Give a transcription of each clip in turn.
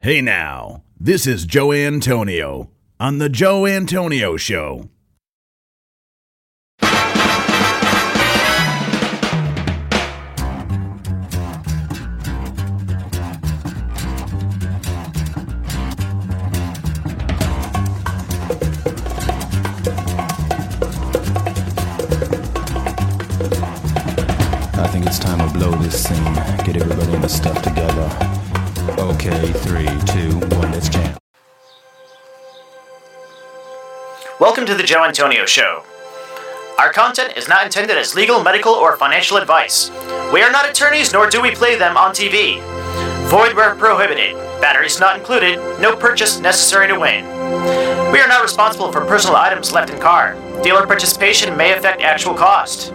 Hey now, this is Joe Antonio on The Joe Antonio Show. I think it's time to blow this scene. Get everybody in the stuff together. Okay, three, two, one, let's jam. Welcome to the Joe Antonio Show. Our content is not intended as legal, medical, or financial advice. We are not attorneys, nor do we play them on TV. Void where prohibited. Batteries not included. No purchase necessary to win. We are not responsible for personal items left in car. Dealer participation may affect actual cost.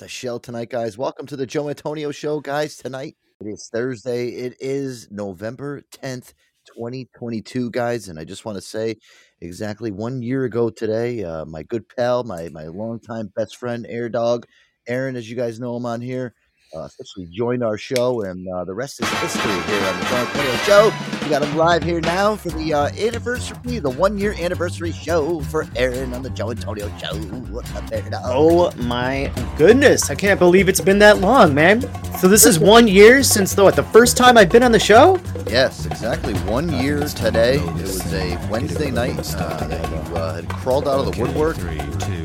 The show tonight, guys. Welcome to the Joe Antonio Show, guys. Tonight it is Thursday. It is November 10th, 2022, guys. And I just want to say exactly one year ago today, uh, my good pal, my my longtime best friend, Air Dog, Aaron, as you guys know him on here, uh, officially joined our show, and uh, the rest is history here on the Joe Antonio Show. We got him live here now for the uh, anniversary, the one year anniversary show for Aaron on the Joe Antonio Show. What's up, Air Oh my goodness! I can't believe it's been that long, man. So this is one year since the what? The first time I've been on the show? Yes, exactly one year today. It was a Wednesday night uh, that you uh, had crawled out of the woodwork Three, two, one, let's jam.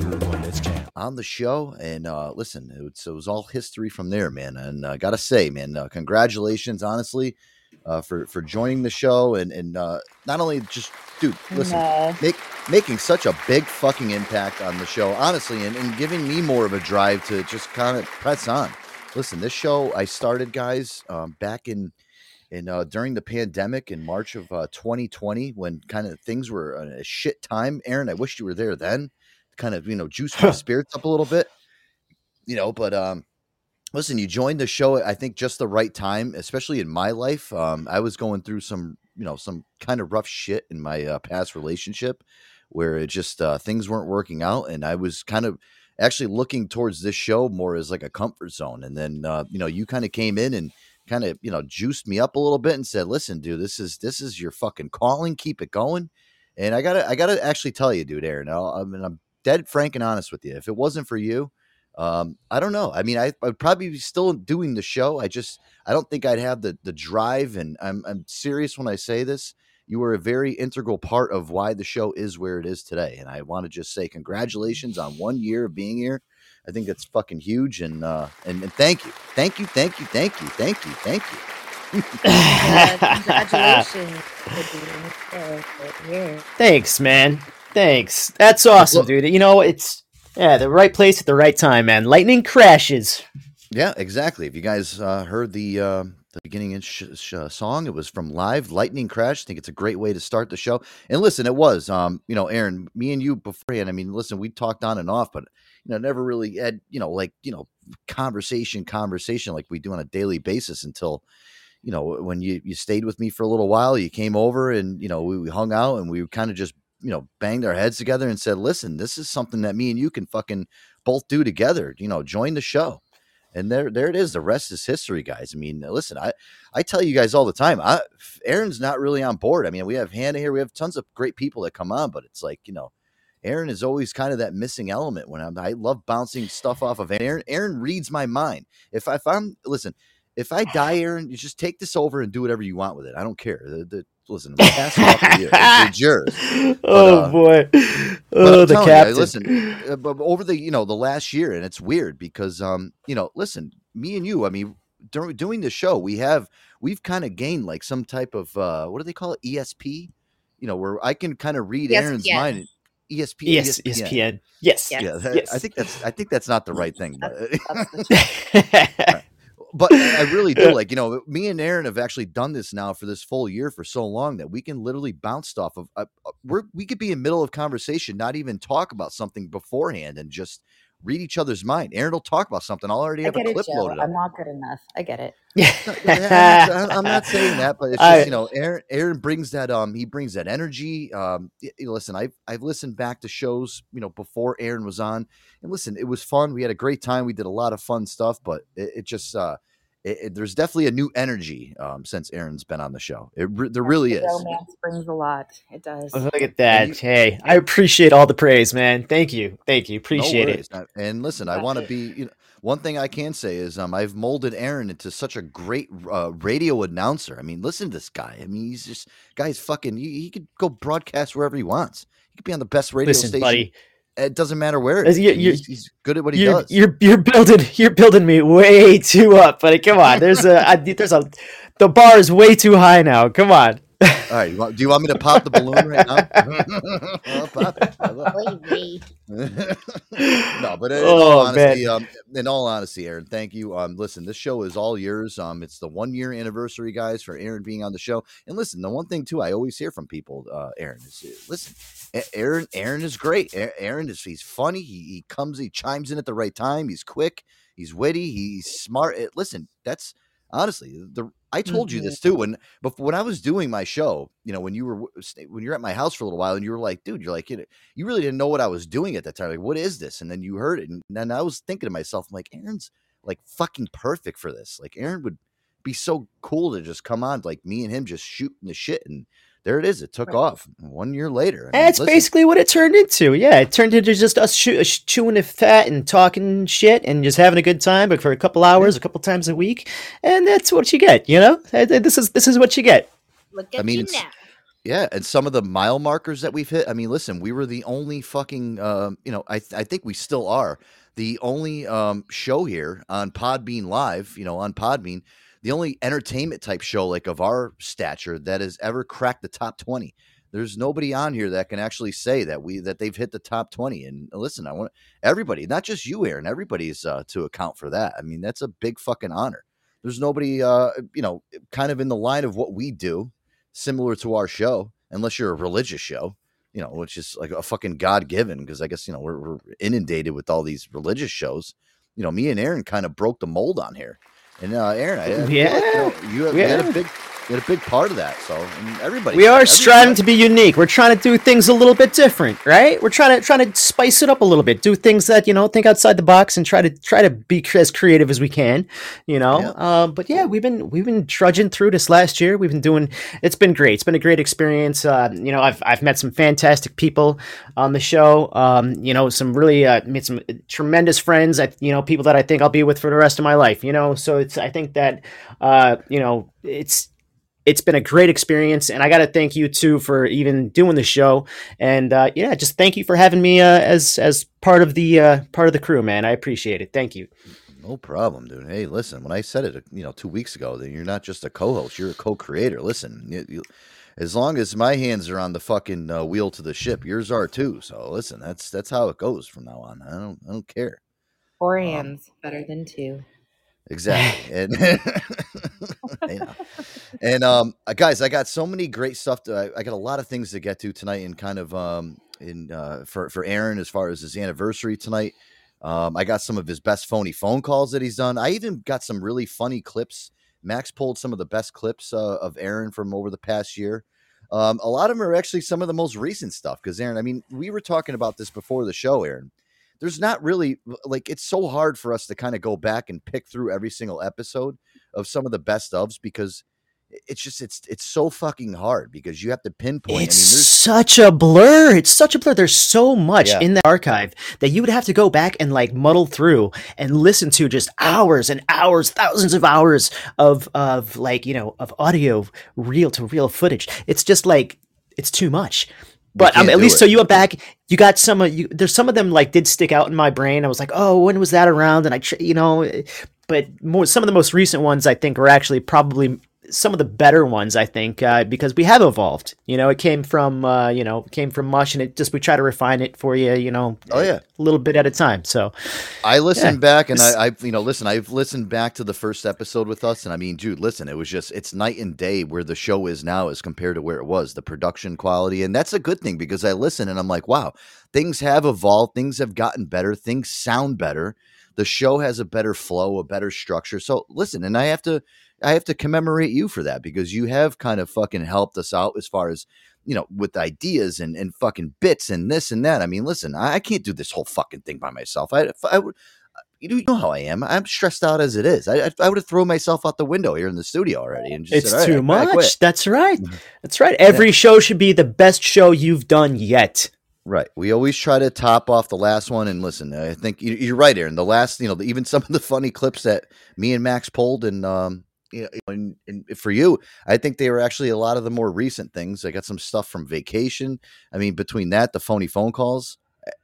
On the show. And uh, listen, it was, it was all history from there, man. And I gotta say, man, uh, congratulations, honestly, uh, for for joining the show and and uh, not only just, dude, listen, make making such a big fucking impact on the show, honestly, and, and giving me more of a drive to just kind of press on. Listen, this show I started, guys, um, back in in uh, during the pandemic in March of uh, 2020 when kind of things were a shit time. Aaron, I wish you were there then, kind of you know juice my spirits up a little bit, you know. But um, listen, you joined the show. I think just the right time, especially in my life. Um, I was going through some you know some kind of rough shit in my uh, past relationship where it just uh, things weren't working out, and I was kind of actually looking towards this show more as like a comfort zone. And then uh, you know you kind of came in and kind of you know juiced me up a little bit and said, "Listen, dude, this is this is your fucking calling. Keep it going." And I gotta I gotta actually tell you, dude, Aaron. I mean, I'm dead frank and honest with you. If it wasn't for you, um, I don't know. I mean, I, I'd probably be still doing the show. I just I don't think I'd have the the drive. And I'm I'm serious when I say this. You were a very integral part of why the show is where it is today. And I want to just say congratulations on one year of being here. I think that's fucking huge. And uh, and, and thank you, thank you, thank you, thank you, thank you, thank you. Yeah, congratulations. for being here for a year. Thanks, man. Thanks. That's awesome, dude. You know, it's yeah, the right place at the right time, man. Lightning crashes. Yeah, exactly. If you guys uh, heard the uh, the beginning in sh- sh- uh, song, it was from Live Lightning Crash. I think it's a great way to start the show. And listen, it was, um, you know, Aaron, me and you beforehand. I mean, listen, we talked on and off, but you know, never really had, you know, like you know, conversation, conversation like we do on a daily basis until, you know, when you you stayed with me for a little while, you came over and you know we, we hung out and we kind of just you know banged our heads together and said, listen, this is something that me and you can fucking both do together. You know, join the show. And there there it is the rest is history guys. I mean listen i i tell you guys all the time i aaron's not really on board. I mean we have hannah here we have tons of great people that come on but it's like you know aaron is always kind of that missing element when i'm i love bouncing stuff off of aaron. Aaron reads my mind. If, I, if i'm listen if i die aaron you just take this over and do whatever you want with it. I don't care. The, the listen I'm passing it off to you. It's, it's yours oh uh, boy. Oh, the telling you, captain. listen, uh, but over the you know the last year, and it's weird because um you know listen, me and you, I mean, during doing the show, we have we've kind of gained like some type of uh what do they call it ESP, you know, where I can kind of read Aaron's ESPN. mind. ESP, yes, ESPN. ESPN. Yes. Yes. Yeah, that- Yes. I think that's I think that's not the right thing, but That's the but I really do like you know me and Aaron have actually done this now for this full year for so long that we can literally bounce off of uh, uh, we're we could be in middle of conversation, not even talk about something beforehand, and just read each other's mind. Aaron will talk about something. I'll already have a get it, clip loaded up. I'm not good enough. I get it. I'm, I'm not saying that, but it's just I- you know, Aaron. Aaron brings that. Um, he brings that energy. Um, y- y- listen, I've I've listened back to shows, you know, before Aaron was on, and listen, it was fun. We had a great time. We did a lot of fun stuff, but it, it just uh, it, it- there's definitely a new energy um since Aaron's been on the show. It re- there really The is. Romance brings a lot. It does. Look at that. you- hey, I appreciate all the praise, man. Thank you. Thank you. No Appreciate it. Uh, And listen, I want to be. You know, one thing I can say is, um, I've molded Aaron into such a great uh, radio announcer. I mean, listen to this guy. I mean, he's just guy's fucking. He, he could go broadcast wherever he wants. He could be on the best radio Listen, station. buddy. It doesn't matter where. It is. he's, he's good at what he You're, does. you're you're building you're building me way too up, buddy. Come on, there's a I, there's a the bar is way too high now. Come on. All right, do you want me to pop the balloon right now? I'll pop it. I will. Wait, wait. no, but in Oh, all honesty, um, in all honesty, Aaron, thank you. Um, listen, this show is all yours. Um, it's the one year anniversary, guys, for Aaron being on the show. And listen, the one thing too, I always hear from people, uh, Aaron, is listen, Aaron, Aaron is great. Aaron is he's funny. He, he comes, he chimes in at the right time. He's quick. He's witty. He's smart. Listen, that's honestly the. I told you this mm-hmm. too when before when I was doing my show. You know, when you were when you're at my house for a little while, and you were like, "Dude, you're like, you, know, you really didn't know what I was doing at that time. Like, what is this?" And then you heard it, and then I was thinking to myself, I'm like, Aaron's like fucking perfect for this. Like, Aaron would be so cool to just come on, like me and him just shooting the shit, and there it is. It took Right. off one year later. I mean, That's listen, basically what it turned into. Yeah, it turned into just us chew- chewing the fat and talking shit and just having a good time, but for a couple hours, a couple times a week, and that's what you get. You know, Uh, this is this is what you get. Look I mean, you now. Yeah, and some of the mile markers that we've hit. I mean, listen, we were the only fucking, um, you know, I th- I think we still are the only um, show here on Podbean Live. You know, on Podbean, the only entertainment type show like of our stature that has ever cracked the top twenty. There's nobody on here that can actually say that we that they've hit the top twenty. And listen, I want everybody, not just you, Aaron. Everybody's uh, to account for that. I mean, that's a big fucking honor. There's nobody, uh, you know, kind of in the line of what we do similar to our show, unless you're a religious show, you know, which is like a fucking God given, because I guess, you know, we're, we're inundated with all these religious shows. You know, me and Aaron kind of broke the mold on here. And uh, Aaron, I, like, you, know, you, have, you had a big, you had a big part of that. So everybody, We are everybody- striving to be unique. We're trying to do things a little bit different, right? We're trying to trying to spice it up a little bit, do things that you know, think outside the box, and try to try to be as creative as we can, you know. Yeah. Um, but yeah, we've been we've been trudging through this last year. We've been doing. It's been great. It's been a great experience. Uh, you know, I've I've met some fantastic people on the show. Um, you know, some really uh, made some tremendous friends. I, you know, people that I think I'll be with for the rest of my life. You know, so it's I think that uh, you know, it's it's been a great experience and i got to thank you too for even doing the show and uh, yeah just thank you for having me uh, as as part of the uh, part of the crew man i appreciate it thank you No problem, dude. Hey, listen, when I said it, you know, two weeks ago, that you're not just a co-host, you're a co-creator. Listen, you, you, as long as my hands are on the fucking uh, wheel to the ship, yours are too. So listen, that's that's how it goes from now on. I don't I don't care. Four Um, hands, better than two. Exactly. and yeah. and um uh, guys, I got so many great stuff to I, I got a lot of things to get to tonight and kind of um in uh for for Aaron as far as his anniversary tonight. Um I got some of his best phony phone calls that he's done. I even got some really funny clips. Max pulled some of the best clips uh, of Aaron from over the past year. Um, a lot of them are actually some of the most recent stuff because Aaron, I mean, we were talking about this before the show, Aaron there's not really like it's so hard for us to kind of go back and pick through every single episode of some of the best ofs because it's just it's it's so fucking hard because you have to pinpoint. it's I mean, such a blur it's such a blur there's so much Yeah. in the archive that you would have to go back and like muddle through and listen to just hours and hours thousands of hours of of like you know of audio reel to reel footage it's just like it's too much but um, at least it. so you went back you got some of you there's some of them like did stick out in my brain i was like oh when was that around and i you know but more some of the most recent ones i think were actually probably some of the better ones i think uh, because we have evolved. You know it came from uh, you know came from mush and it just we try to refine it for you you know Oh, yeah. a little bit at a time. So I listened Yeah, back and I, I've you know listen I've listened back to the first episode with us and I mean dude listen it was just it's night and day where the show is now as compared to where it was the production quality. And that's a good thing because I listen and I'm like wow things have evolved things have gotten better things sound better. The show has a better flow a better structure. So listen and I have to I have to commemorate you for that because you have kind of fucking helped us out as far as you know, with ideas and, and fucking bits and this and that. I mean, listen, I, I can't do this whole fucking thing by myself. I, I would, you know how I am. I'm stressed out as it is. I, I, I would have thrown myself out the window here in the studio already and just it's said, too I much that's right Mhm. that's right every show should be the best show you've done yet Right. We always try to top off the last one. And listen, I think you- you're right, Aaron. The last, you know, even some of the funny clips that me and Max pulled and, um, you know, and, and for you, I think they were actually a lot of the more recent things. I got some stuff from vacation. I mean, between that, the phony phone calls,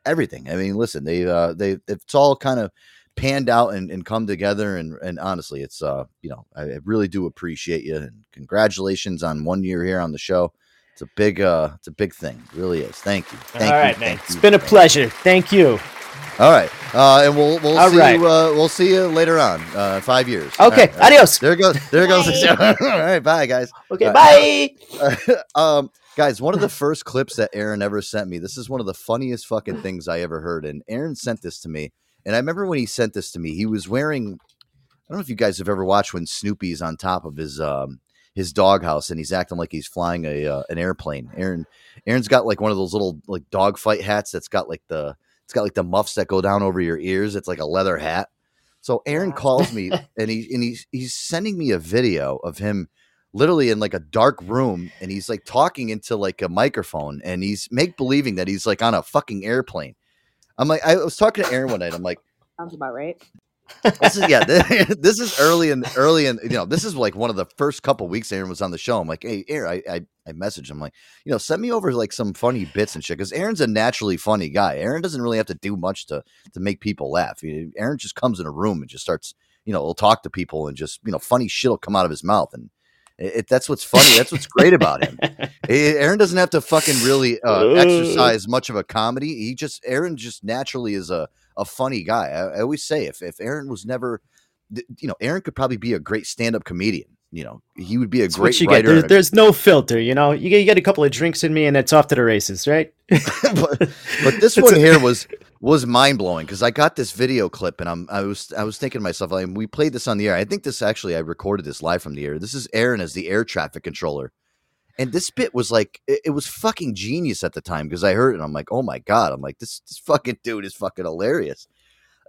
everything. I mean, listen, they, uh, they, it's all kind of panned out and, and come together. And and honestly, it's uh you know I, I really do appreciate you and congratulations on one year here on the show. It's a big uh it's a big thing, it really is. Thank you. Thank All you, right, man. It's you, been a thank you. pleasure. Thank you. All right, uh, and we'll we'll All see right. you uh, we'll see you later on, uh, five years. Okay, right, right. adios. There goes there goes. All right, bye guys. Okay, All bye. um, guys, one of the first clips that Aaron ever sent me. This is one of the funniest fucking things I ever heard. And Aaron sent this to me. And I remember when he sent this to me, he was wearing. I don't know if you guys have ever watched when Snoopy's on top of his um his doghouse and he's acting like he's flying a uh, an airplane. Aaron Aaron's got like one of those little like dogfight hats that's got like the it's got like the muffs that go down over your ears. It's like a leather hat. So Aaron calls me and he and he's he's sending me a video of him literally in like a dark room and he's like talking into like a microphone and he's make believing that he's like on a fucking airplane. I'm like I was talking to Aaron one night. I'm like Sounds about right. This is yeah this, is early and early in you know this is like one of the first couple weeks Aaron was on the show. I'm like hey Aaron I I, I messaged him like you know send me over like some funny bits and shit because Aaron's a naturally funny guy. Aaron doesn't really have to do much to to make people laugh. Aaron just comes in a room and just starts you know he'll talk to people and just you know funny shit will come out of his mouth and it, it- that's what's funny. That's what's great about him. Eh, Aaron doesn't have to fucking really uh, exercise much of a comedy. He just Aaron just naturally is a a funny guy. I, I always say if if Aaron was never, you know, Aaron could probably be a great stand up comedian. You know, he would be a That's great you writer. get. There's, there's no filter, you know. You get, you get a couple of drinks in me, and it's off to the races, right? but, but this one here was was mind blowing because I got this video clip and I'm I was I was thinking to myself, like, we played this on the air. I think this actually I recorded this live from the air. This is Aaron as the air traffic controller. And this bit was like it, it was fucking genius at the time because I heard it and I'm like, oh my god. I'm like, this this fucking dude is fucking hilarious.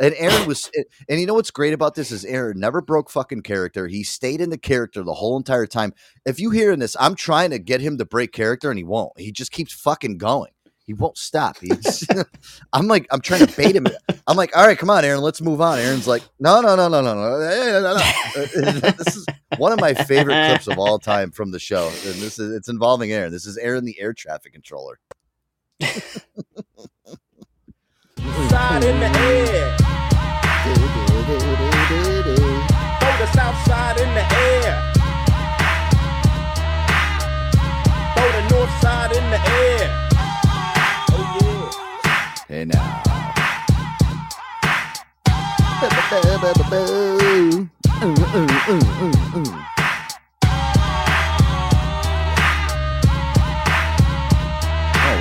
And Aaron was and you know what's great about this is Aaron never broke fucking character. He stayed in the character the whole entire time. If you hearing this, I'm trying to get him to break character and he won't. He just keeps fucking going. He won't stop. He's, I'm like, I'm trying to bait him. I'm like, all right, come on, Aaron, let's move on. Aaron's like, no, no, no, no, no, no, no, no, this is one of my favorite clips of all time from the show, and this is it's involving Aaron. This is Aaron, the air traffic controller. Side in the air. Throw the south side in the air. Throw the north side in the air. Hey now. Oh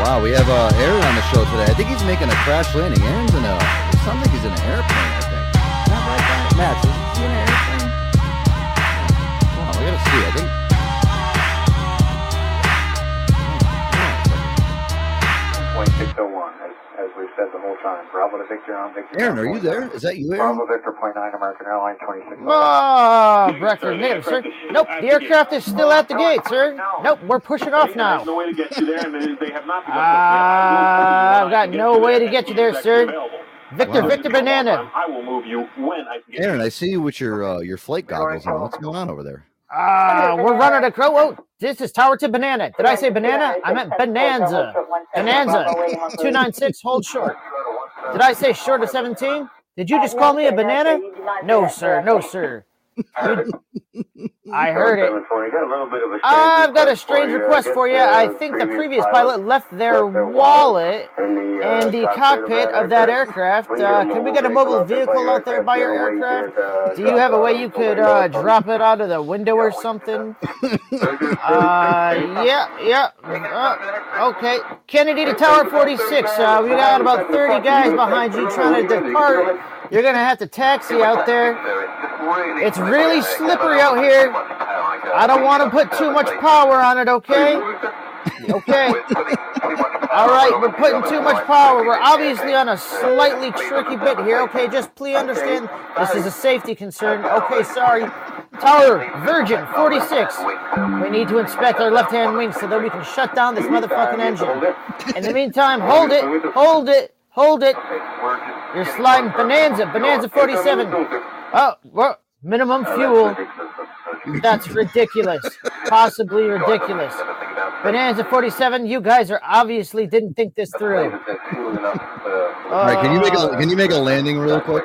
wow, we have uh, Aaron on the show today. I think he's making a crash landing. Aaron's in a. It sounds like he's in an airplane. I think. Not right, guy? Max, is he in an airplane? Wow, we gotta see. I think. Point six oh one, said the whole time. Bravo to Victor on Victor. Aaron, are you there? Is that you, Aaron? Bravo Victor point nine, American Airlines twenty six. Ah, breakfast native, sir. Nope, the aircraft is still at the gate, sir. Nope, we're pushing off now. no way to get you there, and they, they have not Ah, I've got no way to get you there, sir. Victor, Wow. Victor Banana. I will move you when I can get Aaron, I see you with your uh, your flight goggles on. What's going on over there? Ah, we're running a crow. This is Tower to Banana. Did I say banana? I meant bonanza. Bonanza. 296, hold short. Did I say short of 17? Did you just call me a banana? No, sir. No, sir. I heard it. I've got a strange request for you. I think the previous pilot left their wallet in the cockpit of that aircraft. Uh, can we get a mobile vehicle out there by your aircraft? Do you have a way you could uh, drop it out of the window or something? Uh, yeah, yeah. Uh, okay. Kennedy to Tower 46. Uh, we got about 30 guys behind you trying to depart. You're to have to taxi out there. It's really slippery out here. I don't want to put too much power on it, okay? Okay. All right, we're putting too much power. We're obviously on a slightly tricky bit here. Okay, just please understand this is a safety concern. Okay, sorry. Tower, Virgin, 46. We need to inspect our left-hand wing so that we can shut down this motherfucking engine. In the meantime, hold it, hold it, hold it. You're sliding Bonanza, Bonanza 47. Oh, well, minimum fuel. That's ridiculous. Possibly ridiculous. Bonanza 47, you guys are obviously didn't think this through. All uh, right, can you make a can you make a landing real quick?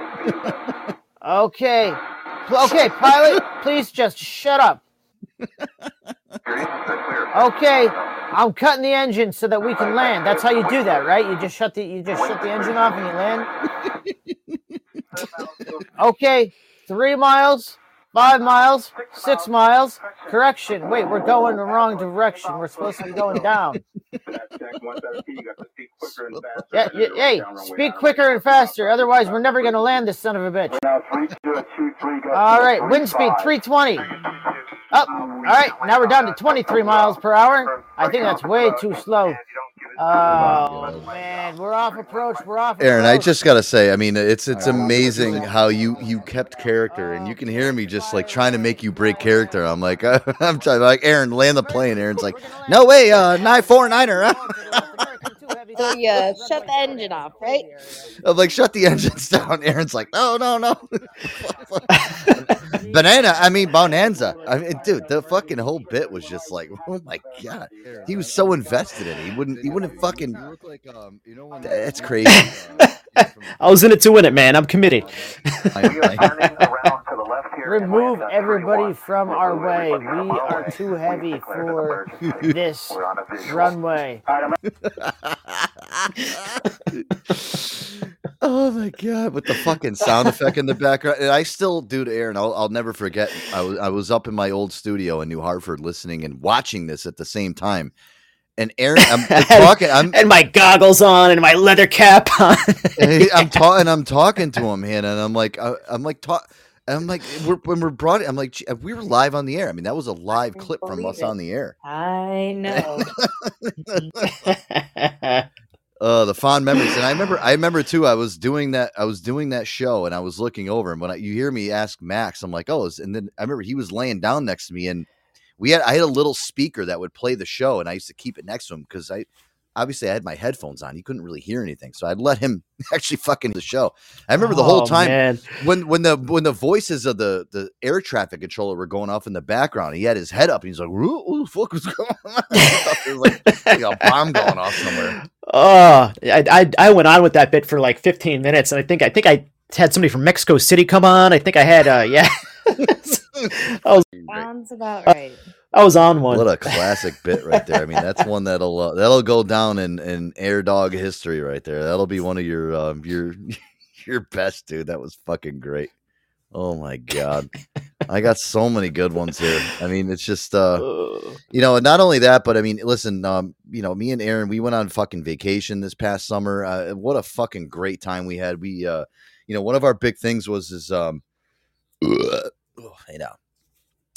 Okay. Okay, pilot, please just shut up. Okay, I'm cutting the engine so that we can land. That's how you do that, right? You just shut the you just shut the engine off and you land. Okay, three miles, five miles, six miles. Correction. Wait, we're going the wrong direction. We're supposed to be going down. Yeah, y- hey, speak quicker and faster. Otherwise, we're never gonna land this son of a bitch. All right, wind speed 320. Up. All right, now we're down to 23 miles per hour. I think that's way too slow. Oh man, we're off approach. We're off. Aaron, I just gotta say, I mean, it's it's amazing how you you kept character, and you can hear me just like trying to make you break character. I'm like, I'm trying, like Aaron, land the plane. Aaron's like, no way, uh, nine four niner. So yeah, shut the engine off, right? I'm like, shut the engines down. Aaron's like, no, no, no. Banana, I mean bonanza. I mean, dude, the fucking whole bit was just like, oh my god, he was so invested in it. He wouldn't, he wouldn't fucking. That's crazy. I was in it to win it, man. I'm committed. Remove everybody from our way. We are too heavy for this runway. Oh my god! With the fucking sound effect in the background, and I still, dude, Aaron, I'll, I'll never forget. I was I was up in my old studio in New Hartford, listening and watching this at the same time. And Aaron, I'm, I'm talking, I'm and my goggles on and my leather cap on. I'm talking, I'm talking to him, man, and I'm like, I, I'm like, talk. I'm like, we're, when we're brought, I'm like, we were live on the air. I mean, that was a live clip from us it. on the air. I know. Uh, the fond memories, and I remember, I remember too. I was doing that, I was doing that show, and I was looking over, and when I, you hear me ask Max, I'm like, oh, and then I remember he was laying down next to me, and we had, I had a little speaker that would play the show, and I used to keep it next to him because I, obviously, I had my headphones on. He couldn't really hear anything, so I'd let him actually fucking the show. I remember the whole Oh, time man. when when the when the voices of the the air traffic controller were going off in the background. He had his head up, and he's like, "What the fuck was going on?" it was like, like a bomb going off somewhere. Oh, I, I I went on with that bit for like 15 minutes, and I think I think I had somebody from Mexico City come on. I think I had uh yeah, I was Sounds about right. I was on one. What a classic bit right there. I mean, that's one that'll uh, that'll go down in in air dog history right there. That'll be one of your um, your your best, dude. That was fucking great. Oh my god, I got so many good ones here. I mean, it's just uh, you know, not only that, but I mean, listen, um, you know, me and Aaron, we went on fucking vacation this past summer. Uh, what a fucking great time we had. We, uh, you know, one of our big things was is um, oh, hey now.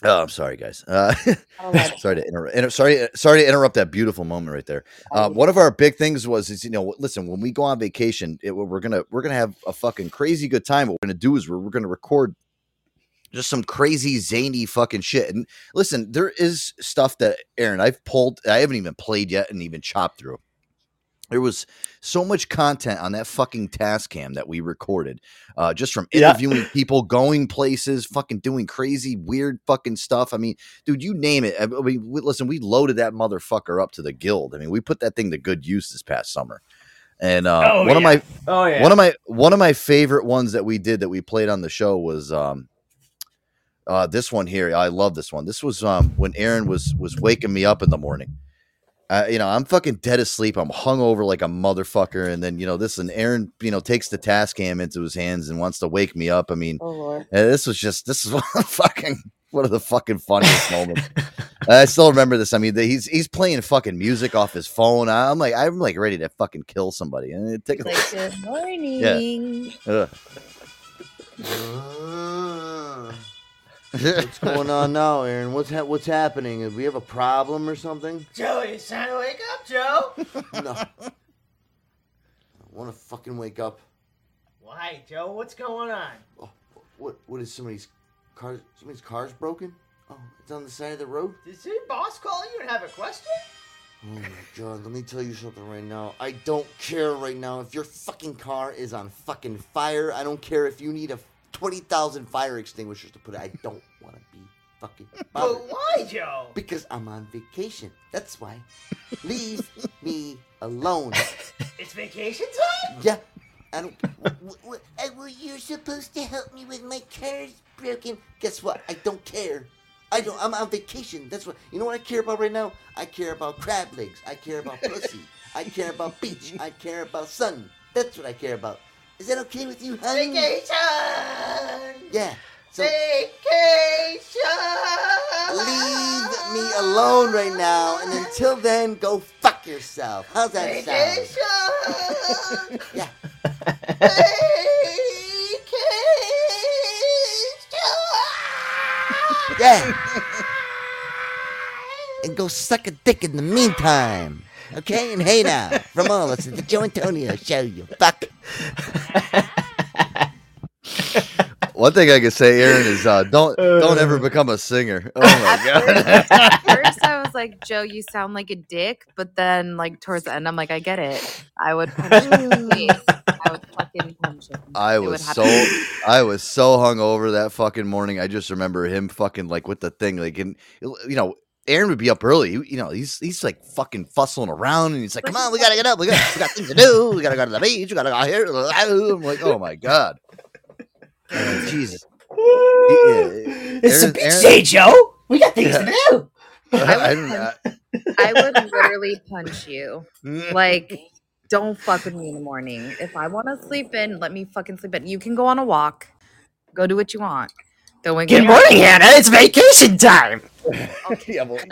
Oh, I'm sorry, guys. Uh, sorry to interrupt. Inter- sorry, sorry to interrupt that beautiful moment right there. Uh, one of our big things was, is you know, listen, when we go on vacation, it, we're gonna we're gonna have a fucking crazy good time. What we're gonna do is we're, we're gonna record just some crazy zany fucking shit. And listen, there is stuff that Aaron I've pulled. I haven't even played yet and even chopped through. There was so much content on that fucking Tascam that we recorded, uh, just from Yeah. interviewing people, going places, fucking doing crazy, weird fucking stuff. I mean, dude, you name it. I mean, we, listen, we loaded that motherfucker up to the guild. I mean, we put that thing to good use this past summer. And uh, Oh, one of my Oh, yeah. one of my one of my favorite ones that we did that we played on the show was um uh this one here. I love this one. This was um when Aaron was was waking me up in the morning. Uh, you know, I'm fucking dead asleep. I'm hungover like a motherfucker, and then you know this, and Aaron, you know, takes the Tascam into his hands and wants to wake me up. I mean, Oh Lord. uh, this was just this is one of the fucking one of the fucking funniest moments. I still remember this. I mean, the, he's he's playing fucking music off his phone. I'm like I'm like ready to fucking kill somebody, and it take Like, good morning. Ugh. What's going on now, Aaron? What's ha- what's happening? Do we have a problem or something? Joey, it's time to wake up, Joe. no. I want to fucking wake up. Why, Joe? What's going on? Oh, What? What is somebody's car? Somebody's car's broken? Oh, it's on the side of the road. Did your boss call you and have a question? Oh my god, let me tell you something right now. I don't care right now if your fucking car is on fucking fire. I don't care if you need a 20,000 fire extinguishers to put it. I don't want to be fucking bothered. But why, Joe? Because I'm on vacation. That's why. Leave me alone. It's vacation time? Yeah. I don't. w- w- I- uh, well, you're supposed to help me with my car's broken. Guess what? I don't care. I don't. I'm on vacation. That's what. You know what I care about right now? I care about crab legs. I care about pussy. I care about beach. I care about sun. That's what I care about. Is that okay with you, honey? Vacation! Yeah. So Vacation! leave me alone right now, and until then, go fuck yourself. How's that sound? Vacation! Yeah. Yeah. and go suck a dick in the meantime. Okay? And hey now, from all of us at the Joe Antonio Show, you fuck. One thing I can say, Aaron, is uh, don't don't ever become a singer. Oh my god. At first, I was like, Joe, you sound like a dick. But then, like, towards the end, I'm like, I get it. I would punch him in the face. I would fucking punch him. I It would was happen. so I was so hungover that fucking morning. I just remember him fucking like with the thing, like and you know, Aaron would be up early. You know, he's he's like fucking fussling around, and he's like, "Come on, we gotta get up. We got we got things to do. We gotta go to the beach. We gotta go here." I'm like, "Oh my god, Oh, Jesus!" It's a Aaron- beach Aaron- day, Joe. We got things Yeah. to do. I, don't- I- I would literally punch you. Mm. Like, don't fuck with me in the morning. If I want to sleep in, let me fucking sleep in. You can go on a walk. Go do what you want. Don't Good morning, up. Hannah. It's vacation time. yeah, well,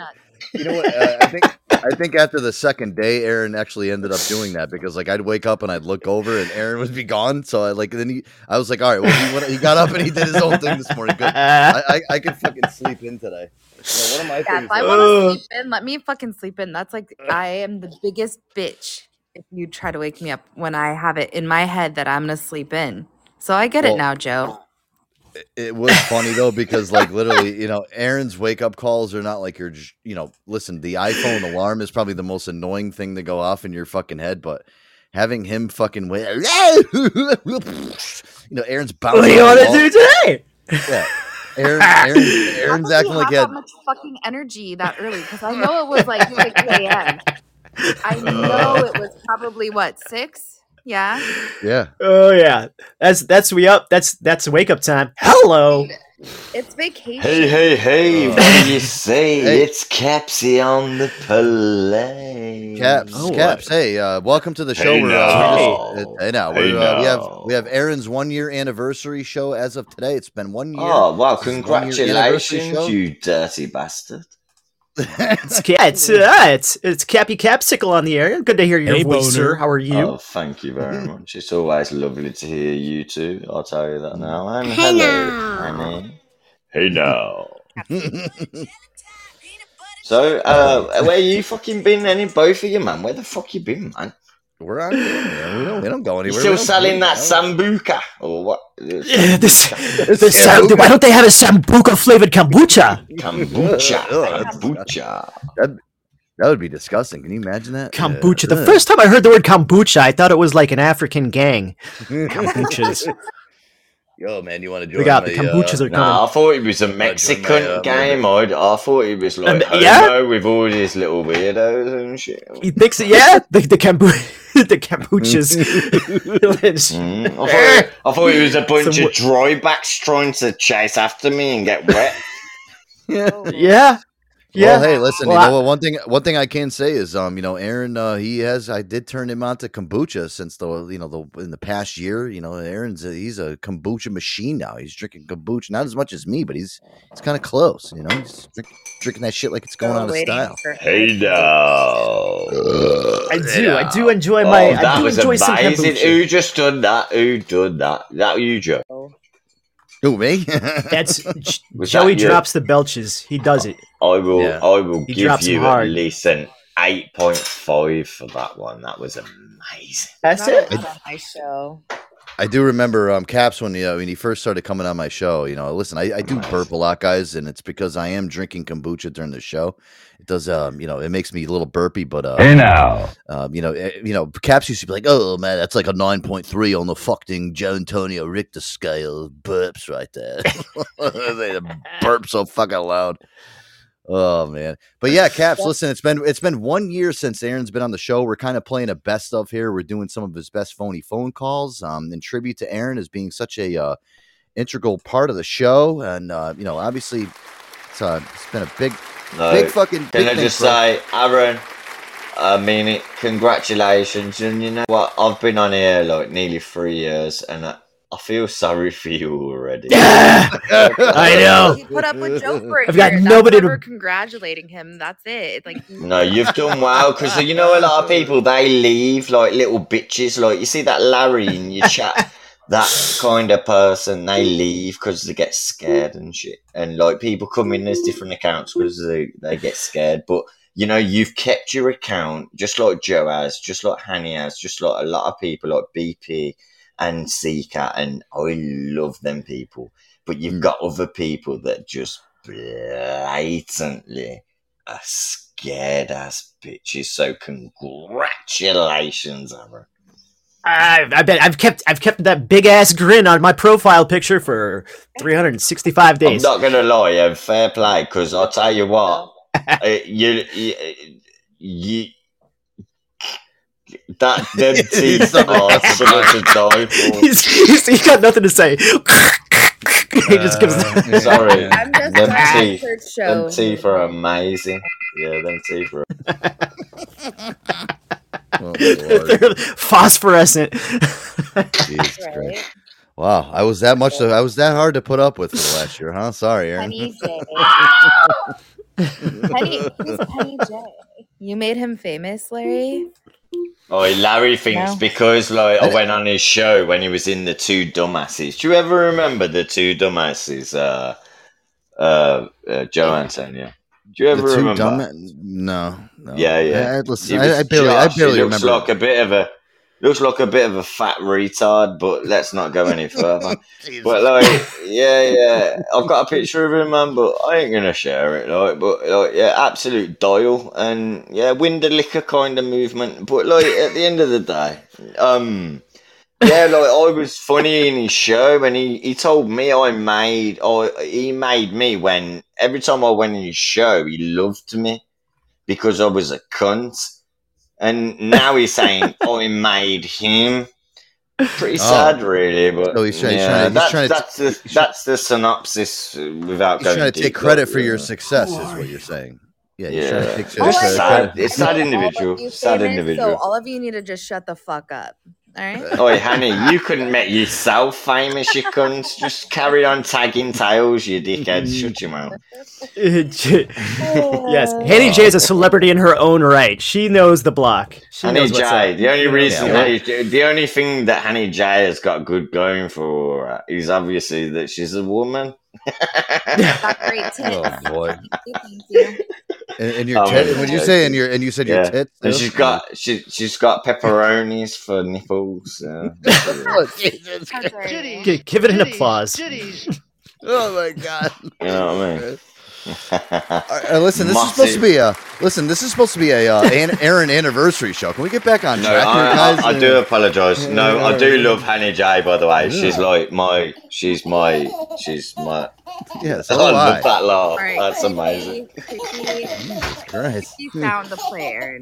you know what? Uh, I think I think after the second day, Aaron actually ended up doing that because like I'd wake up and I'd look over and Aaron would be gone. So I like then he I was like, all right, well he, went, he got up and he did his own thing this morning. Good. I, I I could fucking sleep in today. You know, one of my Yeah, if I want to sleep in, let me fucking sleep in. That's like I am the biggest bitch if you try to wake me up when I have it in my head that I'm gonna sleep in. So I get Well, it now, Joe. It was funny though because like literally you know aaron's wake up calls are not like you're you know listen the iphone alarm is probably the most annoying thing to go off in your fucking head but having him fucking wait you know aaron's bouncing What do you want to do today? yeah aaron, aaron, aaron's acting like he had that much fucking energy that early? Because I know it was like 6 a.m. I know it was probably what six? Yeah. yeah Oh yeah, that's that's we up. That's that's wake up time. Hello. It's vacation. Hey, hey, hey, Uh, what do you say? hey. It's Capsy on the plane. Caps, Oh, Caps. Hey, uh, welcome to the show. Hey We're, now. uh, we just- uh, hey now, Hey we're, uh, we have we have Aaron's one year anniversary show as of today. It's been one year. Oh, well, This is one year anniversary congratulations, you dirty bastard. It's yeah, it's uh, it's it's Cappy Capsicle on the air. Good to hear your Hey, voice, sir. How are you? Oh, thank you very much. It's always lovely to hear you two. I'll tell you that now. And Hey hello, now. honey. Hey now. So, uh, where you fucking been? Any both of you, man? Where the fuck you been, man? We're on. Man. We don't. We don't go anywhere. still selling that it, sambuca or what? Yeah, this, this sam- why don't they have a sambuca flavored kombucha? Kombucha. Kombucha. That, that would be disgusting. Can you imagine that? Kombucha. The first time I heard the word kombucha, I thought it was like an African gang. Kombuchas. Yo, man, you want to join? We got the my, kombuchas uh, are coming. Nah, I thought it was a Mexican my, uh, game. I, I thought it was like Um, yeah? with all these little weirdos and shit. He thinks, yeah, the the kombu- the kombuchas. Mm, I, thought, I thought it was a bunch Some of drybacks trying to chase after me and get wet. yeah, yeah. Well, hey, listen. Well, you know what? One thing, one thing I can say is, um, you know, Aaron, uh, he has. I did turn him on to kombucha since the, you know, the in the past year. You know, Aaron's a, he's a kombucha machine now. He's drinking kombucha, not as much as me, but he's he's kind of close. You know, he's drink, drinking that shit like it's going Still out of style. for- Hey now. I do. I do enjoy my. oh, I that do was enjoy some amazing. kombucha. Who just done that? Who done that? That you, Joe? Who me? That's J- Was Joey that you? drops the belches. He does it. I will. Yeah. I will He give drops you at hard. least an eight point five for that one. That was amazing. That's Not it. on my show. I do remember um, Caps when you know, when he first started coming on my show. You know, listen, I, I do burp a lot, guys, and it's because I am drinking kombucha during the show. It does, um, you know, it makes me a little burpy, but uh, Hey now. um, you know, eh, you know, Caps used to be like, "Oh man, that's like a nine point three on the fucking Joe Antonio Richter scale." Burps right there. they burp so fucking loud. Oh man, but yeah, Caps. Listen, it's been it's been one year since Aaron's been on the show. We're kind of playing a best of here. We're doing some of his best phony phone calls, um, in tribute to Aaron as being such a uh, integral part of the show. And uh, you know, obviously, it's, uh, it's been a big, No. big fucking. Can big I just for- say, Aaron? I mean it. Congratulations, and you know what? I've been on here like nearly three years, and I, I feel sorry for you already. Yeah! I know. He put up with Joe for a I've got year. nobody That's to- congratulating him. That's it. Like No, you've done well because uh, you know a lot of people they leave like little bitches. Like you see that Larry in your chat, that kind of person they leave because they get scared and shit. And like people come in as different accounts because they they get scared. But you know you've kept your account just like Joe has, just like Hanny has, just like a lot of people like BP and seeker and I love them people. But you've mm. got other people that just blatantly are scared ass bitches. So congratulations, Aaron. I, I bet I've kept I've kept that big ass grin on my profile picture for 365 days. I'm days. not gonna lie, yeah, fair play. Because I'll tell you what, uh, you, you, you, that them teeth are something to die for. he's, he's, he got nothing to say. he just gives. Uh, Sorry, I'm just them teeth, show. them teeth are amazing. Yeah, them teeth are. Oh, They're phosphorescent. Jesus Christ. Wow, I was that much. I was that hard to put up with for the last year, huh? Sorry, Aaron. Penny J. Penny, who's Penny J? You made him famous, Larry. Oh, Larry thinks No. because like I went on his show when he was in the two dumbasses. Do you ever remember the two dumbasses? Uh, uh, uh Joe Antonio. Do you The ever two remember? dumb- no, no. Yeah, yeah. I, I, listen, I, I barely, I Josh. He barely looks remember. like a bit of a looks like a bit of a fat retard, but let's not go any further. but like, yeah, yeah, I've got a picture of him, man, but I ain't gonna share it. Like, but like, yeah, absolute dial, and yeah, window liquor kind of movement. But like, at the end of the day, um. Yeah, like I was funny in his show, and he, he told me I made, or he made me when every time I went in his show, he loved me because I was a cunt, and now he's saying oh, I made him. Pretty Oh. sad, really, but So he's trying- he's yeah, trying to- he's that's, trying to- that's the that's the synopsis without He's going. trying to take deep, credit like, for your success, is what you're saying. Yeah, he's trying to Yeah. take Just credit. sad. It's sad individual. Sad famous, individual. So all of you need to just shut the fuck up. All right. Oi, Hanny, you couldn't make yourself famous, you cunt. Just carry on tagging tails, you dickhead. Mm. Shut your mouth. yes, oh. Hanny J is a celebrity in her own right. She knows the block. She Hanny knows J. up. The only reason, Yeah, Hanny- the only thing that Hanny J has got good going for her is obviously that she's a woman. Great tits. Oh boy. Thank you. And, and your um, tit, when you God. say and your and you said your tits, and she's got she she's got pepperonis for nipples. Yeah. Uh, oh, Jesus That's Give it an applause. Oh my god. You know what I mean? Uh, listen, this is supposed to be a listen. This is supposed to be a uh, an Aaron anniversary show. Can we get back on No, track here, I, guys? I, I do apologise. No, I do love Hanny J. By the way, she's like my, she's my, she's my. Yes, I so I. love that laugh. All right. That's amazing. Christ. You found the player.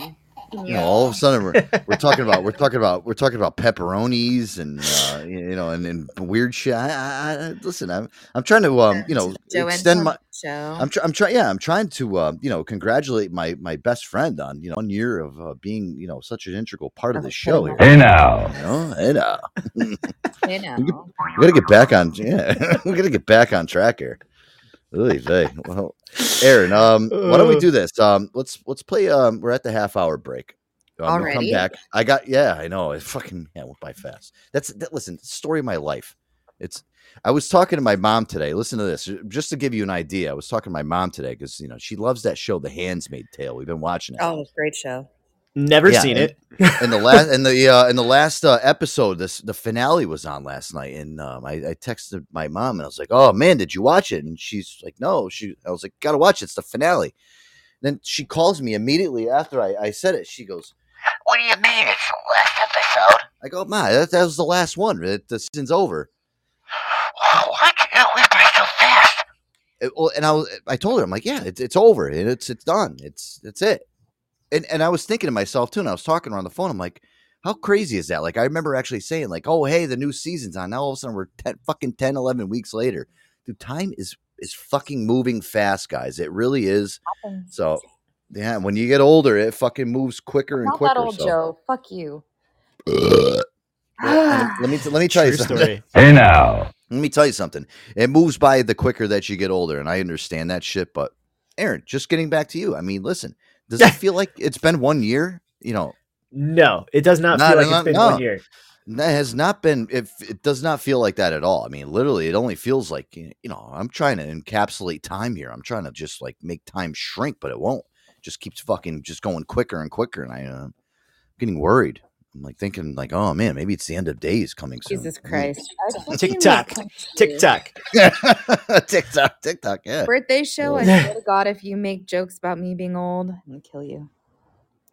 Can You you? know, all of a sudden we're, we're talking about we're talking about we're talking about pepperonis and uh, you know and, and weird shit. I, I, I, listen, I'm I'm trying to um you know Joe extend my. Show. I'm, try, I'm trying, yeah, I'm trying to, uh, you know, congratulate my my best friend on, you know, one year of uh, being, you know, such an integral part of the show here. Hey now. You know, hey now. you know. We gotta get back on, yeah, we gotta get back on track here. Really, they. Well, Aaron, um, why don't we do this? Um, let's let's play. Um, we're at the half hour break. Um, we'll come back. I got, yeah, I know. It fucking yeah, went by fast. That's that. Listen, story of my life. It's. I was talking to my mom today. Listen to this, just to give you an idea. I was talking to my mom today because you know she loves that show, The Handmaid's Tale. We've been watching it. Oh, it's a great show. Never Yeah, seen and- it. and the last and the uh in the last uh, episode this the finale was on last night and um I, I texted my mom and i was like oh man did you watch it and she's like no she i was like gotta watch it it's the finale then she calls me immediately after i, I said it she goes What do you mean it's the last episode? i go "My, that, that was the last one It- the season's over What? It went by so fast. it- well, and I was, I told her, I'm like, yeah, it's it's over, it's it's done, it's it's it. And and I was thinking to myself too, and I was talking her on the phone. I'm like, how crazy is that? Like, I remember actually saying, like, oh, hey, the new season's on. Now all of a sudden we're 10, fucking 10, 11 weeks later. Dude, time is is fucking moving fast, guys. It really is. So, yeah, when you get older, it fucking moves quicker and Not quicker. that old, so. Joe. Fuck you. Let me let me tell you something. story. Hey now. Let me tell you something. It moves by the quicker that you get older, and I understand that shit. But Aaron, just getting back to you. I mean, listen, does it feel like it's been one year? You know, No, it does not No, feel like no, it's been no. one year. that has not been. It, it does not feel like that at all. I mean, literally, it only feels like you know. I'm trying to encapsulate time here. I'm trying to just like make time shrink, but it won't. It just keeps fucking just going quicker and quicker, and I, uh, I'm getting worried. I'm like thinking, like, oh man, maybe it's the end of days coming soon. Jesus Christ. TikTok, TikTok. TikTok, TikTok, yeah. Birthday show, I swear to God, if you make jokes about me being old, I'm going to kill you.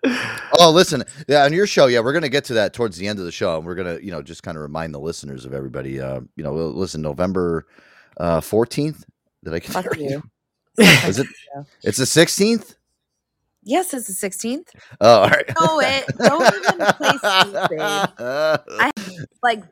Oh, listen, yeah, on your show, yeah, we're gonna get to that towards the end of the show, and we're gonna, you know, just kind of remind the listeners of everybody. Uh, you know, listen, November uh fourteenth. Did I get that Fuck you. Is it? It's the sixteenth. Yes, it's the 16th. Oh, all right. No, it. Don't even stupid. I like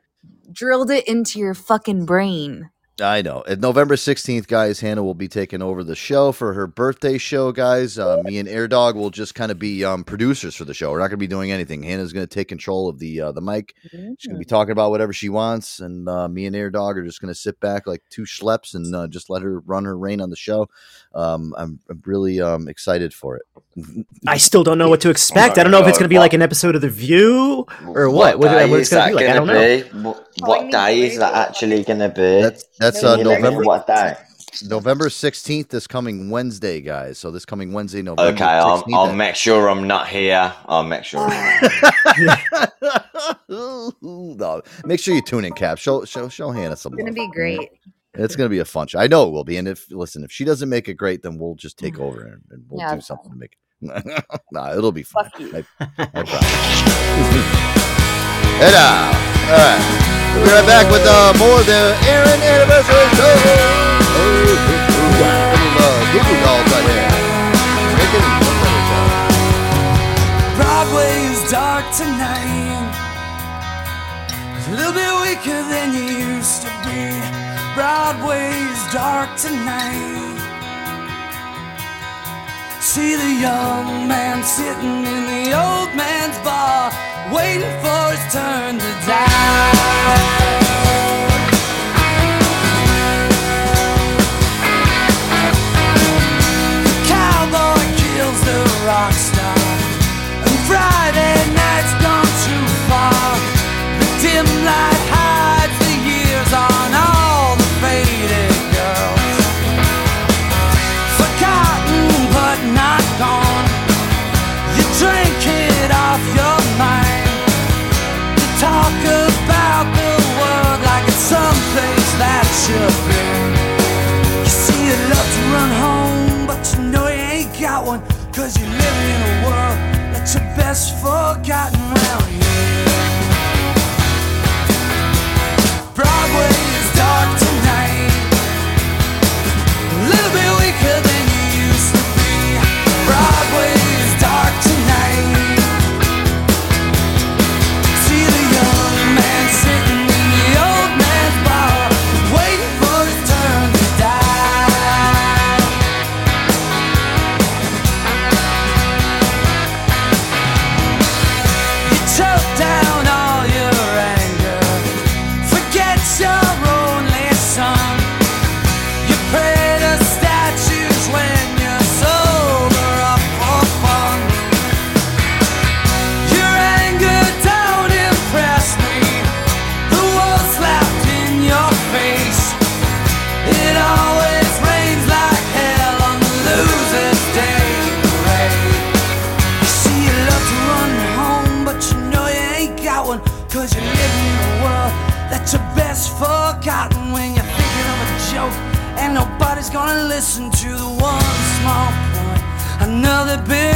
drilled it into your fucking brain. I know. At November 16th, guys, Hannah will be taking over the show for her birthday show, guys. Uh, me and Air Dog will just kind of be um, producers for the show. We're not going to be doing anything. Hannah's going to take control of the uh, the mic. She's going to be talking about whatever she wants, and uh, me and Air Dog are just going to sit back like two schleps and uh, just let her run her reign on the show. Um, I'm, I'm really um, excited for it. I still don't know what to expect. I don't know if it's going to be like an episode of The View or what. What, day what it's is going to that be like. I don't gonna know. be? What, what day is that actually going to be? That's that's uh, Can you let me know November. What day? November 16th this coming Wednesday, guys. So this coming Wednesday, November Okay, I'll, I'll make sure I'm not here. I'll make sure. No, make sure you tune in, Cap. Show show show Hannah some It's going love. to be great. It's gonna be a fun show. I know it will be. And if listen, if she doesn't make it great, then we'll just take over and, and we'll Yeah, do something to make it. nah, it'll be fun. Fuck you. I, I promise. And uh, all right, we'll be right back with uh, more of the Aaron anniversary show. Oh, uh. Broadway is dark tonight. It's a little bit weaker than you used to be. Broadway is dark tonight. See the young man sitting in the old man's bar, waiting for his turn to die. Got one. Cause you live in a world that's your best forgotten round here. Broadway listen to the one small point. Another business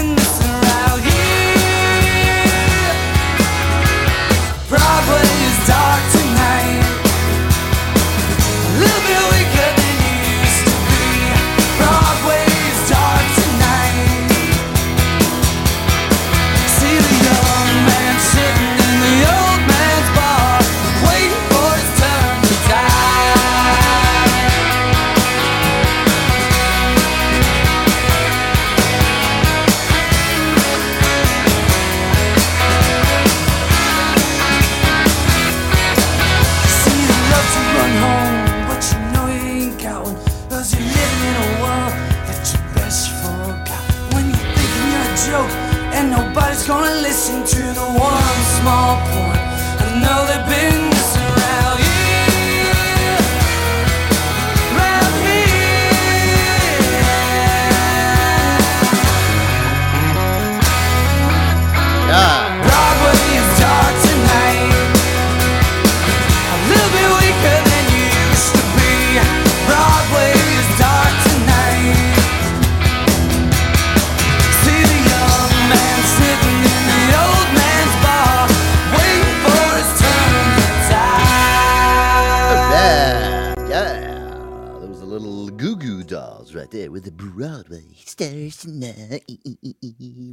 Broadway stars tonight.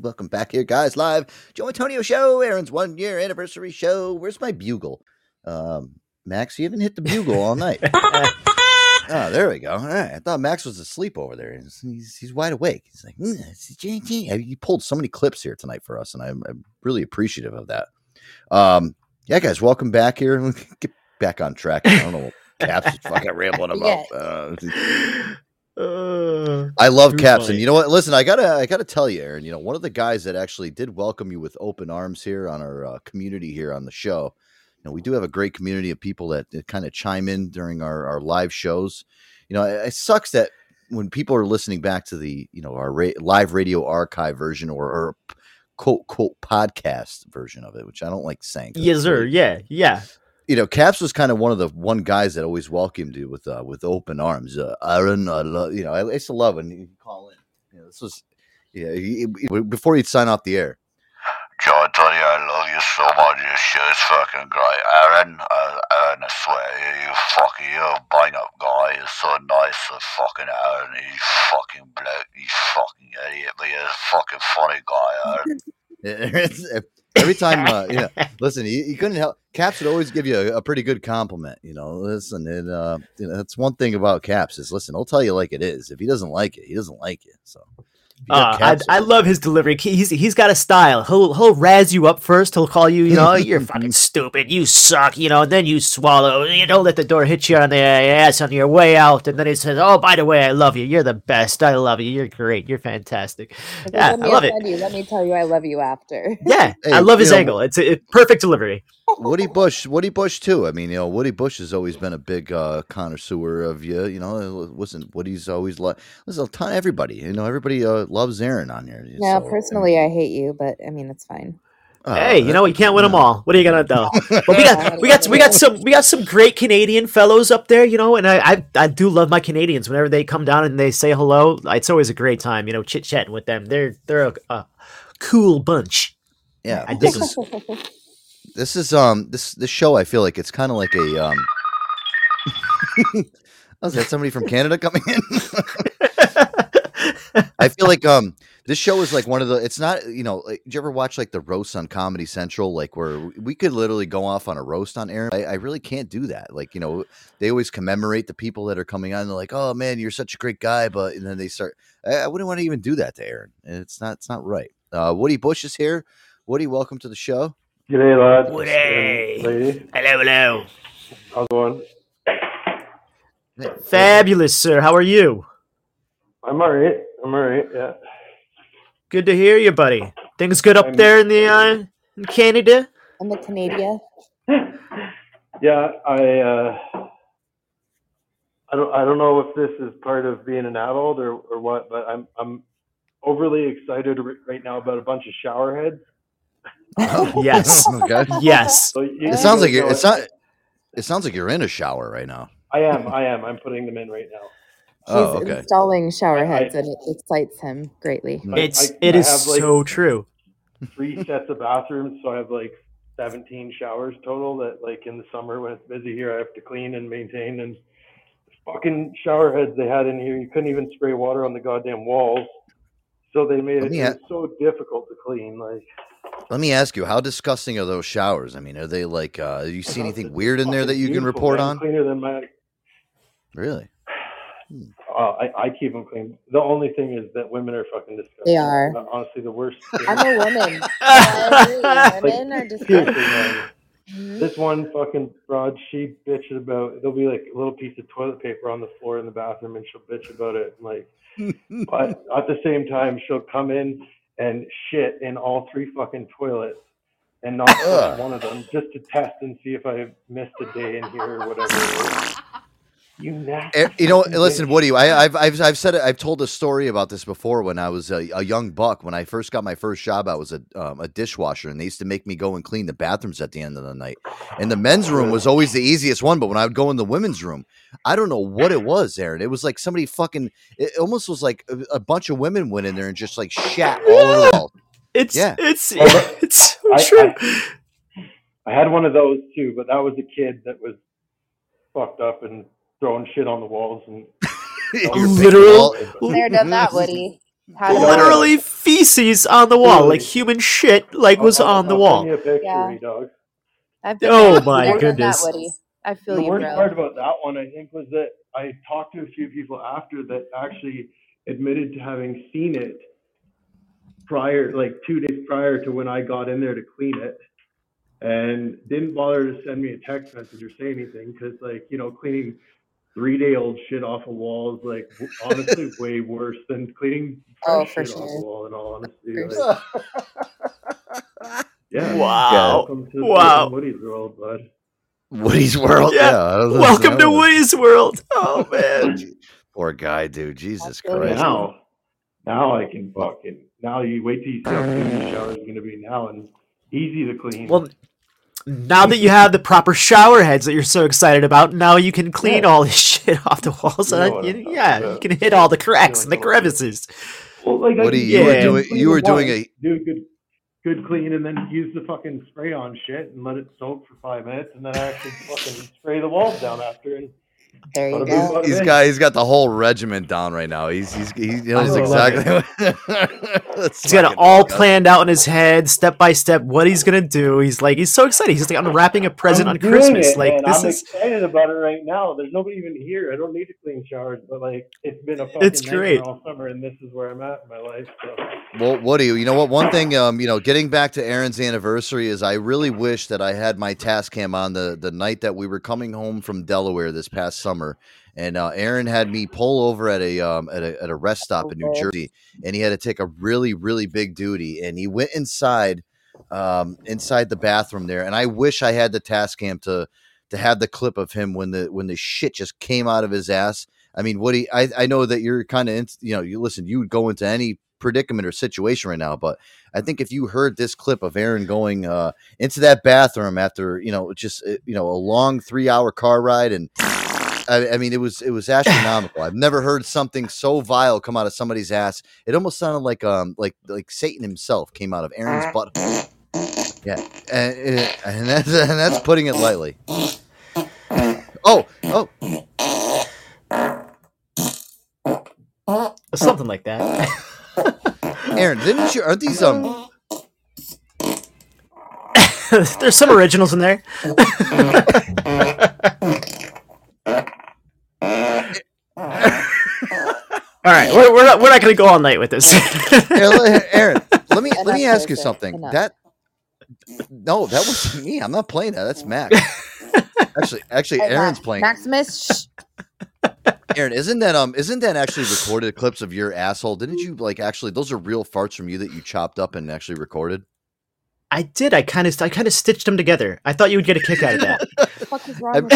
Welcome back here, guys. Live Joe Antonio Show, Aaron's one year anniversary show. Where's my bugle? Um, Max, you haven't hit the bugle all night. Oh, there we go. All right. I thought Max was asleep over there. He's, he's, he's wide awake. He's like, mm, it's JT. You pulled so many clips here tonight for us, and I'm, I'm really appreciative of that. Um, yeah, guys, welcome back here. Get back on track. I don't know what Caps is fucking rambling about. Uh, I love Caps, and you know what? Listen, I gotta, I gotta tell you, Aaron. You know, one of the guys that actually did welcome you with open arms here on our uh, community here on the show. You know, we do have a great community of people that, that kind of chime in during our, our live shows. You know, it, it sucks that when people are listening back to the, you know, our ra- live radio archive version or, or quote quote podcast version of it, which I don't like saying. Yes, sir. Yeah, yeah. You know, Caps was kind of one of the one guys that always welcomed you with uh, with open arms. Uh, Aaron, I love you know, I used to love when you call in. You know, this was yeah. He, he- before he'd sign off the air, Joe Antonio, I love you so much. Your show's fucking great. Aaron, uh, Aaron, I swear, you, you fucking, you're a bang up guy. You're so nice. So fucking Aaron, you fucking bloke, you fucking idiot, but you're a fucking funny guy, Aaron. every time, uh, you know, listen, he, he couldn't help. Caps would always give you a, a pretty good compliment. You know, listen, and uh, you know, that's one thing about Caps is listen, he'll tell you like it is. If he doesn't like it, he doesn't like it. So. If you got Uh, I, I love his delivery. He- He's he's got a style. He'll he'll razz you up first. He'll call you, you know, you're fucking stupid. You suck. You know, and then you swallow. You don't let the door hit you on the ass on your way out. And then he says, "Oh, by the way, I love you. You're the best. I love you. You're great. You're fantastic." Yeah, let I me love it. you, let me tell you I love you after. Yeah, Hey, I love his know, angle. It's a, it- perfect delivery. Woody Bush, Woody Bush too. I mean, you know, Woody Bush has always been a big uh, connoisseur of you. You know, listen, Woody's always like, listen, a ton everybody. You know, everybody uh, loves Aaron on here. Yeah, so, personally, I hate you, but I mean, it's fine. uh, hey, you know you can't win them all. What are you gonna do? But we got we got we got some we got some great Canadian fellows up there, you know, and I I, I do love my Canadians. Whenever they come down and they say hello, it's always a great time, you know, chit chatting with them. They're they're a, a cool bunch. Yeah, I dig this 'em. is this is um this this show. I feel like it's kind of like a um. oh, is that somebody from Canada coming in? I feel like um this show is like one of the. It's not you know. Like, did you ever watch like the roast on Comedy Central? Like where we could literally go off on a roast on Aaron. I, I really can't do that. Like you know, they always commemorate the people that are coming on. They're like, oh man, you're such a great guy, but and then they start. I, I wouldn't want to even do that to Aaron. It's not. It's not right. Uh, Woody Bush is here. Woody, welcome to the show. G'day, lads. Woody. and lady. Hello, hello. How's it going? Fabulous, sir. How are you? I'm all right. I'm all right. Yeah. Good to hear you, buddy. Things good up there in the uh, in Canada. I'm the Canadian. Yeah. I. Uh, I don't. I don't know if this is part of being an adult or, or what, but I'm. I'm overly excited right now about a bunch of shower heads. Oh, yes. okay. Yes. So you- It sounds like you you're. It's not. It sounds like you're in a shower right now. I am. I am. I'm putting them in right now. Oh, He's okay. installing shower I- heads, and it excites him greatly. I- It's I- it I is like, so true. three sets of bathrooms, so I have like 17 showers total. That like in the summer when it's busy here, I have to clean and maintain. And fucking shower heads they had in here, you couldn't even spray water on the goddamn walls. So they made Let it, me it so difficult to clean. Like Let me ask you, how disgusting are those showers? I mean, are they like? uh You see anything weird in there that you can report man. on? Cleaner than my. Really? Uh, I, I keep them clean. The only thing is that women are fucking disgusting. They are. They're Honestly, the worst. I'm a woman. I agree. Women are disgusting. man. Mhm. This one fucking broad, she bitches about. There'll be like a little piece of toilet paper on the floor in the bathroom, and she'll bitch about it. Like, but at the same time, she'll come in and shit in all three fucking toilets and not one of them just to test and see if I missed a day in here or whatever. it is. You nasty. You know, listen. Woody. I, I've, I've, I've said it. I've told a story about this before. When I was a, a young buck, when I first got my first job, I was a, um, a dishwasher, and they used to make me go and clean the bathrooms at the end of the night. And the men's room was always the easiest one, but when I would go in the women's room, I don't know what it was, Aaron. It was like somebody fucking. It almost was like a, a bunch of women went in there and just like shat all over the. It's yeah, it's it's so true. I had one of those too, but that was a kid that was fucked up and throwing shit on the walls and Literal- Never done that, Woody. Literally feces on the wall, like human shit, like was oh, on the I'll wall. send a picture, Yeah. dog. Been Oh my goodness. That, Woody. I feel the you, worst bro. part about that one, I think, was that I talked to a few people after that actually admitted to having seen it prior, like two days prior to when I got in there to clean it, and didn't bother to send me a text message or say anything because, like, you know, cleaning three day old shit off a wall is like honestly way worse than cleaning Oh, fresh for shit off a wall. In all honesty, For like, yeah. Wow. Welcome to Wow. Woody's world, bud. Woody's world. Yeah. Yeah. I don't know. Welcome to Woody's world. Oh man. Poor guy, dude. Jesus Christ. Now, now I can fucking. Now you wait till you see how clean the shower is going to be now and easy to clean. Well, now that you have the proper shower heads that you're so excited about, now you can clean all this shit off the walls. You know you- I'm talking yeah, you can hit all the cracks and the crevices. well, like I Woody, can you were doing you were doing a do a good, good clean, and then use the fucking spray on shit and let it soak for five minutes, and then I actually fucking spray the walls down after. And There you go. bada He's bing. got he's got the whole regiment down right now. He's he's he knows exactly. What, he's got it all disgusting. planned out in his head, step by step, what he's gonna do. He's like, he's so excited. He's like, I'm wrapping a present I'm on Christmas. it, like man. this I'm is excited about it right now. There's nobody even here. I don't need to clean showers, but like it's been a fucking It's great. all summer, and this is where I'm at in my life. So. Well, what do you? You know what? One thing, um, you know, getting back to Aaron's anniversary is I really wish that I had my Tascam on the the night that we were coming home from Delaware this past summer, and uh, Aaron had me pull over at a um at a at a rest stop in New Jersey, and he had to take a really really big duty, and he went inside, um, inside the bathroom there, and I wish I had the Tascam to to have the clip of him when the when the shit just came out of his ass. I mean, Woody, I, I know that you're kind of, you know, you listen, you would go into any predicament or situation right now, but I think if you heard this clip of Aaron going uh, into that bathroom after, you know, just, uh, you know, a long three hour car ride and, I, I mean, it was it was astronomical. I've never heard something so vile come out of somebody's ass. It almost sounded like um like like Satan himself came out of Aaron's butt. Yeah, and, and that's and that's putting it lightly. Oh, oh, something like that. Aaron, didn't you? Aren't these um? There's some originals in there. All right, we're, we're not we're not gonna go all night with this. Aaron, let me let me ask you something. enough. That no, that wasn't me. I'm not playing that. That's Max. Actually, actually, Hey, Aaron's Max- playing. Maximus, shh. Aaron, isn't that um, isn't that actually recorded clips of your asshole? Didn't you like actually? Those are real farts from you that you chopped up and actually recorded. I did. I kind of I kind of stitched them together. I thought you would get a kick out of that. what the fuck is wrong with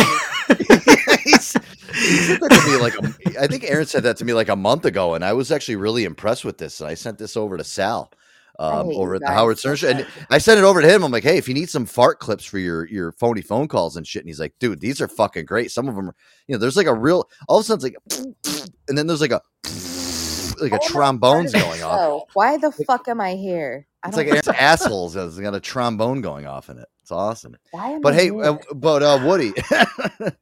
you? He's- he said that to me like a, I think Aaron said that to me like a month ago, and I was actually really impressed with this. And I sent this over to Sal um, over at the Howard Stern show, and I sent it over to him. I'm like, hey, if you need some fart clips for your your phony phone calls and shit, and he's like, dude, these are fucking great. Some of them, are, you know, there's like a real all of a sudden it's like, and then there's like a like a trombone's going off. Oh, why the fuck am I here? I It's like Aaron's assholes It's got a trombone going off in it. It's awesome. But hey, uh, but uh, Woody,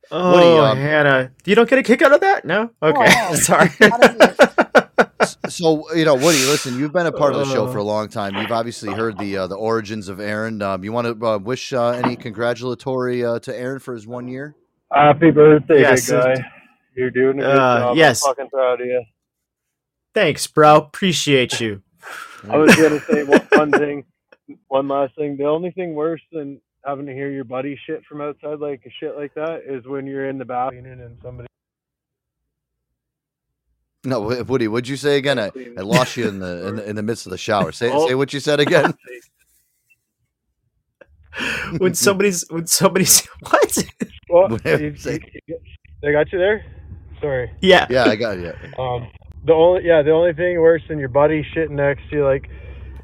Oh, um, Hannah, you don't get a kick out of that? No. Okay, no. sorry. so you know, Woody, listen, you've been a part of the show Uh. for a long time. You've obviously heard the uh, the origins of Aaron. Um, you want to uh, wish uh, any congratulatory uh, to Aaron for his one year? Happy birthday, Yes, big guy. You're doing a good uh, job. yes. I'm fucking proud of you. Thanks, bro. Appreciate you. I was gonna say one, one thing, one last thing. The only thing worse than having to hear your buddy shit from outside, like a shit like that, is when you're in the bathroom and somebody. No, Woody, what'd you say again? I, I lost you in the, in the in the midst of the shower. Say Oh. say what you said again. when somebody's when somebody's what? Well, Whatever you, you say. you- you- they got you there. Sorry. Yeah. Yeah, I got you. Um, the only yeah, the only thing worse than your buddy shitting next to you, like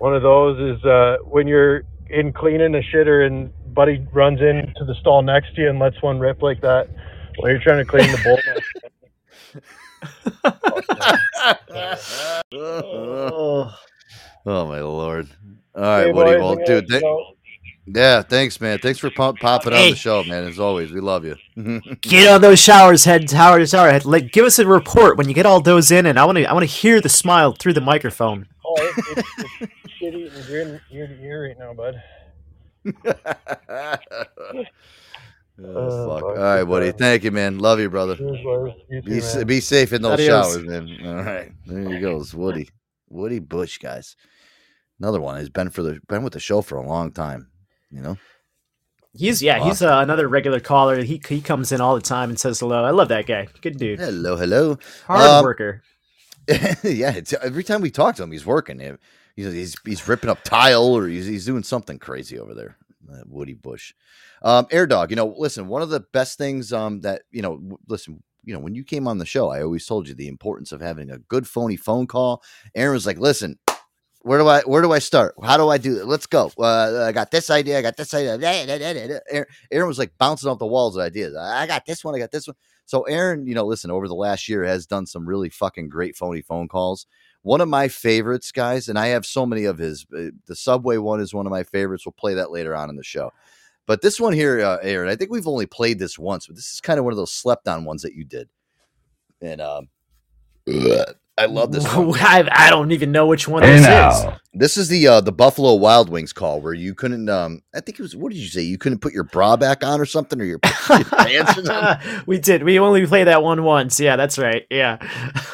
one of those, is uh, when you're in cleaning a shitter and buddy runs into the stall next to you and lets one rip like that while you're trying to clean the bowl. oh. my lord! All right, Hey, Woody. boys, Well, dude, gotta th- yeah, thanks, man. Thanks for pop- popping on the show, man. As always, we love you. Get on those showers head, Howard. Shower head. Like, give us a report when you get all those in, and I want to I want to hear the smile through the microphone. Oh, it, it's, it's shitty and grin ear to ear right now, bud. Oh, fuck. fuck. All right, Woody. Thank you, man. Love you, brother. Cheers. You too, Be, man. be safe in those Adios. showers, man. All right, there you goes, Woody. Woody Bush, guys. Another one. He's been for the been with the show for a long time. You know. He's yeah, he's uh, another regular caller. He he comes in all the time and says hello. I love that guy. Good dude. Hello, hello. Hard Um, worker. yeah, every time we talk to him, he's working. He- He's he's, he's ripping up tile or he's, he's doing something crazy over there. Woody Bush, um, Air Dog. You know, listen. One of the best things um, that you know, w- listen. You know, when you came on the show, I always told you the importance of having a good phony phone call. Aaron was like, "Listen, where do I where do I start? How do I do it? Let's go. Uh, I got this idea. I got this idea. Aaron, Aaron was like bouncing off the walls of ideas. I got this one. I got this one. So Aaron, you know, listen, over the last year has done some really fucking great phony phone calls. One of my favorites, guys, and I have so many of his. uh, The Subway one is one of my favorites. We'll play that later on in the show. But this one here, uh, Aaron, I think we've only played this once, but this is kind of one of those slept on ones that you did. And um, I love this one. I, I don't even know which one this is. This is the uh, the Buffalo Wild Wings call where you couldn't. Um, I think it was. What did you say? You couldn't put your bra back on or something, or your, your pants. We did. We only played that one once. Yeah, that's right. Yeah.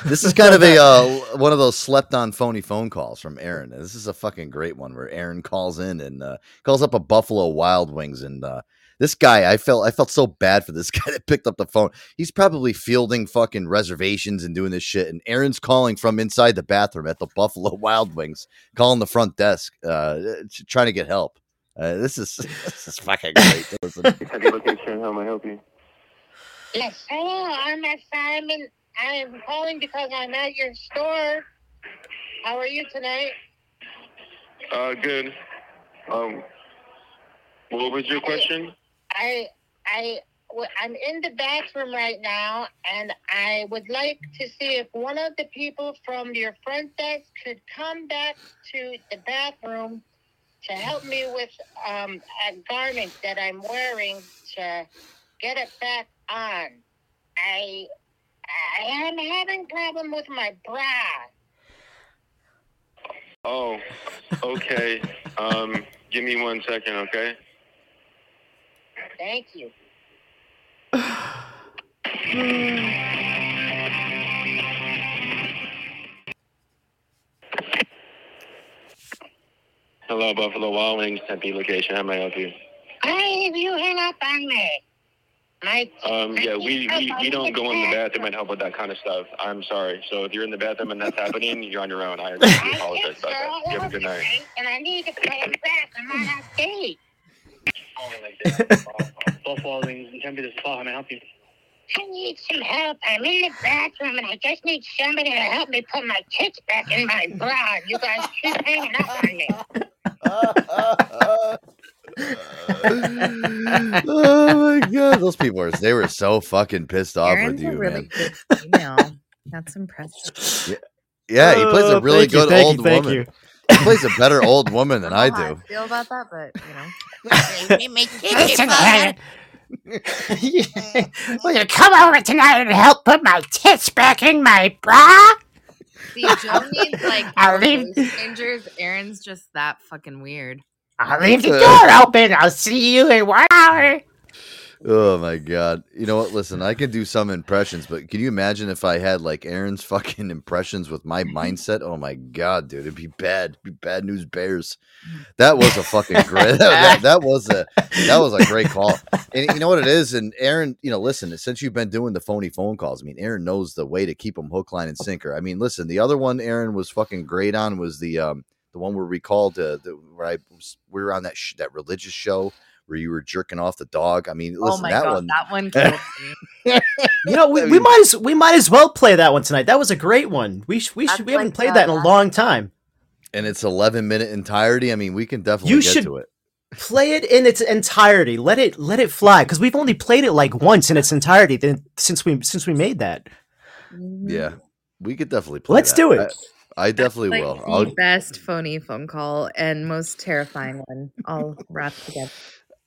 This is kind of a uh, one of those slept on phony phone calls from Aaron. This is a fucking great one where Aaron calls in and uh, calls up a Buffalo Wild Wings and uh, this guy I felt I felt so bad for this guy that picked up the phone. He's probably fielding fucking reservations and doing this shit and Aaron's calling from inside the bathroom at the Buffalo Wild Wings, calling the front desk uh, trying to get help. Uh, this is this is fucking great. Listen. location, how may I help you? Yes, hello, I'm at Simon. I'm calling because I'm at your store. How are you tonight? Uh, good. Um, what was your question? I, I, I'm in the bathroom right now, and I would like to see if one of the people from your front desk could come back to the bathroom to help me with um, a garment that I'm wearing to get it back on. I, I am having problem with my bra. Oh, okay. um, give me one second, okay? Thank you. Hello, Buffalo Wild Wings, Tempe location. How may I help you? Hey, you hang up on me. My Um, yeah, we, we, we don't go in the bathroom and help with that kind of stuff. I'm sorry. So if you're in the bathroom and that's happening, you're on your own. I really apologize about that. You have a good night. and I need to him back. I'm on a date. Buffalo Wings in Tempe, this is Paul. How may I help you? I need some help. I'm in the bathroom and I just need somebody to help me put my tits back in my bra. You guys keep hanging up on me. oh my god, those people were they were so fucking pissed off Aaron's with you, really man. good female. That's impressive. Yeah, he plays a Oh, really thank you, good thank you, old thank woman. you. He plays a better old woman than I don't know how do. I feel about that, but you know. Will you come over tonight and help put my tits back in my bra? See, Joe needs like I'll leave- voice. Aaron's just that fucking weird. I'll leave the door open. I'll see you in one hour. Oh my god! You know what? Listen, I can do some impressions, but can you imagine if I had like Aaron's fucking impressions with my mindset? Oh my god, dude, it'd be bad. It'd be bad news bears. That was a fucking great. that, that was a that was a great call. And you know what it is? And Aaron, you know, listen, since you've been doing the phony phone calls, I mean, Aaron knows the way to keep them hook, line, and sinker. I mean, listen, the other one Aaron was fucking great on was the um the one where we called uh, the where I was, we were on that sh- that religious show where you were jerking off the dog. I mean, listen, oh my that god, one. that one killed me. You know, we, we might as we might as well play that one tonight. That was a great one. We sh- we sh- we haven't like, played uh, that in a long time. and it's 11 minute entirety. I mean, we can definitely You get should- to it. Play it in its entirety. Let it let it fly because we've only played it like once in its entirety then since we since we made that. Yeah, we could definitely play. It. Let's that. do it. I, I definitely like will. the I'll, best phony phone call and most terrifying one all wrapped together.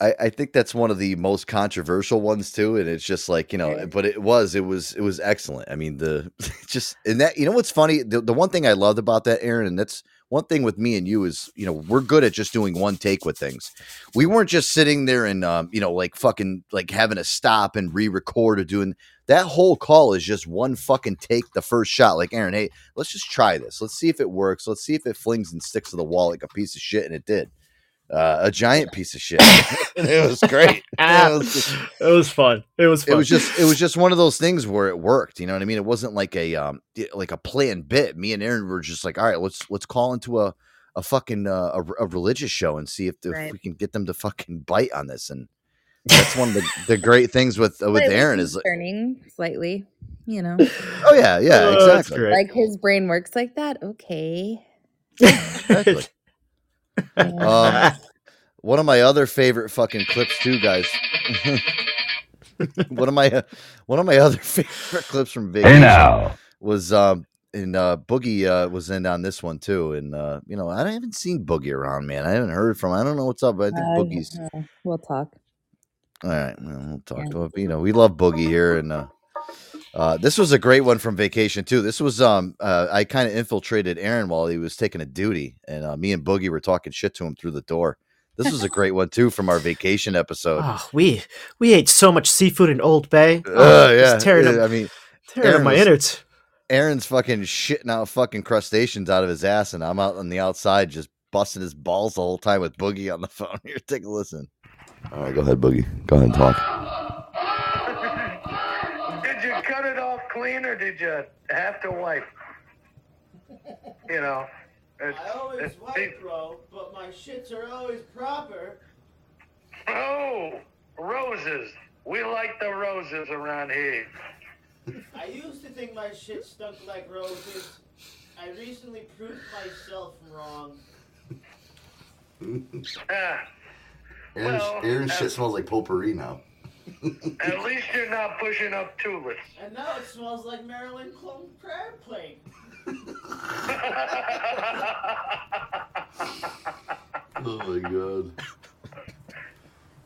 I, I think that's one of the most controversial ones too, and it's just like you know, but it was, it was, it was excellent. I mean, the just and that you know what's funny, the, the one thing I loved about that, Aaron, and that's one thing with me and you is you know we're good at just doing one take with things. We weren't just sitting there and um, you know like fucking like having to stop and re-record or doing that whole call is just one fucking take the first shot. Like Aaron, hey, let's just try this. Let's see if it works. Let's see if it flings and sticks to the wall like a piece of shit, and it did. Uh, a giant piece of shit. and it was great. It was just- It was fun. It was it was just it was just one of those things where it worked you know what i mean it wasn't like a um like a planned bit me and aaron were just like all right let's let's call into a a fucking uh, a, a religious show and see if, the, Right. if we can get them to fucking bite on this and that's one of the, the great things with uh, with aaron is like, slightly, you know. oh yeah yeah Oh, exactly great. Like his brain works like that. Okay. exactly um one of my other favorite fucking clips too guys one of my uh, one of my other favorite clips from vacation now. was um and uh Boogie uh was in on this one too. And uh, you know, I haven't seen Boogie around, man. I haven't heard from I don't know what's up, but I think Uh, Boogie's uh, we'll talk. all right. Well, we'll talk about you know, we love Boogie here and uh uh, this was a great one from vacation too. This was um uh, I kind of infiltrated Aaron while he was taking a duty, and uh, me and Boogie were talking shit to him through the door. This was a great one too from our vacation episode. Oh, we we ate so much seafood in Old Bay. Oh, Oh, yeah, tearing yeah, up, I mean, tearing up Aaron my was- innards. Aaron's fucking shitting out fucking crustaceans out of his ass, and I'm out on the outside just busting his balls the whole time with Boogie on the phone. Here, take a listen. All right, go ahead, Boogie. Go ahead and talk. Cut clean or did you have to wipe? You know. It's, I always it's- wipe, bro, but my shits are always proper. Oh, roses. We like the roses around here. I used to think my shit stunk like roses. I recently proved myself wrong. Ah, Aaron's, Well, Aaron's uh, shit smells like potpourri now. At least you're not pushing up tulips. And now it smells like Marilyn Clone prayer plate. Oh my god.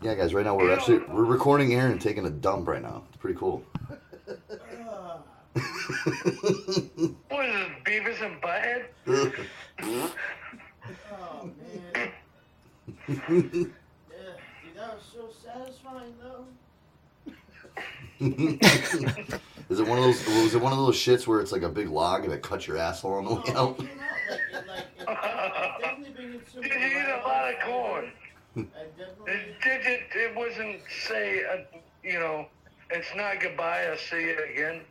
Yeah, guys. Right now we're actually we're recording Aaron taking a dump right now. It's pretty cool. What is this, Beavis and Butthead? Oh man. Yeah, dude, that was so satisfying though. Is it one of those? Was it one of those shits where it's like a big log and it cuts your asshole on the way out? It, like, it, I've definitely been consuming Did you eat a lot of corn? It, did it, it wasn't say, uh, you know, it's not goodbye, I'll see you again.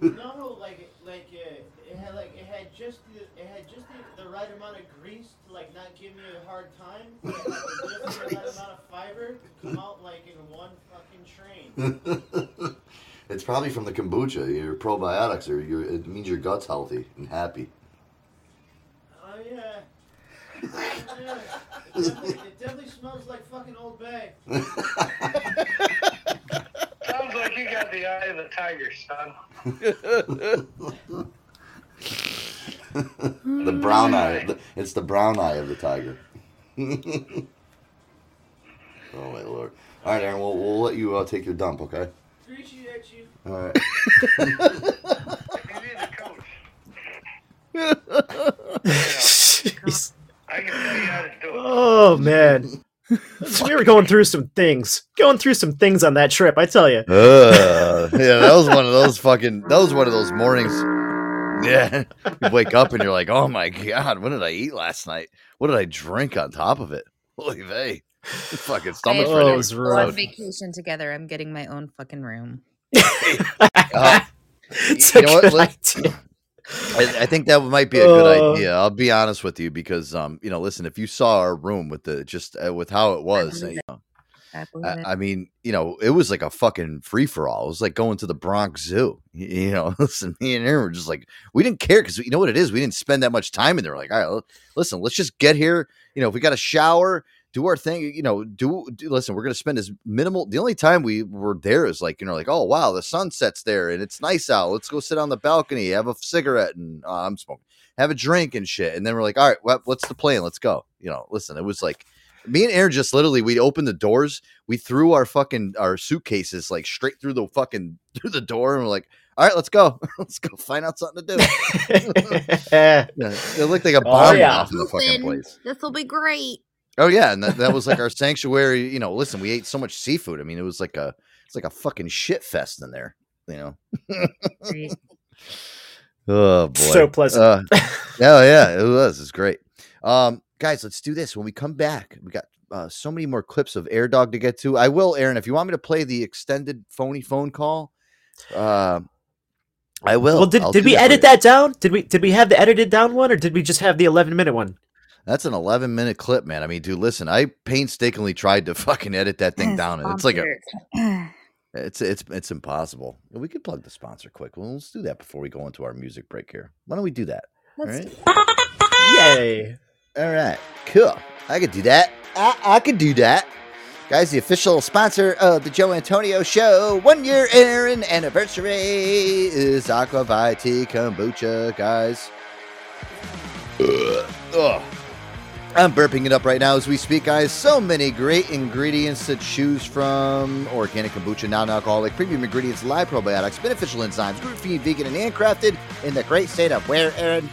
No, like it- like uh, it had like it had just the, it had just the, the right amount of grease to like not give me a hard time. it had just the right amount of fiber to come out like in one fucking train. it's probably from the kombucha. Your probiotics, or your, it means your gut's healthy and happy. Oh yeah. yeah. It, definitely, it definitely smells like fucking Old Bay. Sounds like you got the eye of the tiger, son. the brown eye. It's the brown eye of the tiger. oh my lord! All right, Aaron. We'll, we'll let you uh, take your dump. Okay. Appreciate you. All right. Jeez. I can tell you how to do it. Oh man. we were going through some things, going through some things on that trip. I tell you. Uh, yeah, that was one of those fucking. That was one of those mornings. Yeah, you wake up and you're like, "Oh my god, what did I eat last night? What did I drink on top of it? Holy vey, fucking stomach's If ready it was we go on vacation together, I'm getting my own fucking room. Uh, It's you a know what? idea. I, I think that might be a good Uh. idea. I'll be honest with you because, um, you know, listen, if you saw our room with the just uh, with how it was, believe you know, I I. I mean, you know, it was like a fucking free for all. It was like going to the Bronx Zoo. You, you know, listen, me and Aaron were just like, we didn't care because you know what it is. We didn't spend that much time in there. Like, all right, listen, let's just get here. You know, if we got a shower, do our thing. You know, do, do listen. We're gonna spend as minimal. The only time we were there is like, you know, like, oh wow, the sun sets there and it's nice out. Let's go sit on the balcony, have a cigarette, and uh, I'm smoking, have a drink and shit. And then we're like, all right, well, what's the plan? Let's go. You know, listen, it was like me and Aaron just literally we opened the doors, we threw our fucking our suitcases like straight through the fucking through the door, and we're like, all right, let's go, let's go find out something to do. yeah, it looked like a Oh, bomb went yeah. off in the fucking place. This will be great. Oh yeah, and that, that was like our sanctuary. You know, listen, we ate so much seafood. I mean, it was like a it's like a fucking shit fest in there. You know. oh boy, So pleasant. Uh, yeah, yeah, it was. It's great. Um, guys, let's do this. When we come back, we got uh, so many more clips of Air Dog to get to. I will, Aaron, if you want me to play the extended phony phone call, uh, I will. Well, did, I'll did we that edit that down? Did we did we have the edited down one, or did we just have the eleven minute one? That's an 11 minute clip, man. I mean, dude, listen, I painstakingly tried to fucking edit that thing down, it's like a, it's it's it's impossible. We could plug the sponsor quick. Well, let's do that before we go into our music break here. Why don't we do that? Let's right. Yay! All right, cool. I could do that. I, I could do that. Guys, the official sponsor of the Joe Antonio Show, one year Aaron anniversary is Aqua ViTea Kombucha, guys. Ugh. Ugh. I'm burping it up right now as we speak, guys. So many great ingredients to choose from. Organic kombucha, non-alcoholic, premium ingredients, live probiotics, beneficial enzymes, gluten-free, vegan, and handcrafted in the great state of where, Aaron?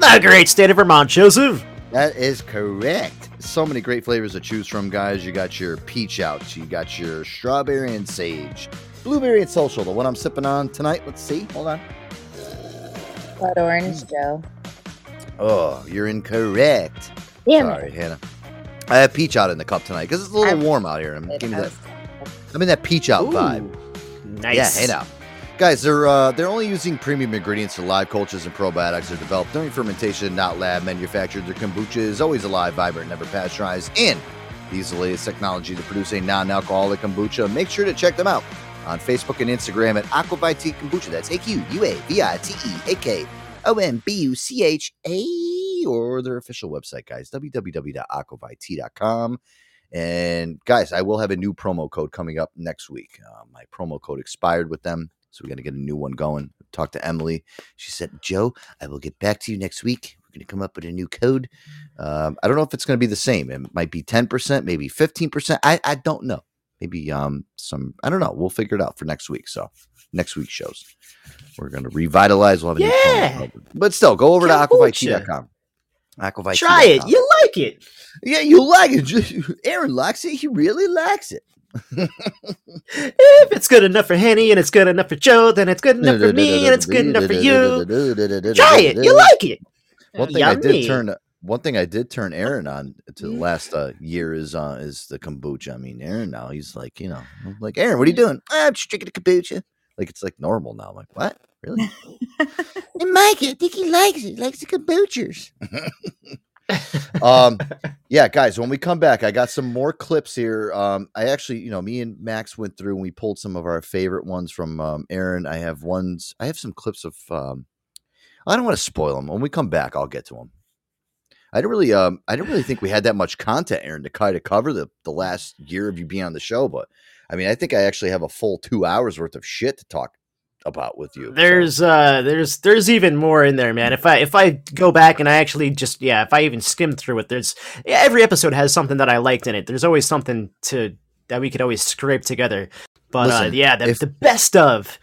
The great state of Vermont, Joseph. That is correct. So many great flavors to choose from, guys. You got your peach out, you got your strawberry and sage, blueberry and social. The one I'm sipping on tonight. Let's see. Hold on. Blood orange, hmm. Joe. Oh, you're incorrect. Damn Sorry, Hannah. I have peach out in the cup tonight because it's a little warm out here. I'm, give me that, I'm in that peach out vibe. Nice. Yeah, hey now. Guys, they're uh, they're only using premium ingredients for live cultures and probiotics. They're developed during fermentation, not lab manufactured. Their kombucha is always alive, vibrant, never pasteurized, and they use the latest technology to produce a non-alcoholic kombucha. Make sure to check them out on Facebook and Instagram at Aqua ViTea Kombucha. That's A Q U A V I T E A K O M B U C H A or their official website, guys, www.aquavitea.com. And guys, I will have a new promo code coming up next week. Uh, my promo code expired with them, so we're going to get a new one going. Talk to Emily. She said, Joe, I will get back to you next week. We're going to come up with a new code. Um, I don't know if it's going to be the same. It might be 10%, maybe 15%. I, I don't know. Maybe um some, I don't know. We'll figure it out for next week. So next week's shows, we're going to revitalize. We'll have a new promo code. But still, go over Kombucha. to aquavitea.com. Aqua ViTea. Try it. You like it. Yeah, you like it. Aaron likes it. He really likes it. If it's good enough for Henny and it's good enough for Joe, then it's good enough for me and it's good enough for you. Try it. You like it. One thing I did turn one thing I did turn Aaron on to the last uh, year is uh, is the kombucha. I mean, Aaron now he's like, you know, I'm like Aaron, what are you doing? "Ah, I'm just drinking the kombucha. Like it's like normal now. I'm like, what? Really? and Mike, I think he likes it. He likes the kombuchas. um, yeah, guys, when we come back, I got some more clips here. Um, I actually, you know, me and Max went through and we pulled some of our favorite ones from um, Aaron. I have ones. I have some clips of. Um, I don't want to spoil them. When we come back, I'll get to them. I didn't really, um, I didn't really think we had that much content, Aaron, to kind of cover the the last year of you being on the show. But I mean, I think I actually have a full two hours worth of shit to talk about with you. There's uh there's there's even more in there, man. If I if I go back and I actually just yeah, if I even skim through it, there's yeah, every episode has something that I liked in it. There's always something to that we could always scrape together. But uh, yeah, the, if- the best of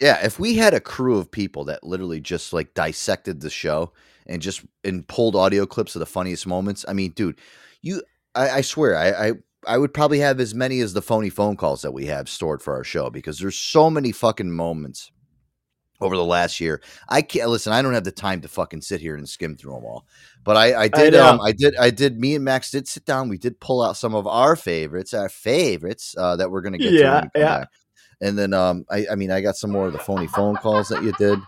Yeah, if we had a crew of people that literally just like dissected the show and just and pulled audio clips of the funniest moments, I mean, dude, you I, I swear, I, I I would probably have as many as the phony phone calls that we have stored for our show because there's so many fucking moments over the last year. I can't listen. I don't have the time to fucking sit here and skim through them all. But I, I did. know. um, I did. I did. Me and Max did sit down. We did pull out some of our favorites, our favorites uh, that we're gonna get. to Yeah, come yeah. back. And then, um, I, I mean, I got some more of the phony phone calls that you did,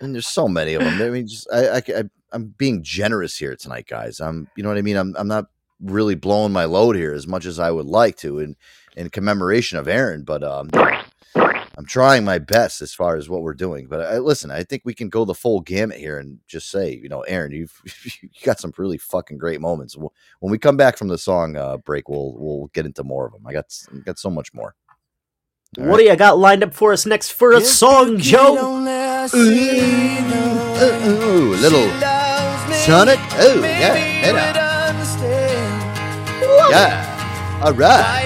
and there's so many of them. I mean, just I, I, I I'm being generous here tonight, guys. I'm, you know what I mean. I'm, I'm not really blowing my load here as much as I would like to, in in commemoration of Aaron. But um, I'm trying my best as far as what we're doing. But I, listen, I think we can go the full gamut here and just say, you know, Aaron, you've you got some really fucking great moments. When we come back from the song uh, break, we'll we'll get into more of them. I got s- got so much more. All What do you got lined up for us next for a song, Joe? Ooh, little Tonic. Oh yeah, yeah, yeah. All right.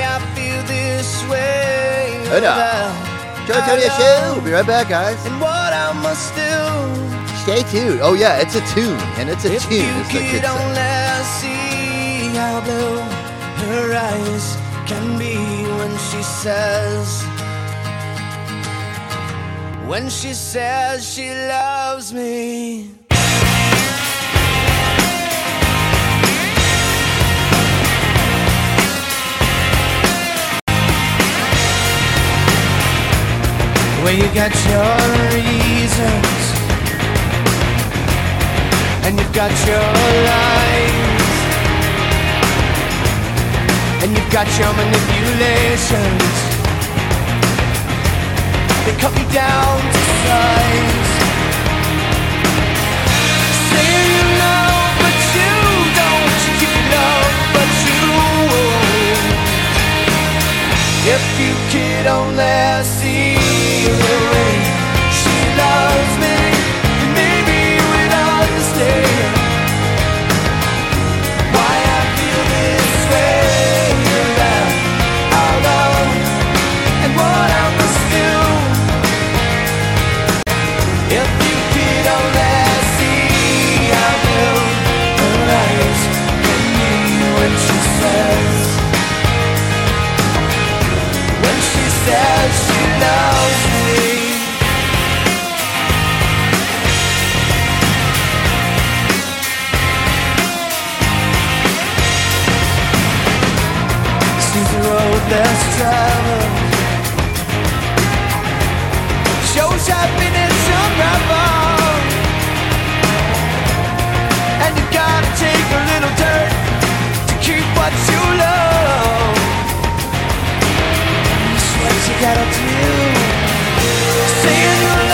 Hey now. Joe Antonio Show. We'll be right back, guys. And what I must do Stay tuned. Oh yeah, it's a tune, and it's a if tune. the could kids say. only see how blue her eyes can be when she says when she says she loves me Well, you got your reasons, and you've got your lies, and you've got your manipulations. They cut me down to size. Say you love, but you don't. You keep your love, but you won't. If you could only see the road less traveled Shows happiness unraveled And you gotta take a little dirt To keep what you love. That's what you gotta do. Saying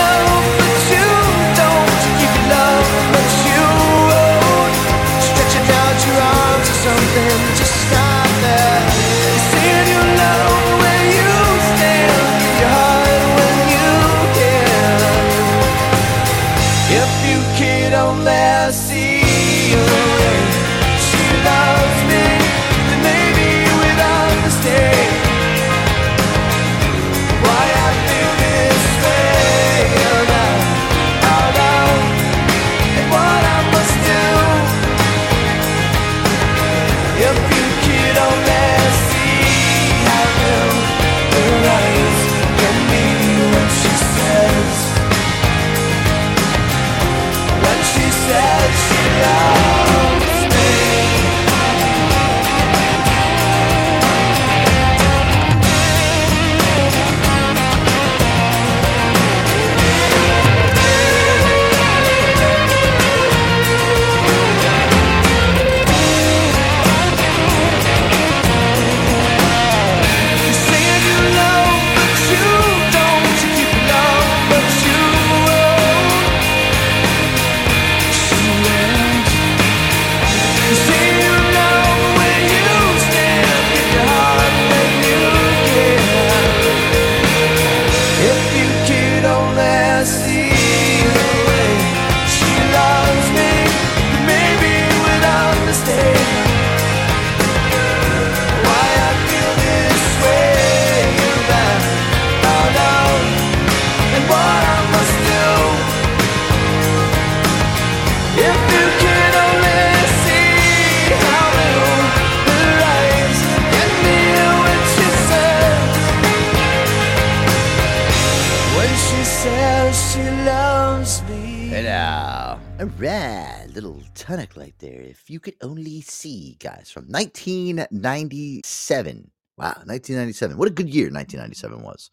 right there. If you could only see, guys, from 1997. Wow, 1997. What a good year 1997 was.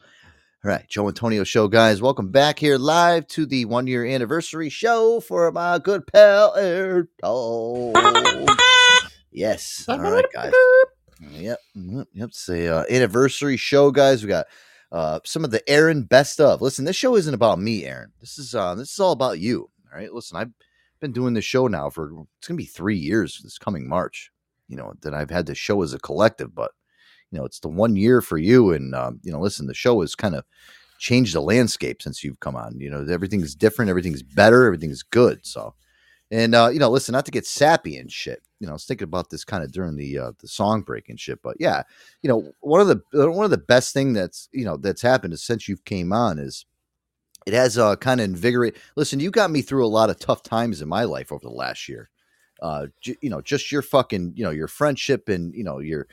All right, Joe Antonio Show, guys. Welcome back here live to the one year anniversary show for my good pal Air Dog. Yes. All right, guys. Yep. Yep. It's a uh, anniversary show, guys. We got uh, some of the Aaron best of. Listen, this show isn't about me, Aaron. This is uh, this is all about you. All right. Listen, I've been doing this show now for it's gonna be three years this coming March. You know that I've had the show as a collective, but you know it's the one year for you. And um, you know, listen, the show has kind of changed the landscape since you've come on. You know, everything's different, everything's better, everything's good. So, and uh, you know, listen, not to get sappy and shit. You know, I was thinking about this kind of during the uh, the song break and shit. But yeah, you know, one of the one of the best thing that's you know that's happened is since you've came on is it has uh, kind of invigorate. Listen, you got me through a lot of tough times in my life over the last year. Uh, j- you know, just your fucking, you know, your friendship and you know your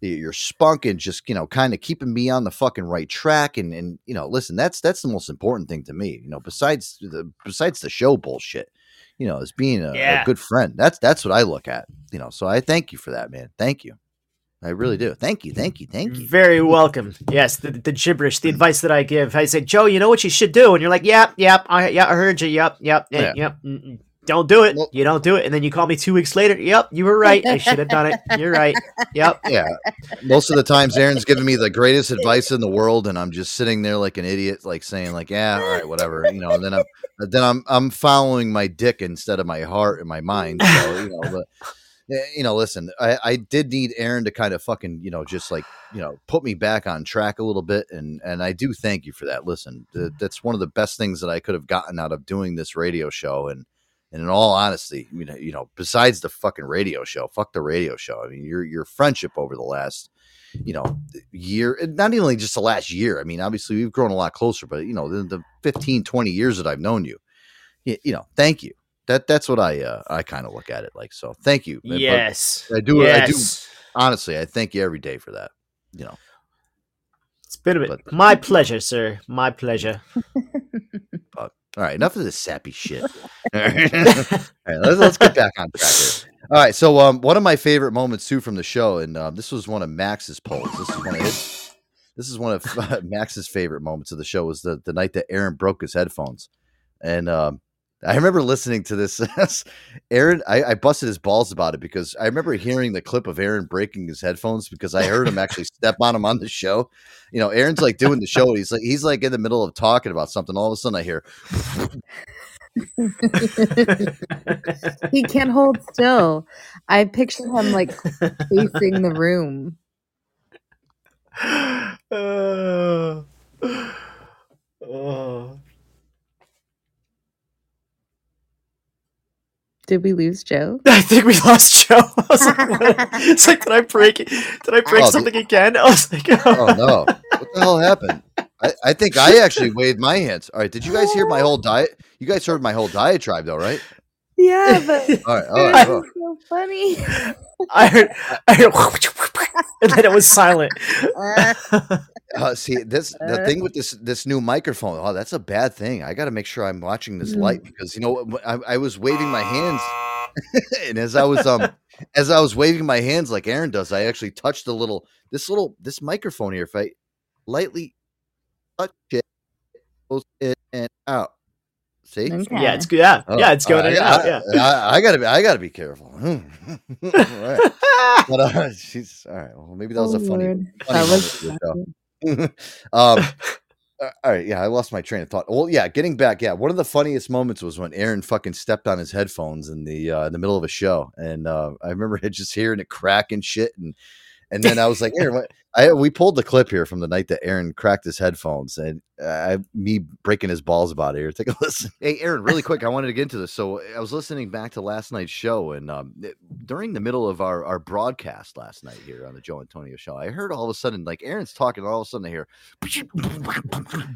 your spunk and just you know kind of keeping me on the fucking right track and and you know listen that's that's the most important thing to me you know besides the besides the show bullshit you know as being a, a good friend that's that's what i look at you know so i thank you for that man thank you i really do thank you thank you thank you Very welcome. Yes, the, the gibberish, the advice that I give. I say, Joe, you know what you should do, and you're like, yep, yep, I, yeah, I heard you, yep, yep, Yeah. yep. Don't do it. You don't do it, and then you call me two weeks later. Yep, you were right. I should have done it. You're right. Yep. yeah most of the times aaron's giving me the greatest advice in the world and i'm just sitting there like an idiot like saying like yeah all right whatever you know and then i'm then i'm i'm following my dick instead of my heart and my mind so you know but Eh, you know listen i i did need aaron to kind of fucking you know just like you know put me back on track a little bit and and i do thank you for that listen th- mm. that's one of the best things that i could have gotten out of doing this radio show and and in all honesty, you know, you know, besides the fucking radio show, fuck the radio show. I mean, your your friendship over the last, you know, year, not only just the last year. I mean, obviously we've grown a lot closer, but you know, the, the 15, 20 years that I've known you, you, you know, thank you. That that's what I uh, I kind of look at it like. So thank you. But Yes. I do. I do. Honestly, I thank you every day for that. You know. It's been a bit. My pleasure, sir. My pleasure. But all right, enough of this sappy shit. all right, all right let's, let's get back on track here. All right, so um, one of my favorite moments too from the show, and um, this was one of Max's polls. This is one of his. This is one of uh, Max's favorite moments of the show. Was the the night that Aaron broke his headphones, and um, I remember listening to this. Aaron, I, I busted his balls about it because I remember hearing the clip of Aaron breaking his headphones because I heard him actually step on him on the show. You know, Aaron's like doing the show. He's like he's like in the middle of talking about something. All of a sudden, I hear. he can't hold still. I picture him like facing the room. Uh, oh. Did we lose Joe? I think we lost Joe. I was like, it's like, did I break? Did I break Oh, the- something again? I was like, Oh no! What the hell happened? I, I think I actually waved my hands. All right, did you guys hear my whole diet? You guys heard my whole diatribe, though, right? Yeah, but All right, all right. well, so funny. I heard, I heard, and then it was silent. Uh, see this the thing with this this new microphone. Oh, that's a bad thing. I got to make sure I'm watching this light because you know I, I was waving my hands, and as I was um as I was waving my hands like Aaron does, I actually touched the little this little this microphone here. If I lightly touch it, goes in and out. See? Yeah, it's good. Yeah, yeah, it's going all in and out. Yeah. I, I, I gotta be I gotta be careful. all right. But uh, she's all right. Well, maybe that was Oh, a funny, Lord. funny That was for the show. um, all right, yeah, I lost my train of thought. Well, yeah, getting back, yeah, one of the funniest moments was when Aaron fucking stepped on his headphones in the uh, in the middle of a show, and uh, I remember just hearing it crack and shit, and and then I was like, Aaron. I we pulled the clip here from the night that Aaron cracked his headphones, and uh, me breaking his balls about it. Here, take a listen. Hey, Aaron, really quick, I wanted to get into this. So I was listening back to last night's show, and um, it- during the middle of our our broadcast last night here on the Joe Antonio show, I heard all of a sudden like Aaron's talking, all of a sudden I hear.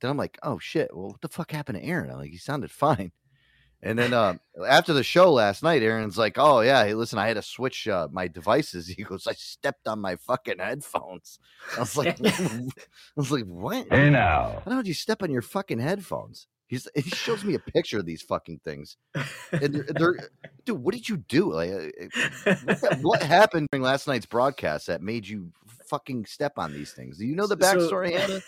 Then I'm like, oh shit, well, what the fuck happened to Aaron? I'm like, he sounded fine. And then uh, after the show last night, Aaron's like, "Oh yeah, hey, listen, I had to switch uh, my devices." He goes, "I stepped on my fucking headphones." I was like, "I was like, what?" Hey, now. how did you step on your fucking headphones? He's he shows me a picture of these fucking things, and they're, they're dude, what did you do? Like, uh, what, what happened during last night's broadcast that made you fucking step on these things? Do you know the So- backstory, Hannah?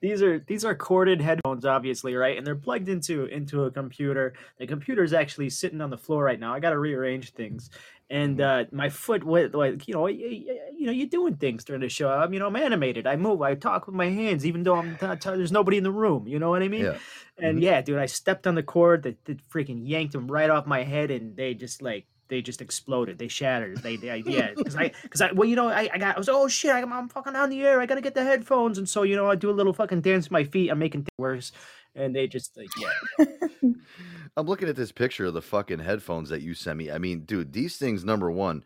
These are these are corded headphones obviously right? And they're plugged into into a computer. The computer is actually sitting on the floor right now. I gotta rearrange things. And uh my foot went like you know y- y- you know you're doing things during the show. I'm you know i'm animated. I move. I talk with my hands even though i'm not there's nobody in the room. You know what i mean? Yeah. and Mhm. yeah dude i stepped on the cord that, that freaking yanked them right off my head and they just like they just exploded. They shattered. They, they yeah, because I, because I, well, you know, I, I got, I was, oh shit, I'm, I'm fucking on the air. I gotta get the headphones, and so you know, I do a little fucking dance with my feet. I'm making things worse, and they just like, yeah, I'm looking at this picture of the fucking headphones that you sent me. I mean, dude, these things. Number one,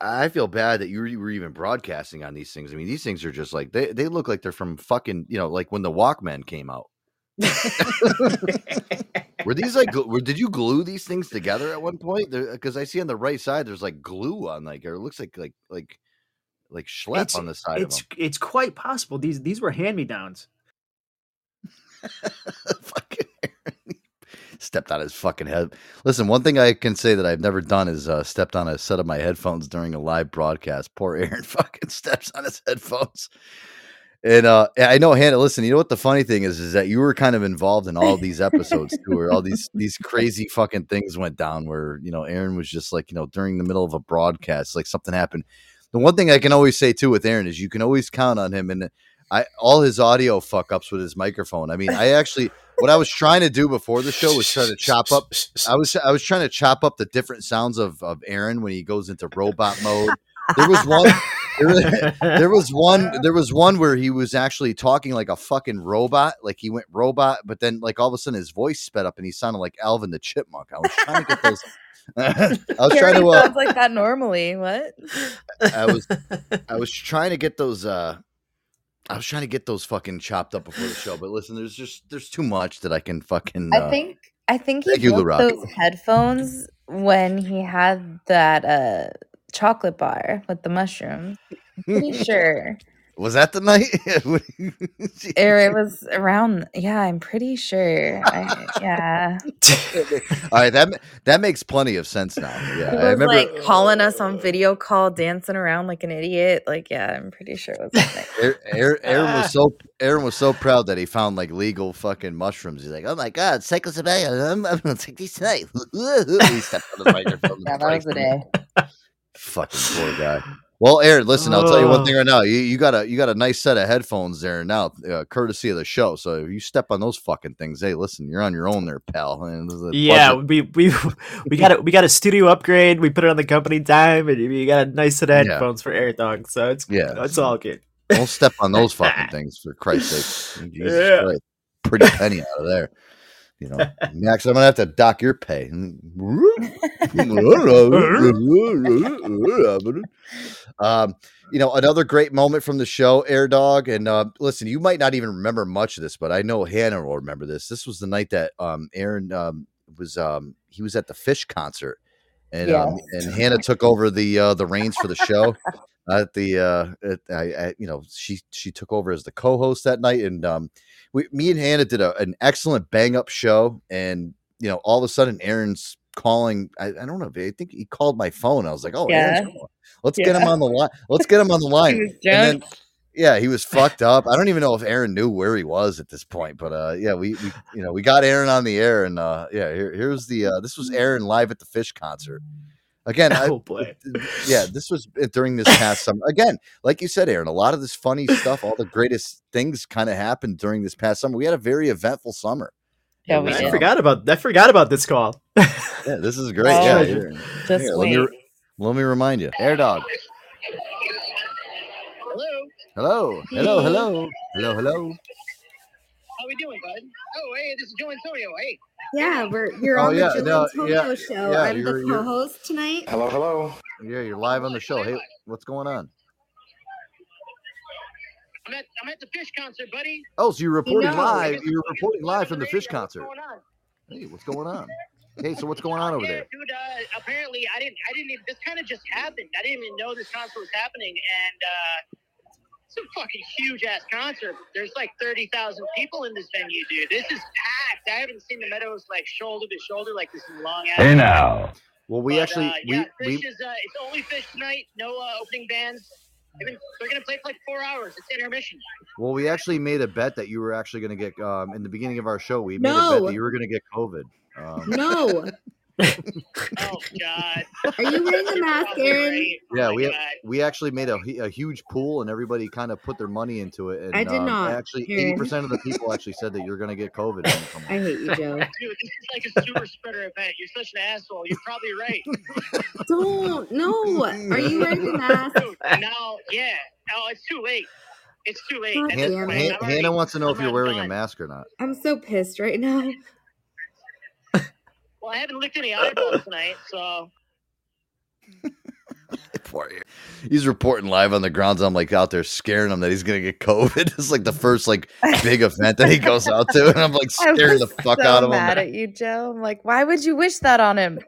I I feel bad that you were- you were even broadcasting on these things. I mean, these things are just like they they look like they're from fucking you know like when the Walkman came out. were these like were, did you glue these things together at one point? Because I see on the right side there's like glue on like or it looks like like like like schlep it's on the side of it's it's quite possible. These these were hand me downs. stepped on his fucking head. Listen, one thing I can say that I've never done is uh, stepped on a set of my headphones during a live broadcast. Poor Aaron fucking steps on his headphones. And uh, I know Hannah. Listen, you know what the funny thing is, is that you were kind of involved in all these episodes too, where all these these crazy fucking things went down. Where you know Aaron was just like you know during the middle of a broadcast, like something happened. The one thing I can always say too with Aaron is you can always count on him, and I all his audio fuck ups with his microphone. I mean, I actually what I was trying to do before the show was try to chop up. I was I was trying to chop up the different sounds of of Aaron when he goes into robot mode. There was one. There was, there was one. There was one where he was actually talking like a fucking robot. Like he went robot, but then like all of a sudden his voice sped up and he sounded like Alvin the Chipmunk. I was trying to get those. I was He trying to. Uh, sounds like that normally. What? I was I was trying to get those uh I was trying to get those fucking chopped up before the show, but listen, there's just there's too much that I can fucking uh, I think I think he thank you, broke those headphones when he had that uh chocolate bar with the mushrooms. Pretty sure. was that the night? It was around yeah, I'm pretty sure. I, yeah. All right, that that makes plenty of sense now. Yeah, I remember like calling us on video call, dancing around like an idiot. Like, yeah, I'm pretty sure it was that night. Aaron, Aaron, Aaron was so Aaron was so proud that he found like legal fucking mushrooms. He's like, "Oh my god, psychosomalia! I'm, I'm gonna take these tonight." he stepped on the microphone. Yeah, that was the day. Fucking poor guy. Well, Aaron, listen, I'll tell you one thing right now. You, you got a you got a nice set of headphones there now, uh, courtesy of the show. So if you step on those fucking things, hey, listen, you're on your own there, pal. And this is a Yeah, budget- we we we got a we got a studio upgrade. We put it on the company dime, and you got a nice set of Yeah. headphones for Air Dog. So it's Yeah. it's all good. don't step on those fucking things for Christ's sake. Jesus Yeah. Christ. Pretty penny out of there. You know, Max, I'm gonna have to dock your pay. um, you know, another great moment from the show, Air Dog. And uh, listen, you might not even remember much of this, but I know Hannah will remember this. This was the night that um, Aaron um, was um, he was at the Phish concert, and um, Yes. and Hannah took over the uh, the reins for the show. At the uh, at, I, I, you know, she she took over as the co-host that night, and um, we, me and Hannah did a, an excellent bang up show, and you know, all of a sudden, Aaron's calling. I, I don't know. I think he called my phone. I was like, oh, Yeah. let's get him on the line. Let's get him on the line. then, yeah, he was fucked up. I don't even know if Aaron knew where he was at this point, but uh, yeah, we, we you know we got Aaron on the air, and uh, yeah, here, here's the uh, this was Aaron live at the Phish concert. Again, I, Oh boy. yeah, this was uh, during this past summer. Again, like you said, Aaron, a lot of this funny stuff, all the greatest things kind of happened during this past summer. We had a very eventful summer. Yeah, we I did. forgot about I forgot about this call. Yeah, this is great. Oh, yeah, just- here, just here, let me let me remind you, Air Dog. Hello. Hello, hello, hello, hello, hello. How are we doing, bud? Oh, hey, this is Joe Antonio. Hey. Yeah, we're you're Oh, on yeah, the no, Joe Antonio yeah, show. yeah, I'm you're- the you're- co-host tonight. Hello, hello. Yeah, you're live on the show. Hey, what's going on? I'm at I'm at the Phish concert, buddy. Oh, so you're reporting know. live. You're reporting live from the Phish concert. Hey, what's going on? Hey, so what's going on over there? Dude, uh, apparently I didn't. I didn't even. This kind of just happened. I didn't even know this concert was happening, and uh, it's a fucking huge ass concert. There's like thirty thousand people in this venue, dude. This is packed. I haven't seen the Meadows like shoulder to shoulder like this in a long ass. Hey, time. now. Well, we But, actually uh, yeah, we, Phish we is uh, it's only Phish tonight. No uh, opening bands. They've been- they're gonna play for like four hours. It's intermission. well we actually made a bet that you were actually going to get um in the beginning of our show. We made a bet that you were going to get COVID. Um, No. Oh God. Are you wearing a mask, Aaron? Yeah, we we actually made a, a huge pool, and everybody kind of put their money into it. And, I did um, not, Actually, eighty percent of the people actually said that you're going to get COVID. when you come I hate you, Joe. Dude, this is like a super spreader event. You're such an asshole. You're probably right. Don't. No. Are you wearing a mask? Dude, no, yeah. Oh, it's too late. It's too late. God At this Han- Han- Hannah wants to know if I'm you're already wearing a mask or not. I'm so pissed right now. Well, I haven't licked any eyeballs tonight, so Poor He's reporting live on the grounds. I'm like out there scaring him that he's going to get COVID. It's like the first like big event that he goes out to, and I'm like I scaring the fuck so out of him. mad at you, Joe. I'm like, why would you wish that on him?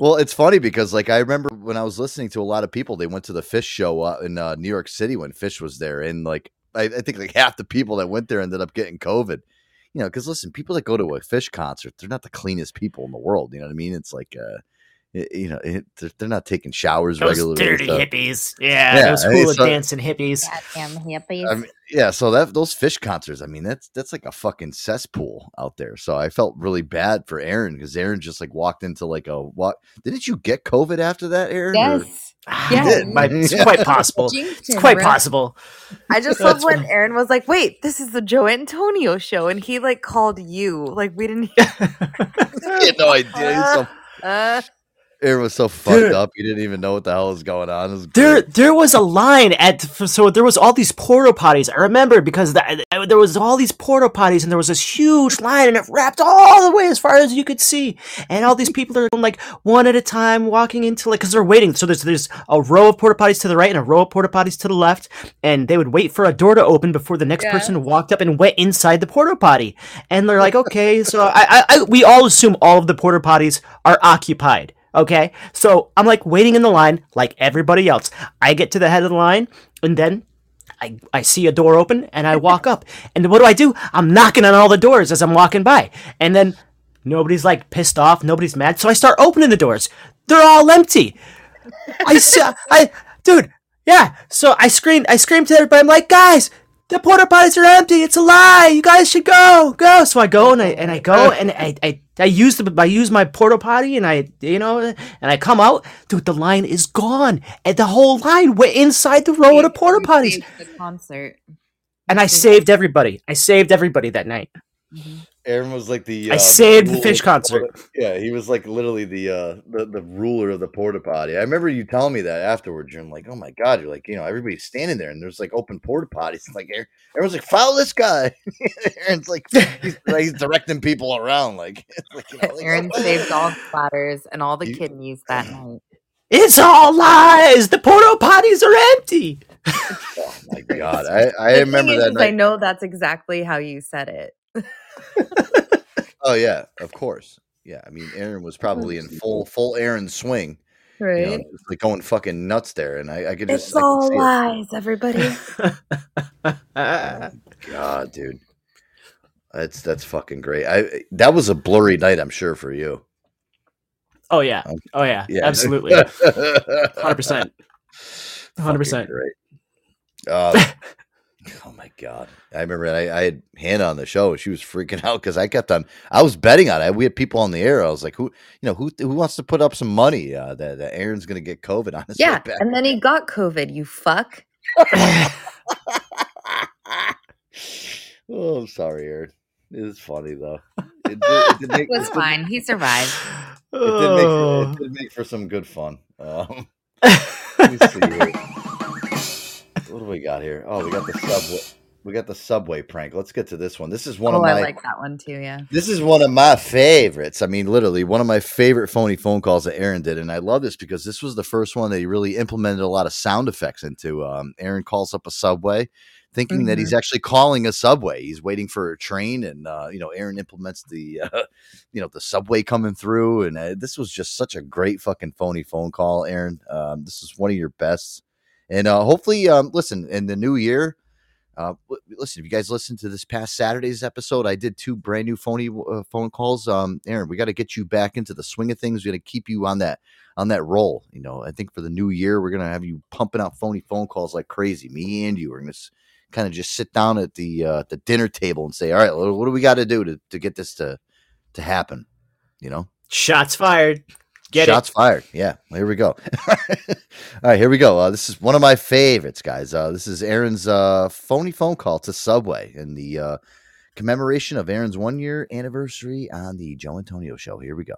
Well, it's funny because like I remember when I was listening to a lot of people, they went to the Phish show uh, in uh, New York City when Phish was there, and like I, I think like half the people that went there ended up getting COVID. You know, because listen, people that go to a Phish concert, they're not the cleanest people in the world. You know what I mean? It's like, uh, you know, it, they're, they're not taking showers Those regularly. and dirty stuff. hippies. Yeah, Yeah, those I mean, hula so- dancing hippies. Goddamn hippies. I mean, yeah, so that those Phish concerts, I mean, that's that's like a fucking cesspool out there. So I felt really bad for Aaron because Aaron just like walked into like a what? Didn't you get COVID after that, Aaron? or- Yes. You Yeah. My- it's quite possible. Jinxed It's quite right? possible. I just love when fine. Aaron was like, "Wait, this is the Joe Antonio show," and he like called you. Like we didn't. he had no idea. He's so, Uh, Aaron was so fucked Dude. up. He didn't even know what the hell was going on. Was There, great. there was a line at so there was all these porta potties. I remember because the, there was all these porta potties and there was this huge line and it wrapped all the way as far as you could see. And all these people are going like one at a time walking into like because they're waiting. So there's there's a row of porta potties to the right and a row of porta potties to the left, and they would wait for a door to open before the next Yeah. person walked up and went inside the porta potty. And they're like, okay, so I, I, I we all assume all of the porta potties are occupied. Okay, so I'm like waiting in the line like everybody else. I get to the head of the line, and then I, I see a door open, and I walk up. And what do I do? I'm knocking on all the doors as I'm walking by, and then nobody's like pissed off, nobody's mad. So I start opening the doors. They're all empty. I I dude, yeah. So I screamed, I screamed to everybody. I'm like, guys, the porta potties are empty. It's a lie. You guys should go, go. So I go and I and I go uh. and I I, I use the I use my porta potty and I you know and I come out, dude. The line is gone, and the whole line went inside the row of the porta potties, the concert. and I saved everybody. I saved everybody that night. Mm-hmm. Aaron was like the. I uh, saved the Phish of porta- concert. yeah, he was like literally the uh the, the ruler of the porta potty. I remember you telling me that afterwards. You're like, oh my god, you're like, you know, everybody's standing there and there's like open porta potties. It's like Aaron- everyone's like, follow this guy. Aaron's like, he's, like, he's directing people around. Like, it's like, you know, like, Aaron saved all the platters and all the kidneys that night. It's all lies. The porta potties are empty. oh my god, I, I remember is, that is I know that's exactly how you said it. Oh yeah, of course. Yeah, I mean, Aaron was probably in full full Aaron swing. You know, Right. like going fucking nuts there, and I, I could just It's all see it. lies, everybody. God, dude, that's that's fucking great. I that was a blurry night, I'm sure for you. Oh yeah. Oh yeah. Yeah. Absolutely. Hundred percent. Hundred percent. Great. Uh, oh my god! I remember I, I had Hannah on the show. She was freaking out because I kept on. I was betting on it. We had people on the air. I was like, "Who, you know, who, who wants to put up some money uh, that, that Aaron's going to get COVID on his yeah, back?" and then he got COVID. You fuck. Oh, I'm sorry, Aaron. It is funny though. It, did- it did make, It was it did- fine. He survived. It did, make, Oh. it did make for some good fun. Um, What do we got here? Oh, we got the subway. We got the subway prank. Let's get to this one. This is one oh, of my. I like that one too. Yeah. This is one of my favorites. I mean, literally one of my favorite phony phone calls that Aaron did, and I love this because this was the first one that he really implemented a lot of sound effects into. Um, Aaron calls up a subway. thinking that he's actually calling a subway. He's waiting for a train, and uh, you know, Aaron implements the uh, you know the subway coming through, and uh, this was just such a great fucking phony phone call, Aaron. Um, this is one of your best, and uh, hopefully, um, listen in the new year. Uh, listen, if you guys listened to this past Saturday's episode, I did two brand new phony uh, phone calls. Um, Aaron, we got to get you back into the swing of things. We got to keep you on that on that roll. You know, I think for the new year, we're gonna have you pumping out phony phone calls like crazy. Me and you are gonna kind of just sit down at the uh, the dinner table and say, "All right, what do we got to do to to get this to to happen?" You know, Shots fired. Get shots it. fired. Yeah, here we go. All right, here we go. Uh, this is one of my favorites, guys. Uh, this is Aaron's uh, phony phone call to Subway in the uh, commemoration of Aaron's one year anniversary on the Joe Antonio Show. Here we go.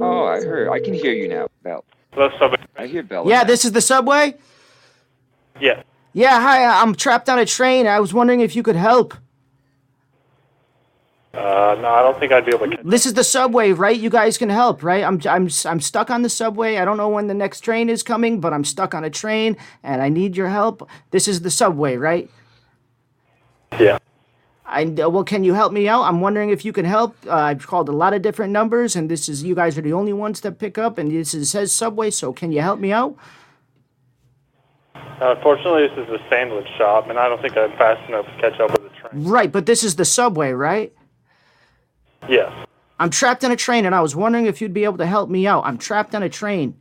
Oh, I heard. I can hear you now, Bell. Hello, Subway. I hear Bella. Yeah, this is the subway. Yeah. Yeah, hi. I'm trapped on a train. I was wondering if you could help. Uh, no, I don't think I'd be able to. This is the subway, right? You guys can help, right? I'm I'm I'm stuck on the subway. I don't know when the next train is coming, but I'm stuck on a train and I need your help. This is the subway, right? Yeah. I uh, well, can you help me out? I'm wondering if you can help. Uh, I've called a lot of different numbers, and this is you guys are the only ones that pick up, and this is, says subway. So can you help me out? Uh, Unfortunately, this is a sandwich shop, and I don't think I'm fast enough to catch up with the train. Right, but this is the subway, right? Yes. I'm trapped on a train, and I was wondering if you'd be able to help me out. I'm trapped on a train.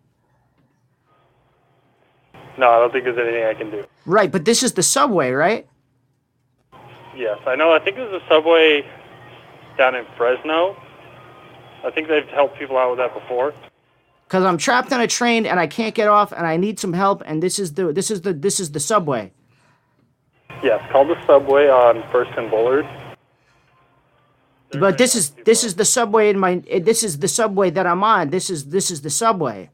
No, I don't think there's anything I can do. Right, but this is the subway, right? Yes, I know. I think there's a subway down in Fresno. I think they've helped people out with that before. Cause I'm trapped on a train and I can't get off, and I need some help. And this is the this is the this is the subway. Yes, call the subway on First and Bullard. But this is this is the subway in my eh, this is the subway that I'm on. This is this is the subway.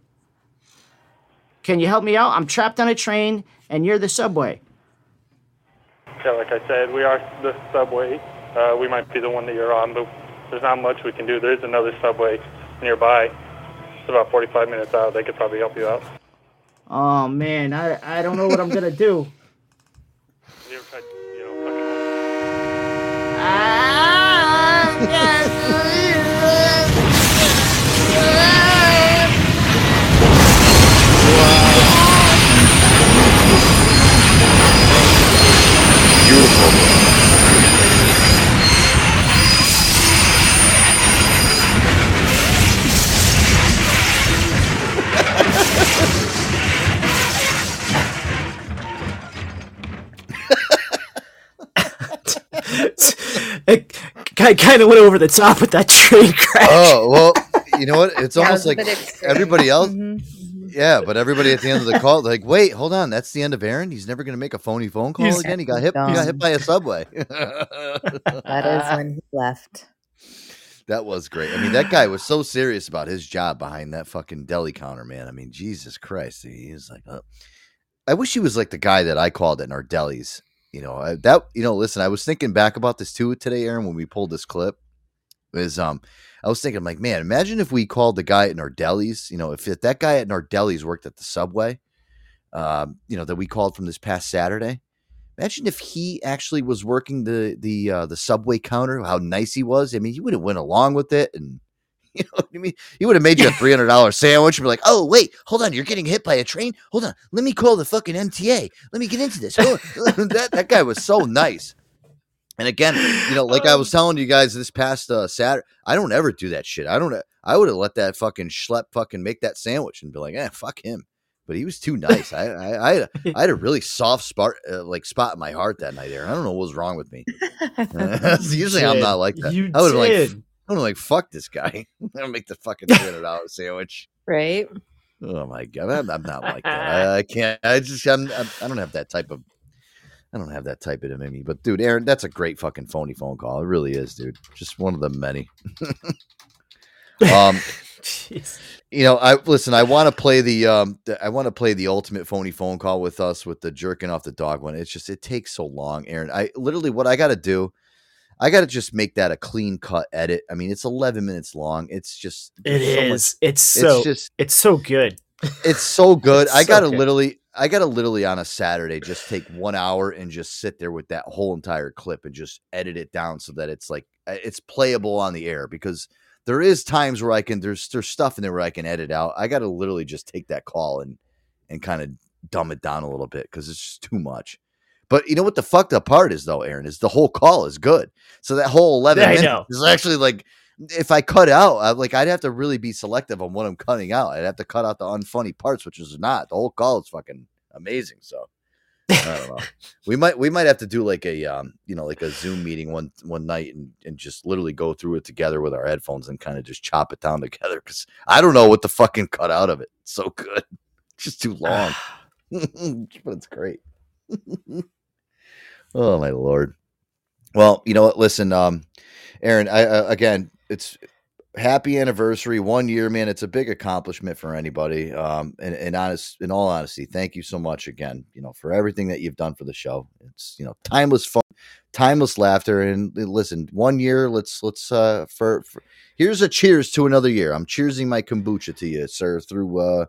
Can you help me out? I'm trapped on a train, and you're the subway. Yeah, like I said, we are the subway. Uh, we might be the one that you're on, but there's not much we can do. There is another subway nearby. It's about 45 minutes out. They could probably help you out. Oh man, I I don't know what I'm gonna do. You ever tried, you know, fucking yes. It kind of went over the top with that train crash. Oh well, you know what? It's almost was like bit everybody else. Mm-hmm. Yeah, but everybody at the end of the call, like, wait, hold on, that's the end of Aaron. He's never going to make a phony phone call He's again. He got hit. He got hit by a subway. That is when he left. That was great. I mean, that guy was so serious about his job behind that fucking deli counter, man. I mean, Jesus Christ, he was like, oh. I wish he was like the guy that I called at our delis. You know, I, that you know, listen, I was thinking back about this too today, Aaron, when we pulled this clip. Is um, I was thinking, like, man, imagine if we called the guy at Nardelli's. You know, if, that guy at Nardelli's worked at the subway, um, you know, that we called from this past Saturday. Imagine if he actually was working the the uh, the subway counter. How nice he was. I mean, he would have went along with it, and you know what I mean. He would have made you a three hundred dollar sandwich and be like, "Oh wait, hold on, you're getting hit by a train. Hold on, let me call the fucking MTA. Let me get into this." That that guy was so nice. And again, you know, like I was telling you guys this past uh, Saturday, I don't ever do that shit. I don't. I would have let that fucking schlep fucking make that sandwich and be like, "eh, fuck him." But he was too nice. I I I had, a, I had a really soft spot uh, like spot in my heart that night. There, I don't know what was wrong with me. Usually I'm not like that. You I would have like did. I would like fuck this guy. I'll make the fucking three hundred dollar sandwich. Right? Oh my god, I'm, I'm not like that. I, I can't. I just I'm, I'm I don't have that type of. I don't have that type of in me. But dude, Aaron, that's a great fucking phony phone call. It really is, dude. Just one of the many. um, you know, I listen. I want to play the um, the, I want to play the ultimate phony phone call with us with the jerking off the dog one. It's just it takes so long, Aaron. I literally what I got to do. I got to just make that a clean cut edit. I mean, it's 11 minutes long. It's just It so is. much- It's so. it's just It's so good. it's so good. It's I gotta good. literally, I gotta literally on a Saturday just take one hour and just sit there with that whole entire clip and just edit it down so that it's like uh, it's playable on the air because there is times where I can there's there's stuff in there where I can edit out. I gotta literally just take that call and and kind of dumb it down a little bit because it's just too much. But you know what the fucked up part is though, Aaron, is the whole call is good. So that whole eleven Yeah, I minutes know. is actually like if I cut out, I, like I'd have to really be selective on what I'm cutting out. I'd have to cut out the unfunny parts, which is not. The whole call is fucking amazing. So I don't know. we might we might have to do like a um you know like a Zoom meeting one one night and and just literally go through it together with our headphones and kind of just chop it down together because I don't know what the fucking cut out of it. It's so good, it's just too long, but it's great. Oh my lord. Well, you know what? Listen, um, Aaron, I, uh, again, it's happy anniversary, one year, man. It's a big accomplishment for anybody. Um, and, and honest, in all honesty, thank you so much again, you know, for everything that you've done for the show. It's, you know, timeless fun, timeless laughter. And listen, one year, let's, let's, uh, for, for here's a cheers to another year. I'm cheersing my kombucha to you, sir, through, uh,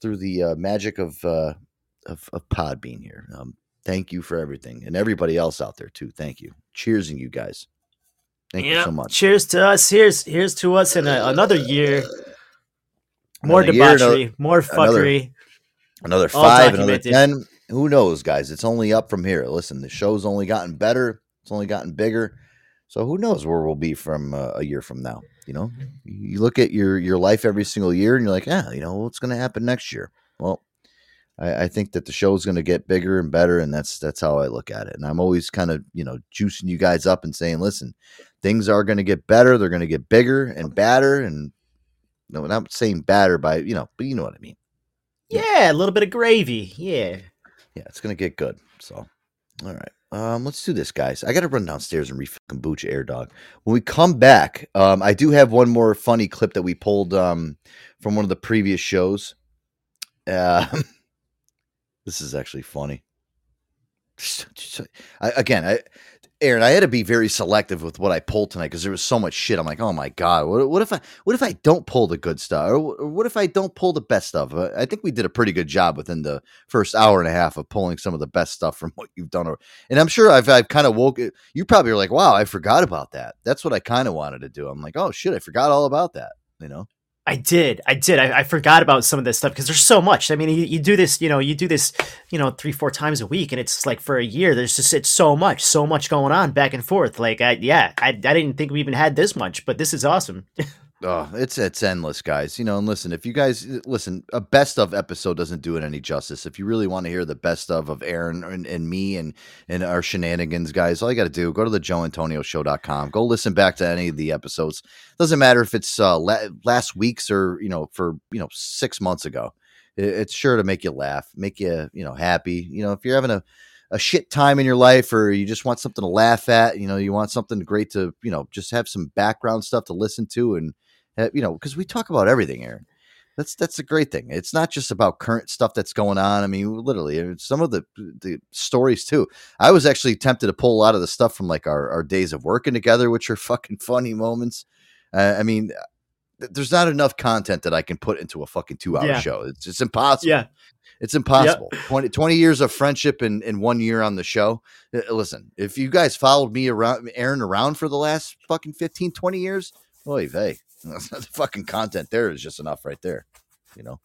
through the uh, magic of, uh, of, of Podbean here. Um, thank you for everything and everybody else out there too. Thank you. Cheersing you guys. Thank you so much. Cheers to us. Here's here's to us in a, another year. More Another year, another- debauchery, more fuckery. Another All five, another ten. Who knows, guys? It's only up from here. Listen, the show's only gotten better. It's only gotten bigger. So who knows where we'll be from uh, a year from now? You know, you look at your your life every single year, and you're like, yeah, you know, what's going to happen next year? Well, I, I think that the show is going to get bigger and better, and that's that's how I look at it. And I'm always kind of you know juicing you guys up and saying, listen, things are going to get better. They're going to get bigger and badder, and no, not saying badder by you know, but you know what I mean. Yeah, a little bit of gravy. Yeah. Yeah, it's gonna get good. So, all right, um, let's do this, guys. I got to run downstairs and refill kombucha air dog. When we come back, um, I do have one more funny clip that we pulled um from one of the previous shows. Uh, this is actually funny. I, again, I, Aaron, I had to be very selective with what I pulled tonight because there was so much shit. I'm like, oh my god, what, what if I, what if I don't pull the good stuff, or, or what if I don't pull the best stuff? Uh, I think we did a pretty good job within the first hour and a half of pulling some of the best stuff from what you've done. And I'm sure I've, I've kind of woke. You probably are like, wow, I forgot about that. That's what I kind of wanted to do. I'm like, oh shit, I forgot all about that. You know. I did. I did. I, I forgot about some of this stuff because there's so much. I mean, you, you do this, you know, you do this, you know, three, four times a week, and it's like for a year, there's just it's so much, so much going on back and forth. Like, I, yeah, I, I didn't think we even had this much, but this is awesome. Oh, it's it's endless, guys. You know, and listen, if you guys listen, a best of episode doesn't do it any justice. If you really want to hear the best of of Aaron and, and me and and our shenanigans, guys, all you got to do go to the joeantonioshow.com. Go listen back to any of the episodes. Doesn't matter if it's uh, la- last week's or you know for you know six months ago. It- it's sure to make you laugh, make you you know happy. You know, if you're having a a shit time in your life or you just want something to laugh at, you know, you want something great to, you know, just have some background stuff to listen to and uh, you know, because we talk about everything, Aaron. That's that's a great thing. It's not just about current stuff that's going on. I mean, literally, some of the the stories too. I was actually tempted to pull a lot of the stuff from like our, our days of working together, which are fucking funny moments. Uh, I mean, th- there's not enough content that I can put into a fucking two hour Yeah. show. It's it's impossible. Yeah. It's impossible. 20, 20 years of friendship and, and one year on the show. Uh, Listen, if you guys followed me around, Aaron around for the last fucking 15, 20 years, oy vey. The fucking content there is just enough right there, you know?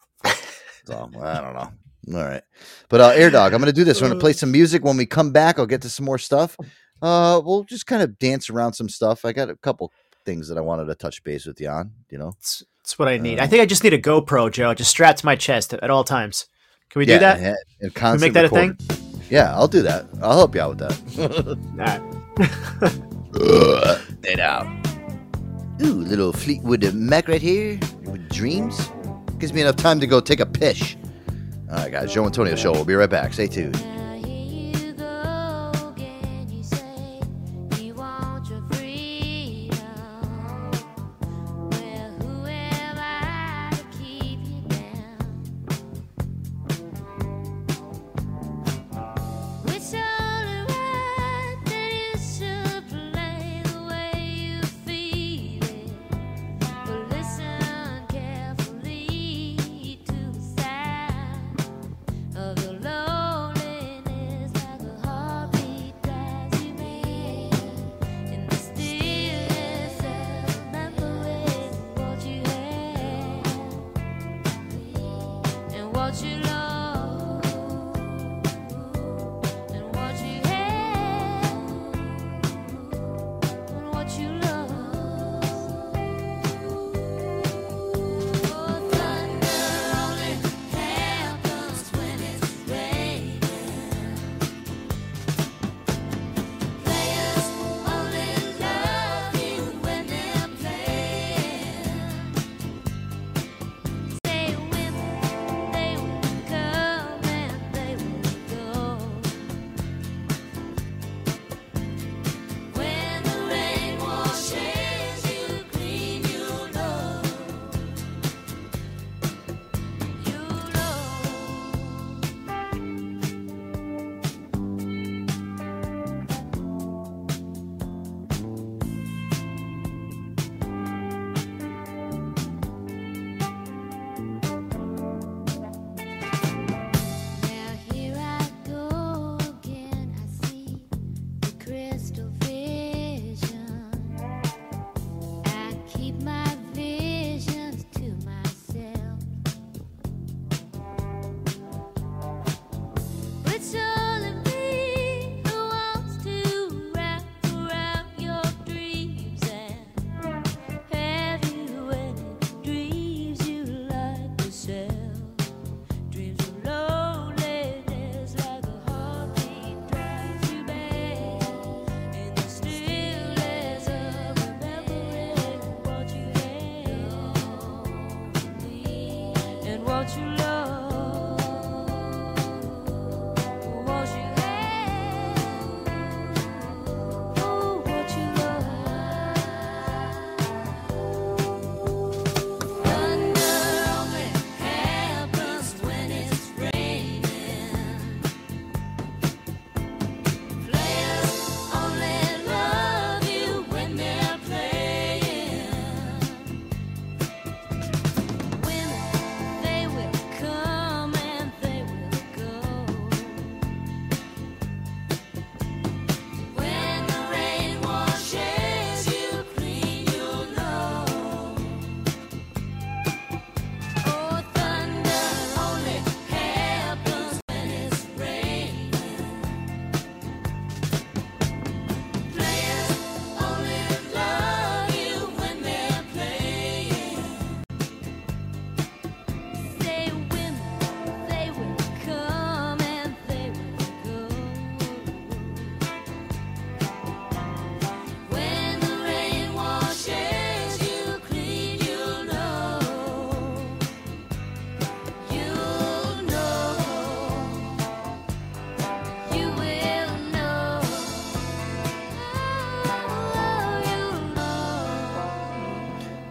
So, I don't know. All right. But uh, Air Dog, I'm going to do this. We're going to play some music. When we come back, I'll get to some more stuff. Uh, we'll just kind of dance around some stuff. I got a couple things that I wanted to touch base with you on, you know? That's what I need. Uh, I think I just need a GoPro, Joe, just strapped to my chest at all times. Can we Yeah, do that? and- and make that a thing? Yeah, I'll do that. I'll help you out with that. It out. Ooh, little Fleetwood Mac right here with dreams. Gives me enough time to go take a pish. All right, guys. Joe Antonio Show. We'll be right back. Stay tuned.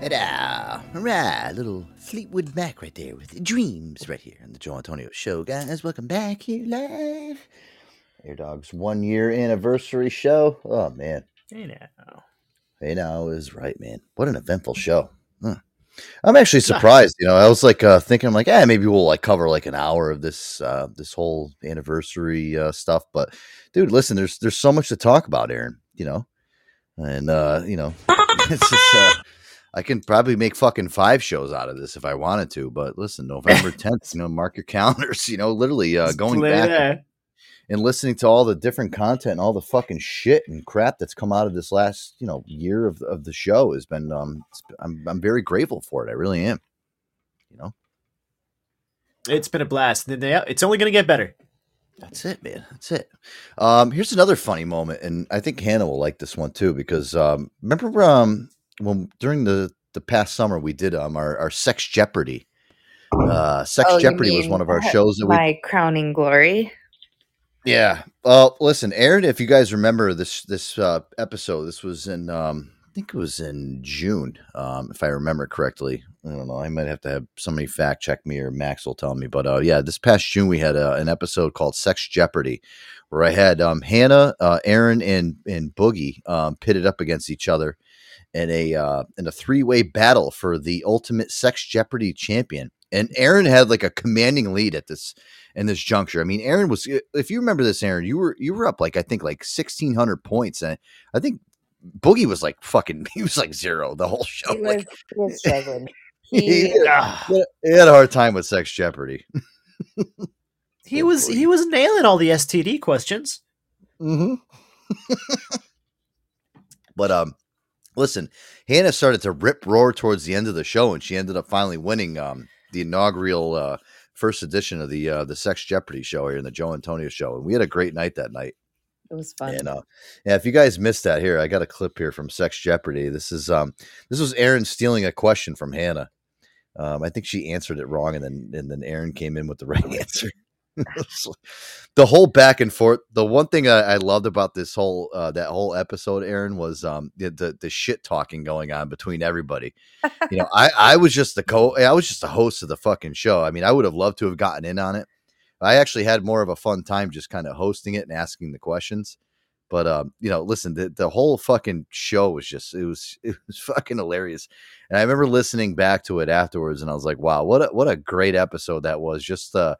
Ta-da! Right, little Fleetwood Mac right there with Dreams right here on the Joe Antonio Show, guys. Welcome back here live. Air Dog's one year anniversary show. Oh man, Hey now. hey now is right, man. What an eventful show. Huh. I'm actually surprised. You know, I was like uh, thinking, I'm like, eh, maybe we'll like cover like an hour of this uh, this whole anniversary uh, stuff. But dude, listen, there's there's so much to talk about, Aaron. You know, and uh, you know, it's just uh, I can probably make fucking five shows out of this if I wanted to. But listen, November 10th, you know, mark your calendars. You know, literally uh, going back that. and listening to all the different content and all the fucking shit and crap that's come out of this last you know year of, of the show has been um I'm I'm very grateful for it. I really am. You know. It's been a blast. It's only going to get better. That's it, man. That's it. Um, here's another funny moment, and I think Hannah will like this one too because um, remember um, when during the the past summer we did um our, our Sex Jeopardy. Uh, Sex Oh, Jeopardy was one of our shows that we my crowning glory. Yeah. Well, listen, Aaron, if you guys remember this this uh, episode, this was in um, I think it was in June, um, if I remember correctly. I don't know. I might have to have somebody fact check me or Max will tell me. But uh, yeah, this past June we had uh, an episode called Sex Jeopardy, where I had um, Hannah, uh, Aaron, and and Boogie um, pitted up against each other in a uh, in a three way battle for the ultimate Sex Jeopardy champion. And Aaron had like a commanding lead at this in this juncture. I mean, Aaron was if you remember this, Aaron, you were you were up like I think like sixteen hundred points, and I think Boogie was like fucking he was like zero the whole show. He was, Like, he was struggling. he, He, had, he had a hard time with Sex Jeopardy. He was he was nailing all the STD questions. Mm-hmm. But um, listen, Hannah started to rip roar towards the end of the show, and she ended up finally winning um the inaugural uh first edition of the uh the Sex Jeopardy show here in the Joe Antonio show, and we had a great night that night. It was fun. And uh, yeah, if you guys missed that, here I got a clip here from Sex Jeopardy. This is um, this was Aaron stealing a question from Hannah. Um, I think she answered it wrong, and then and then Aaron came in with the right answer. The whole back and forth. The one thing I, I loved about this whole uh, that whole episode, Aaron, was um, the, the the shit talking going on between everybody. You know, I I was just the co. I was just the host of the fucking show. I mean, I would have loved to have gotten in on it. I actually had more of a fun time just kind of hosting it and asking the questions. But um, you know, listen, the, the whole fucking show was just it was it was fucking hilarious. And I remember listening back to it afterwards and I was like, wow, what a what a great episode that was. Just uh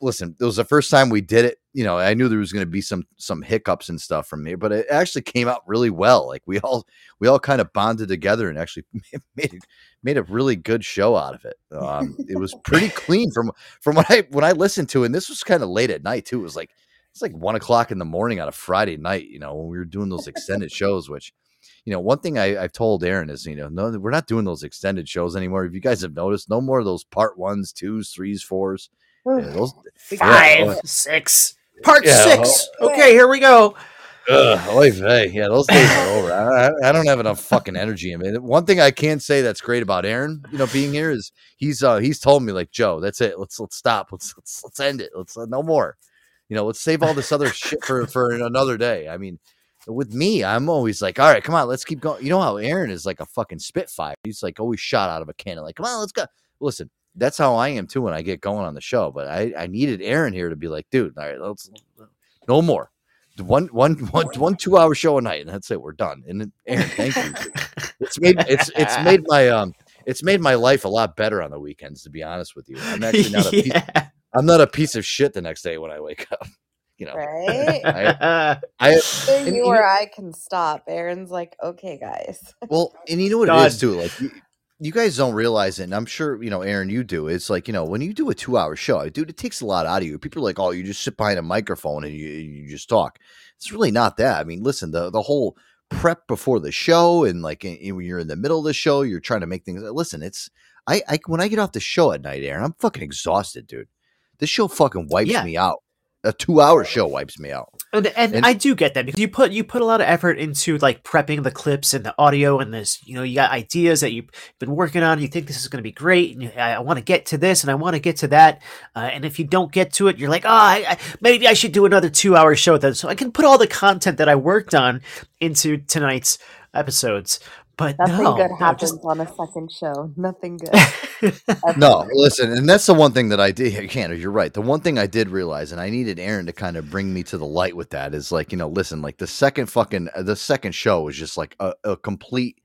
listen, it was the first time we did it. You know, I knew there was going to be some some hiccups and stuff from me, but it actually came out really well. Like we all we all kind of bonded together and actually made made a really good show out of it. Um, it was pretty clean from from what I when I listened to, it, and this was kind of late at night too. It was like it's like one o'clock in the morning on a Friday night. You know, when we were doing those extended shows, which. You know, one thing I, I've told Aaron is, you know, no, we're not doing those extended shows anymore. If you guys have noticed, no more of those part ones, twos, threes, fours. Yeah, those, Five, yeah, six, part Yeah, six. Okay, here we go. Ugh, oy vey. Yeah, those days are over. I, I- I don't have enough fucking energy in me. One thing I can say that's great about Aaron, you know, being here is he's uh he's told me like Joe, that's it. Let's let's stop. Let's let's, let's end it. Let's uh, no more. You know, let's save all this other shit for for another day. I mean, with me, I'm always like, all right, come on, let's keep going. You know how Aaron is like a fucking spitfire. He's like always shot out of a cannon. Like, come on, let's go. Listen, that's how I am too when I get going on the show. But I I needed Aaron here to be like, dude, all right, let's no more. One, one, one, one two hour show a night, and that's it. We're done. And Aaron, thank you. It's made it's it's made my um it's made my life a lot better on the weekends. To be honest with you, I'm actually not a piece, I'm not a piece of shit the next day when I wake up. You know, Right? I, I So and you you or know- I can stop. Aaron's like, okay, guys. Well, and you know what it Done. is too. Like you, guys don't realize it, and I'm sure you know, Aaron, you do. It's like you know, when you do a two-hour show, dude, it takes a lot out of you. People are like, "Oh, you just sit behind a microphone and you you just talk." It's really not that. I mean, listen, the the whole prep before the show and like when you're in the middle of the show, you're trying to make things. Listen, it's I, I when I get off the show at night, Aaron, I'm fucking exhausted, dude. This show fucking wipes Yeah. me out. A two-hour show wipes me out. And, and, And- I do get that because you put you put a lot of effort into like prepping the clips and the audio and this you know you got ideas that you've been working on you think this is going to be great and you, I, I want to get to this and I want to get to that uh, and if you don't get to it you're like oh I, I, maybe I should do another two hour show then so I can put all the content that I worked on into tonight's episodes but Nothing no, good happens just- on a second show. Nothing good. No, listen, and that's the one thing that I did. Can't, you're right. The one thing I did realize, and I needed Aaron to kind of bring me to the light with that, is like, you know, listen, like the second fucking, the second show was just like a, a complete,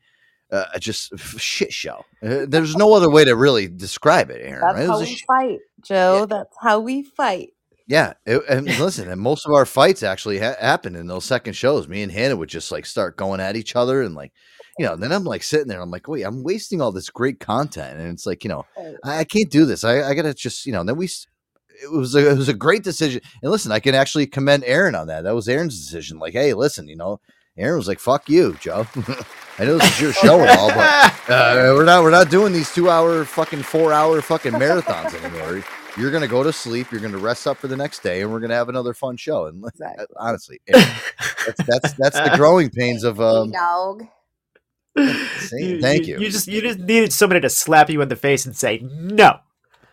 uh, just shit show. Uh, there's no other way to really describe it, Aaron. That's right? It how was a we sh- fight, Joe. That's how we fight. Yeah, it, and listen, and most of our fights actually ha- happened in those second shows. Me and Hannah would just like start going at each other, and like, you know, then I'm like sitting there, I'm like, wait, I'm wasting all this great content, and it's like, you know, I, I can't do this. I, I gotta just, you know, then we. It was a, it was a great decision, and listen, I can actually commend Aaron on that. That was Aaron's decision. Like, hey, listen, you know, Aaron was like, "Fuck you, Joe." I know this is your show and all, but uh, we're not we're not doing these two hour fucking four hour fucking marathons anymore. You're gonna go to sleep. You're gonna rest up for the next day, and we're gonna have another fun show. And uh, honestly, Aaron, that's that's that's the growing pains of um. dog. see, thank you. You just you just needed somebody to slap you in the face and say no,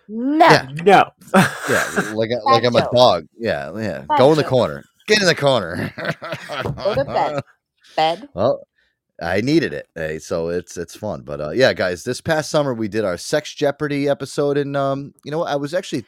no, no. Yeah, like I- like I'm a dog. Yeah, yeah. Fat Go in the Joe. corner. Get in the corner. Go to bed. Bed. Well, I needed it. Hey, so it's it's fun. But uh yeah, guys, this past summer we did our Sex Jeopardy episode and um you know, I was actually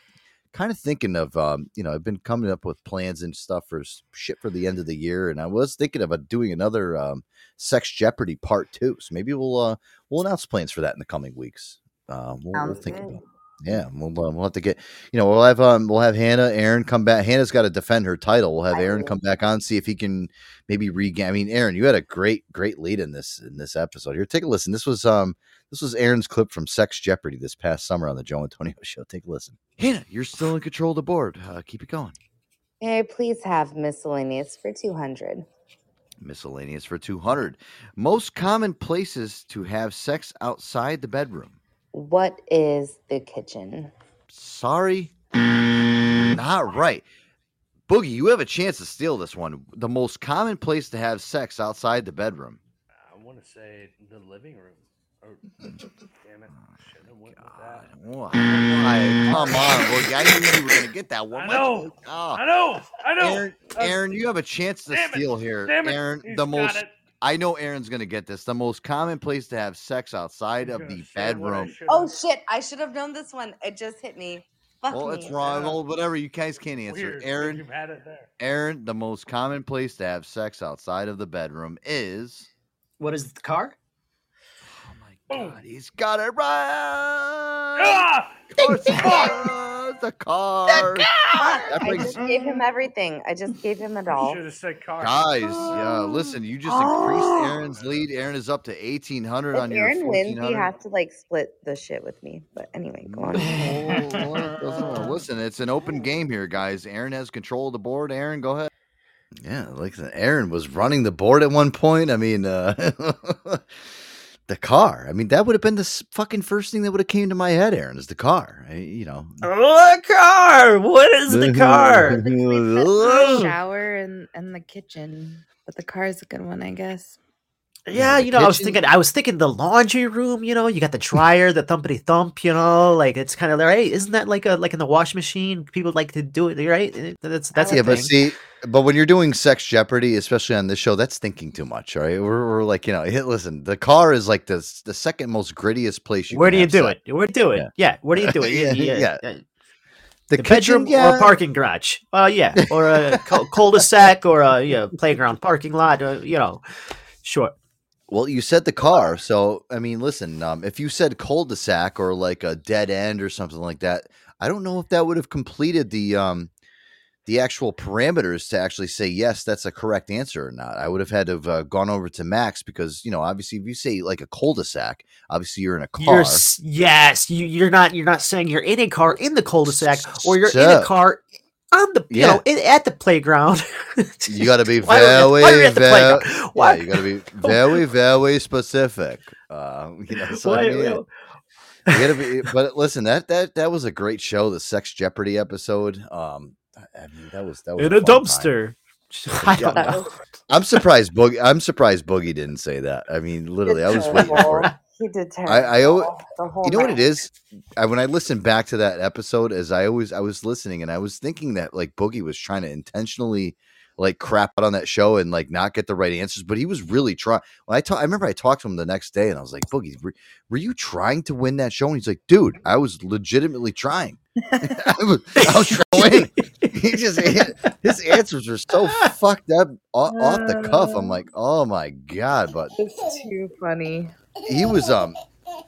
kind of thinking of um you know, I've been coming up with plans and stuff for shit for the end of the year and I was thinking about doing another um Sex Jeopardy part 2. So maybe we'll uh we'll announce plans for that in the coming weeks. Uh we'll, we'll think good. about Yeah, we'll, uh, we'll have to get you know we'll have um we'll have Hannah Aaron come back. Hannah's got to defend her title. We'll have Aaron come back on see if he can maybe regain. I mean, Aaron, you had a great great lead in this in this episode. Here, take a listen. This was um this was Aaron's clip from Sex Jeopardy this past summer on the Joe Antonio Show. Take a listen. Hannah, you're still in control of the board. Uh, keep it going. May I please have miscellaneous for 200? Miscellaneous for two hundred. Most common places to have sex outside the bedroom. What is the kitchen? Sorry, not right. Boogie, you have a chance to steal this one. The most common place to have sex outside the bedroom. I want to say the living room. Or, damn it. Should have went with that. Why? Why? Come on, Boogie. I knew you were going to get that one. I know. Oh. I know. I know. Aaron, Uh, Aaron, you have a chance to damn it. steal here. Damn it. Aaron, He's the got most. It. I know Aaron's going to get this. The most common place to have sex outside of the bedroom. Oh shit, I should have known this one. It just hit me. Fuck Well, me. it's wrong. Well, whatever. You guys can't answer. Weird. Aaron, You've had it there. Aaron, the most common place to have sex outside of the bedroom is. What is the car? Oh my Boom. god, he's got it right. Ah! Of course it was. the car. That I just gave him everything. I just gave him it all. Should have said car. guys. Yeah, listen. You just increased Aaron's lead. Aaron is up to eighteen hundred If on your Aaron wins, he hundred. has to like split the shit with me. But anyway, go on. Listen, listen, it's an open game here, guys. Aaron has control of the board. Aaron, go ahead. Yeah, like Aaron was running the board at one point. I mean, uh, the car. I mean, that would have been the fucking first thing that would have came to my head. Aaron is the car. I- you know, The car. What is the car? The shower and, and the kitchen. But the car is a good one, I guess. Yeah, you know, I was thinking, I was thinking the laundry room. You know, you got the dryer, the thumpity thump. You know, like it's kind of right. Isn't that like a like in the wash machine? People like to do it, right? That's that's yeah, but see, but when you're doing Sex Jeopardy, especially on this show, that's thinking too much. right? we're, we're like, you know, hey, listen, the car is like the the second most grittiest place. You Where can do you do sex. it? Where do it? Yeah. Where do you do it? Yeah, yeah. uh, The, the kitchen, bedroom or yeah. a parking garage? Uh, yeah, or a cul- cul-de-sac or a you know, playground parking lot. Uh, you know, sure. Well, you said the car, so I mean, listen. Um, if you said cul-de-sac or like a dead end or something like that, I don't know if that would have completed the um the actual parameters to actually say yes, that's a correct answer or not. I would have had to have uh, gone over to Max because you know, obviously, if you say like a cul-de-sac, obviously you're in a car. You're yes, you, you're not. You're not saying you're in a car in the cul-de-sac, or you're in a car on the you Yeah. know in, at the playground. You got to be Why are we at- very, why are at the very, playground? yeah, you got to be very, very specific. Uh, you know, so I mean, you gotta be, but listen, that that that was a great show, the Sex Jeopardy episode. Um, I mean, that was that was in a fun time. dumpster. I don't know. I'm surprised Boogie. I'm surprised Boogie didn't say that. I mean, literally, I was waiting for it. He did terrible. I, I the whole you know what it is. I, when I listened back to that episode, as I always I was listening and I was thinking that like Boogie was trying to intentionally like crap out on that show and like not get the right answers, but he was really trying. When I talk, I remember I talked to him the next day and I was like, Boogie, were, were you trying to win that show? And he's like, Dude, I was legitimately trying. I was, I was trying. He just his answers were so fucked up off, off the cuff. I'm like, oh my god! But It's too funny. He was um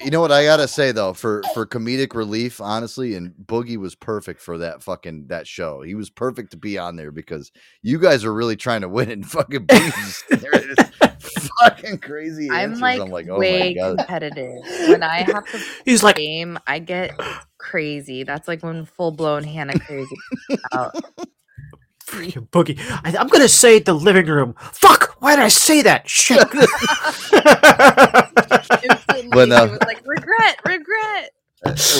you know what I gotta say though for for comedic relief honestly and Boogie was perfect for that fucking that show he was perfect to be on there because you guys are really trying to win and fucking Boogie's it is. fucking crazy I'm like, I'm like oh way my god competitive. When I have to He's like game, I get crazy. That's like when full blown Hannah crazy. out. Freaking boogie. I, I'm gonna say the living room. Fuck! Why did I say that? Shit. when She uh, was like regret, regret.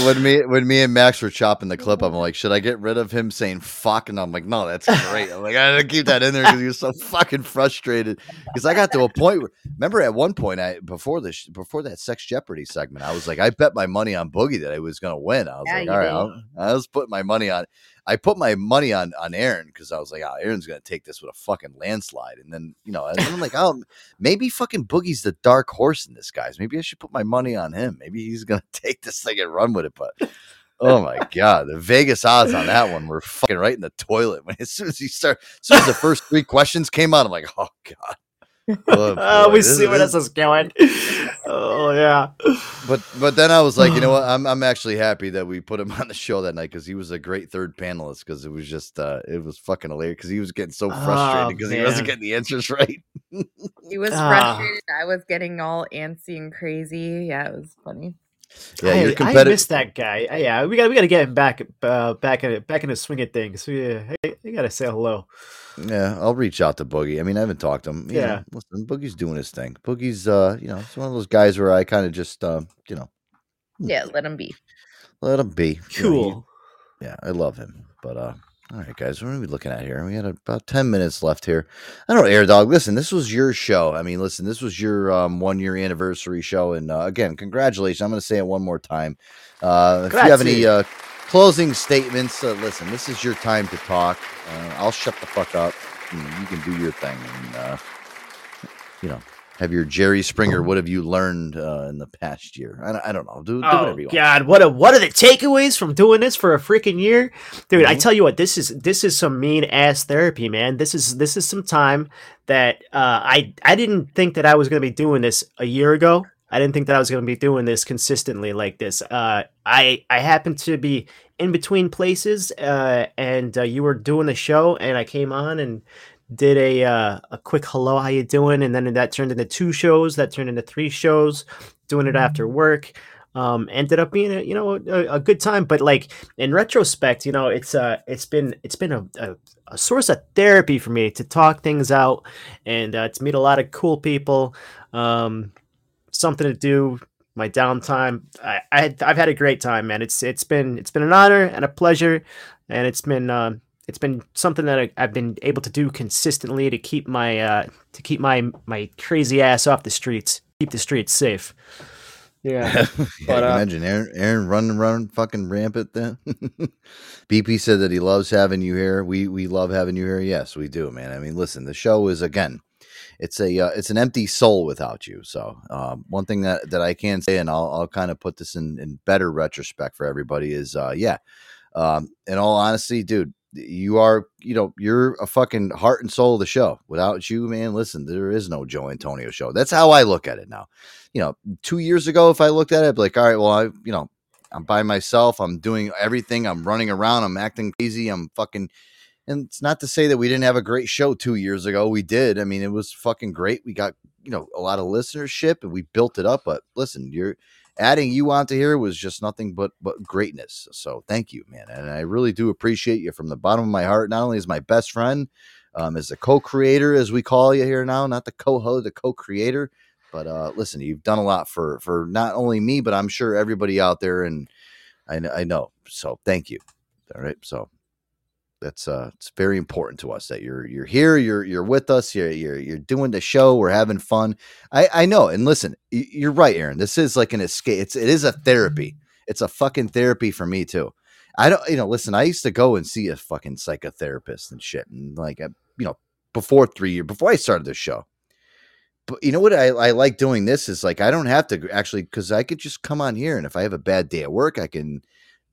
when me when me and Max were chopping the clip, I'm like, should I get rid of him saying fuck? And I'm like, no, that's great. I'm like, I gotta keep that in there because he was so fucking frustrated. Because I got to a point where, remember, at one point, I before this before that Sex Jeopardy segment, I was like, I bet my money on Boogie that I was gonna win. I was Yeah, like, you all right, did. I'll, I was putting my money on. I put my money on on Aaron because I was like, oh, Aaron's gonna take this with a fucking landslide. And then you know, I'm like, oh, maybe fucking Boogie's the dark horse in this, guys. Maybe I should put my money on him. Maybe he's gonna take this thing and run with it. But oh my god, the Vegas odds on that one were fucking right in the toilet. When as soon as he start, as soon as the first three questions came out, I'm like, oh god. Oh, Oh, boy, we this see where this is going. Oh yeah. But but then I was like, you know what? I'm I'm actually happy that we put him on the show that night because he was a great third panelist because it was just uh it was fucking hilarious because he was getting so Oh, frustrated because he wasn't getting the answers right. He was Ah. frustrated. I was getting all antsy and crazy. Yeah, it was funny. Yeah, I, you're I miss that guy. Uh, Yeah, we got we got to get him back uh, back in back in the swing of things. Yeah, hey, you got to say hello. Yeah, I'll reach out to Boogie. I mean, I haven't talked to him. You know, Yeah. listen, Boogie's doing his thing. Boogie's, uh, you know, it's one of those guys where I kind of just, uh, you know, Yeah, let him be. let him be. You know, he- Cool. yeah, I love him. But uh, all right, guys, what are we looking at here? We got about ten minutes left here. I don't know, Air Dog. Listen, this was your show. I mean, listen, this was your um, one year anniversary show, and uh, again, congratulations. I'm going to say it one more time. Uh, if you have any uh, closing statements, uh, listen, this is your time to talk. Uh, I'll shut the fuck up. and You can do your thing, and uh, you know. Have your Jerry Springer. What have you learned uh, in the past year? I don't, I don't know. Do, do Oh whatever you want. God, what a, what are the takeaways from doing this for a freaking year, dude? Mm-hmm. I tell you what, this is this is some mean ass therapy, man. This is this is some time that uh, I I didn't think that I was gonna be doing this a year ago. I didn't think that I was gonna be doing this consistently like this. Uh, I I happened to be in between places, uh, and uh, you were doing the show, and I came on and did a uh, a quick hello, how you doing? And then that turned into two shows. That turned into three shows. Doing it after work. Um, ended up being a you know a, a good time. But like in retrospect, you know it's uh it's been it's been a, a, a source of therapy for me to talk things out and uh, to meet a lot of cool people. Um, something to do my downtime. I, I had, I've had a great time, man. It's it's been it's been an honor and a pleasure, and it's been um, it's been something that I, I've been able to do consistently to keep my uh, to keep my my crazy ass off the streets, keep the streets safe. Yeah, yeah, but uh, imagine Aaron, Aaron running, running, fucking rampant. Then BP said that he loves having you here. We we love having you here. Yes, we do, man. I mean, listen, the show is again, it's a uh, it's an empty soul without you. So um, one thing that that I can say, and I'll I'll kind of put this in in better retrospect for everybody is, uh, yeah, um, in all honesty, dude. You are, you know, you're a fucking heart and soul of the show. Without you, man, listen, there is no Joe Antonio show. That's how I look at it now. You know, two years ago, if I looked at it, I'd be like, all right, well, I, you know, I'm by myself. I'm doing everything. I'm running around. I'm acting crazy. I'm fucking. And it's not to say that we didn't have a great show two years ago. We did. I mean, it was fucking great. We got you know a lot of listenership and we built it up. But listen, you're adding you onto here was just nothing but but greatness. So thank you, man. And I really do appreciate you from the bottom of my heart. Not only as my best friend, um, as the co-creator, as we call you here now, not the co-host, the co-creator. But uh, listen, you've done a lot for for not only me, but I'm sure everybody out there, and I, I know. So thank you. All right, so that's uh, it's very important to us that you're you're here, you're you're with us, you're you're you're doing the show, we're having fun. I I know, and listen, you're right, Aaron. This is like an escape. It's it is a therapy. It's a fucking therapy for me too. I don't, you know, listen. I used to go and see a fucking psychotherapist and shit, and like, you know, before three years before I started this show but you know what I, I like doing this is like I don't have to actually because I could just come on here and if I have a bad day at work, I can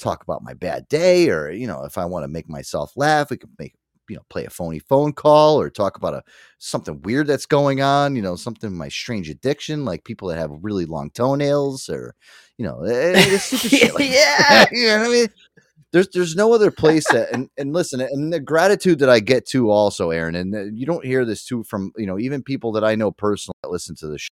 talk about my bad day, or you know, if I want to make myself laugh, we can make you know play a phony phone call or talk about a something weird that's going on, you know, something my strange addiction, like people that have really long toenails, or you know, eh, eh, stupid shit like Yeah. you know what I mean. There's there's no other place that and and listen and the gratitude that I get to also Aaron and uh, you don't hear this too from you know even people that I know personally that listen to the show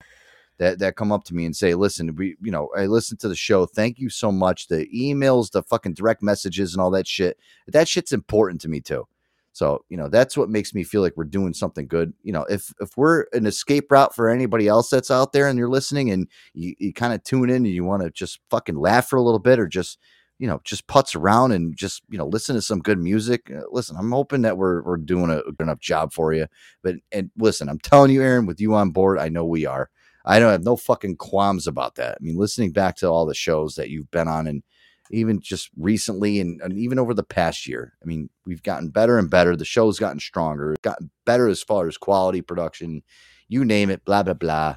that that come up to me and say listen we you know I listen to the show thank you so much the emails the fucking direct messages and all that shit that shit's important to me too so you know that's what makes me feel like we're doing something good you know if if we're an escape route for anybody else that's out there and you're listening and you, you kind of tune in and you want to just fucking laugh for a little bit or just you know, just putz around and just, you know, listen to some good music. Uh, listen, I'm hoping that we're, we're doing a good enough job for you. But, and listen, I'm telling you, Aaron, with you on board, I know we are. I don't have no fucking qualms about that. I mean, listening back to all the shows that you've been on and even just recently and, and even over the past year, I mean, we've gotten better and better. The show's gotten stronger, gotten better as far as quality production, you name it, blah, blah, blah.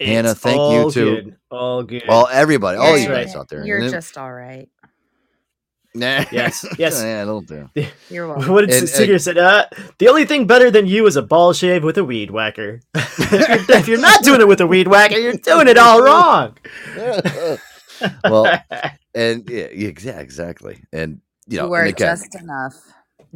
Hannah, It's thank you all too. good. All good. Well, everybody, all That's you right. guys out there. You're And then- just all right. Yes, yes. yeah, it'll do. You're welcome. What did And, Singer said? Uh, the only thing better than you is a ball shave with a weed whacker. if, you're, if you're not doing it with a weed whacker, you're doing it all wrong. well, and yeah, yeah, exactly. And you know, you are and again, just enough.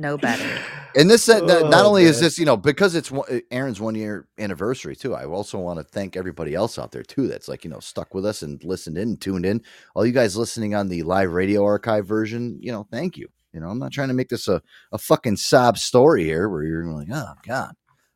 No better. And this uh, not- not Oh, only is this, you know, because it's one- Aaron's one year anniversary too. I also want to thank everybody else out there too that's like you know stuck with us and listened in, tuned in. All you guys listening on the live radio archive version, you know, thank you. You know, I'm not trying to make this a a fucking sob story here where you're like, oh god.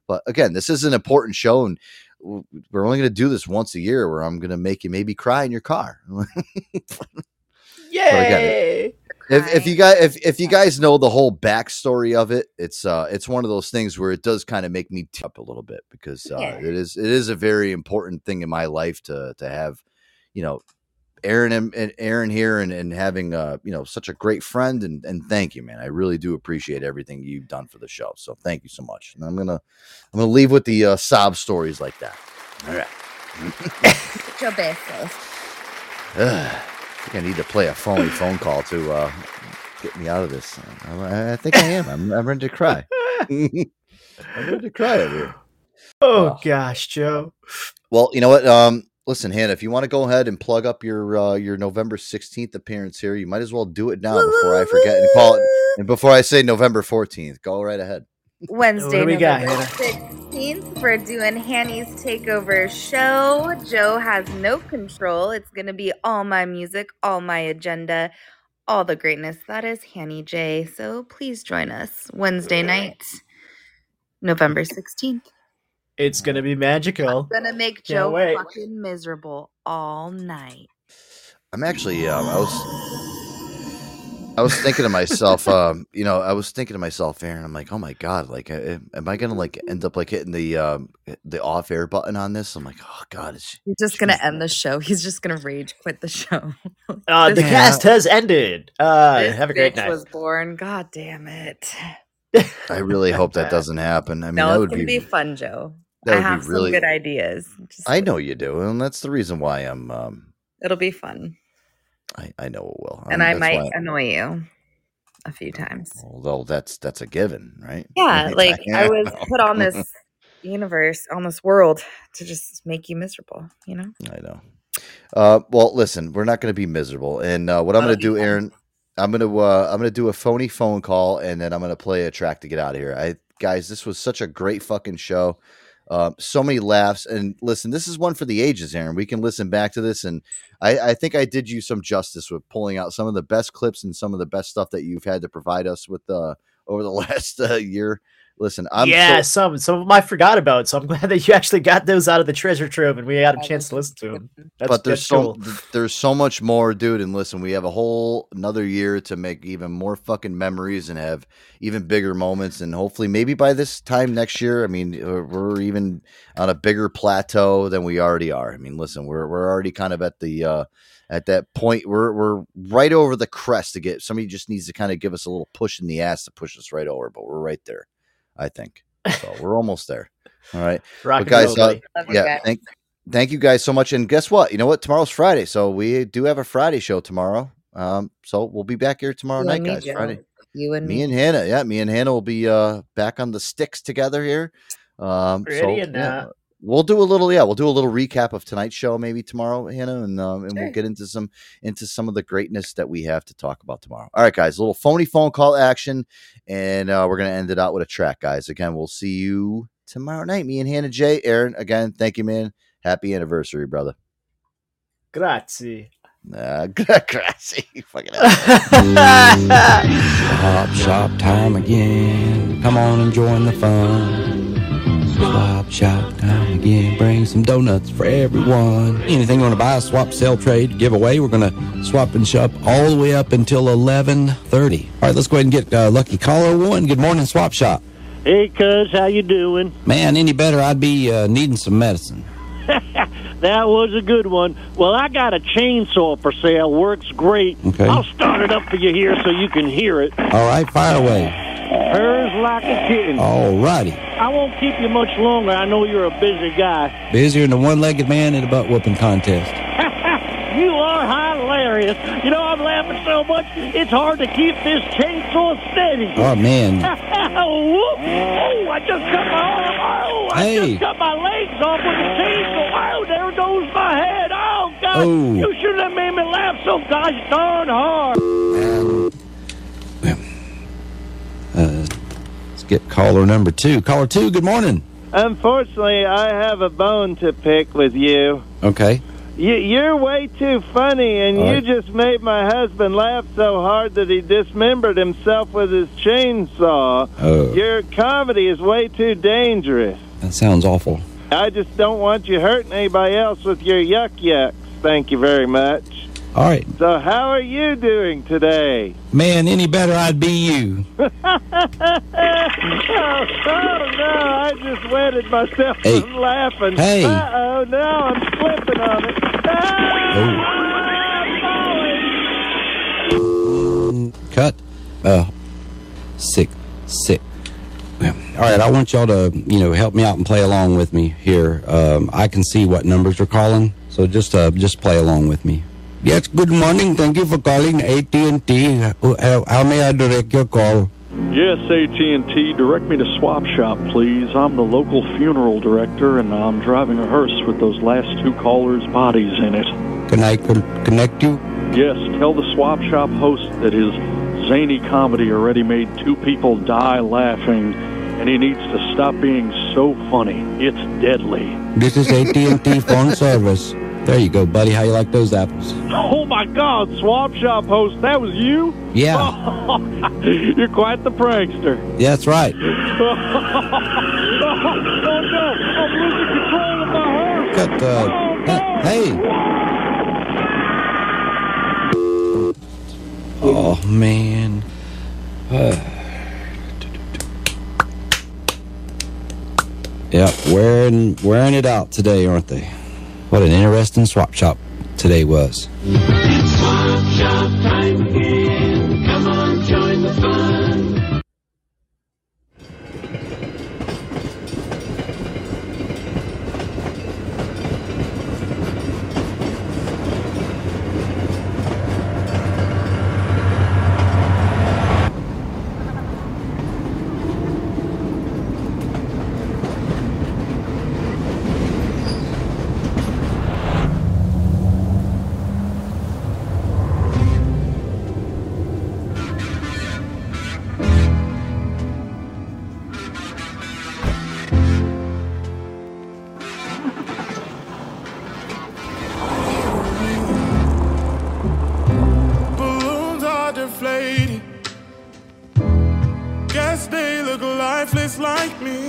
But again, this is an important show, and we're only going to do this once a year, where I'm going to make you maybe cry in your car. Yay! If, if you guys if, if you guys know the whole backstory of it it's uh it's one of those things where it does kind of make me tear up a little bit because uh Yeah. it is it is a very important thing in my life to to have you know aaron and, and aaron here and, and having uh you know such a great friend and and thank you man. I really do appreciate everything you've done for the show so thank you so much. And i'm gonna i'm gonna leave with the uh sob stories like that. All right. Your. I think I need to play a phony phone call to uh, get me out of this. I, I think I am. I'm, I'm ready to cry. I'm ready to cry over here. Oh gosh, Joe. Well, you know what? Um, listen, Hannah, if you want to go ahead and plug up your uh, your November 16th appearance here, you might as well do it now before I forget and call it. And before I say November 14th, go right ahead. Wednesday, What do we November Hannah? 16th, we're doing Hanny's Takeover Show. Joe has no control. It's going to be all my music, all my agenda, all the greatness. That is Hanny J. So please join us Wednesday night, November 16th. It's gonna be magical. Gonna make Can't Joe wait. fucking miserable all night. I'm actually, um, I was, I was thinking to myself, um, you know, I was thinking to myself, Aaron, I'm like, oh my god, like, uh, am I gonna like end up like hitting the um, the off air button on this? I'm like, oh god, it's He's just gonna end the show. He's just gonna rage quit the show. Uh, the This- cast has ended. Uh, this have a great bitch night. Was born. God damn it. I really hope that doesn't happen. I mean, no, that it's would gonna be, be, fun, Joe. that I would be have really- some good ideas. Just, I know you do, and that's the reason why I'm, um, it'll be fun, I, I know it will, and Um, I might annoy you a few times. Although that's that's a given, right? Yeah, like I was put on this universe, on this world, to just make you miserable. You know. I know. Uh, well, listen, we're not going to be miserable, and uh, what I'm going to do, Aaron, I'm going to uh, I'm going to do a phony phone call, and then I'm going to play a track to get out of here. I guys, this was such a great fucking show. Um, so many laughs, and listen, this is one for the ages, Aaron. We can listen back to this, and I, I think I did you some justice with pulling out some of the best clips and some of the best stuff that you've had to provide us with uh, over the last uh, year. Listen, I'm yeah, so, some some of them I forgot about, so I'm glad that you actually got those out of the treasure trove and we had a chance to listen to them. That's, but there's that's so cool. there's so much more, dude. And listen, we have a whole another year to make even more fucking memories and have even bigger moments. And hopefully, maybe by this time next year, I mean, uh, we're even on a bigger plateau than we already are. I mean, listen, we're we're already kind of at the uh, at that point. We're we're right over the crest to get. Somebody just needs to kind of give us a little push in the ass to push us right over. But we're right there, I think. So we're almost there. All right, Rock but guys, roll, uh, buddy. Love you yeah, guys. thank thank you guys so much. And guess what? You know what? Tomorrow's Friday, so we do have a Friday show tomorrow. Um, so we'll be back here tomorrow You night, and me, guys. Joe. Friday. You and Me me. and Hannah, yeah, me and Hannah will be uh back on the sticks together here. Um, so Ready or yeah, not. We'll do a little, yeah, we'll do a little recap of tonight's show maybe tomorrow, Hannah, and um, and Sure. we'll get into some into some of the greatness that we have to talk about tomorrow. All right, guys, a little phony phone call action, and uh, we're gonna end it out with a track, guys. Again, we'll see you tomorrow night. Me and Hannah J. Aaron, again, thank you, man. Happy anniversary, brother. Grazie. Uh, grazie. Fucking Swap shop time again. Come on and join the fun. Swap shop time again. Bring some donuts for everyone. Anything you want to buy, swap, sell, trade, give away. We're going to swap and shop all the way up until 11:30. All right, let's go ahead and get uh, lucky caller one. Good morning, swap shop. Hey, cuz, how you doing? Man, any better? I'd be uh, needing some medicine. That was a good one. Well, I got a chainsaw for sale. Works great. Okay. I'll start it up for you here so you can hear it. All right, fire away. Hers like a kitten. All righty. I won't keep you much longer. I know you're a busy guy. Busier than a one-legged man in a butt whooping contest. you are hilarious. hilarious. You know, I'm laughing so much, it's hard to keep this chainsaw steady. Oh, man. Oh, I just cut my arm. Oh, I Hey. just cut my legs off with the chainsaw. Oh, there goes my head. Oh, God. Oh. You shouldn't have made me laugh so gosh darn hard. Uh, let's get caller number two. Caller two, good morning. Unfortunately, I have a bone to pick with you. Okay. You, you're way too funny, and All you right. just made my husband laugh so hard that he dismembered himself with his chainsaw. Oh. Your comedy is way too dangerous. That sounds awful. I just don't want you hurting anybody else with your yuck yucks. Thank you very much. All right. So, how are you doing today? Man, any better, I'd be you. oh, oh, no, I just wetted myself Hey. from laughing. Hey. Uh-oh, now I'm slipping on it. Ah, Cut. Uh, sick, sick. All right, I want y'all to, you know, help me out and play along with me here. Um, I can see what numbers are calling, so just, uh, just play along with me. Yes, good morning. Thank you for calling AT&T. How, uh, how may I direct your call? Yes, AT&T, direct me to Swap Shop, please. I'm the local funeral director, and I'm driving a hearse with those last two callers' bodies in it. Can I con- connect you? Yes, tell the Swap Shop host that his zany comedy already made two people die laughing, and he needs to stop being so funny. It's deadly. This is AT&T phone service. There you go, buddy. How you like those apples? Oh my God, Swap Shop host, that was you? Yeah. You're quite the prankster. Yeah, that's right. oh no, I'm losing control of my hearse. Cut, uh, hey. Oh, man. yep, wearing, wearing it out today, aren't they? What an interesting swap shop today was. Like me.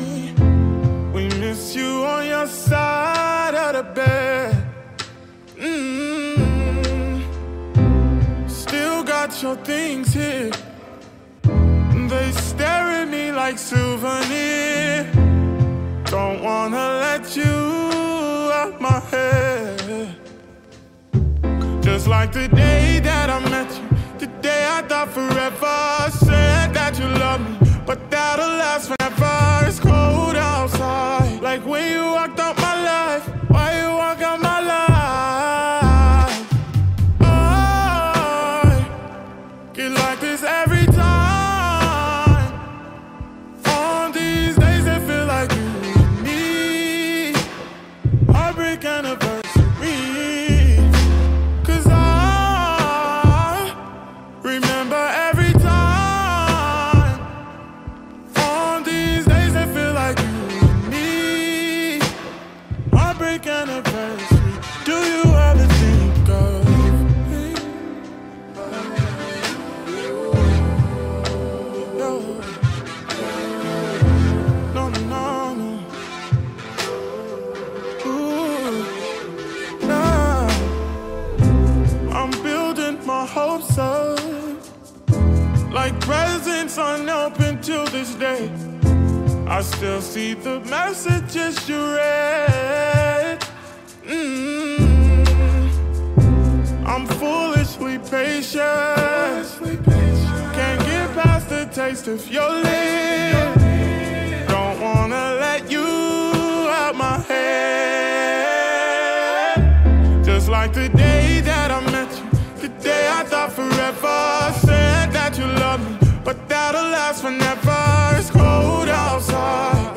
I still see the messages you read. Mm. I'm foolishly patient. Can't get past the taste of your lips. Don't wanna let you out my head. Just like the day that I met you, the day never said that you love me, but that'll last forever.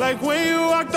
Like when you walked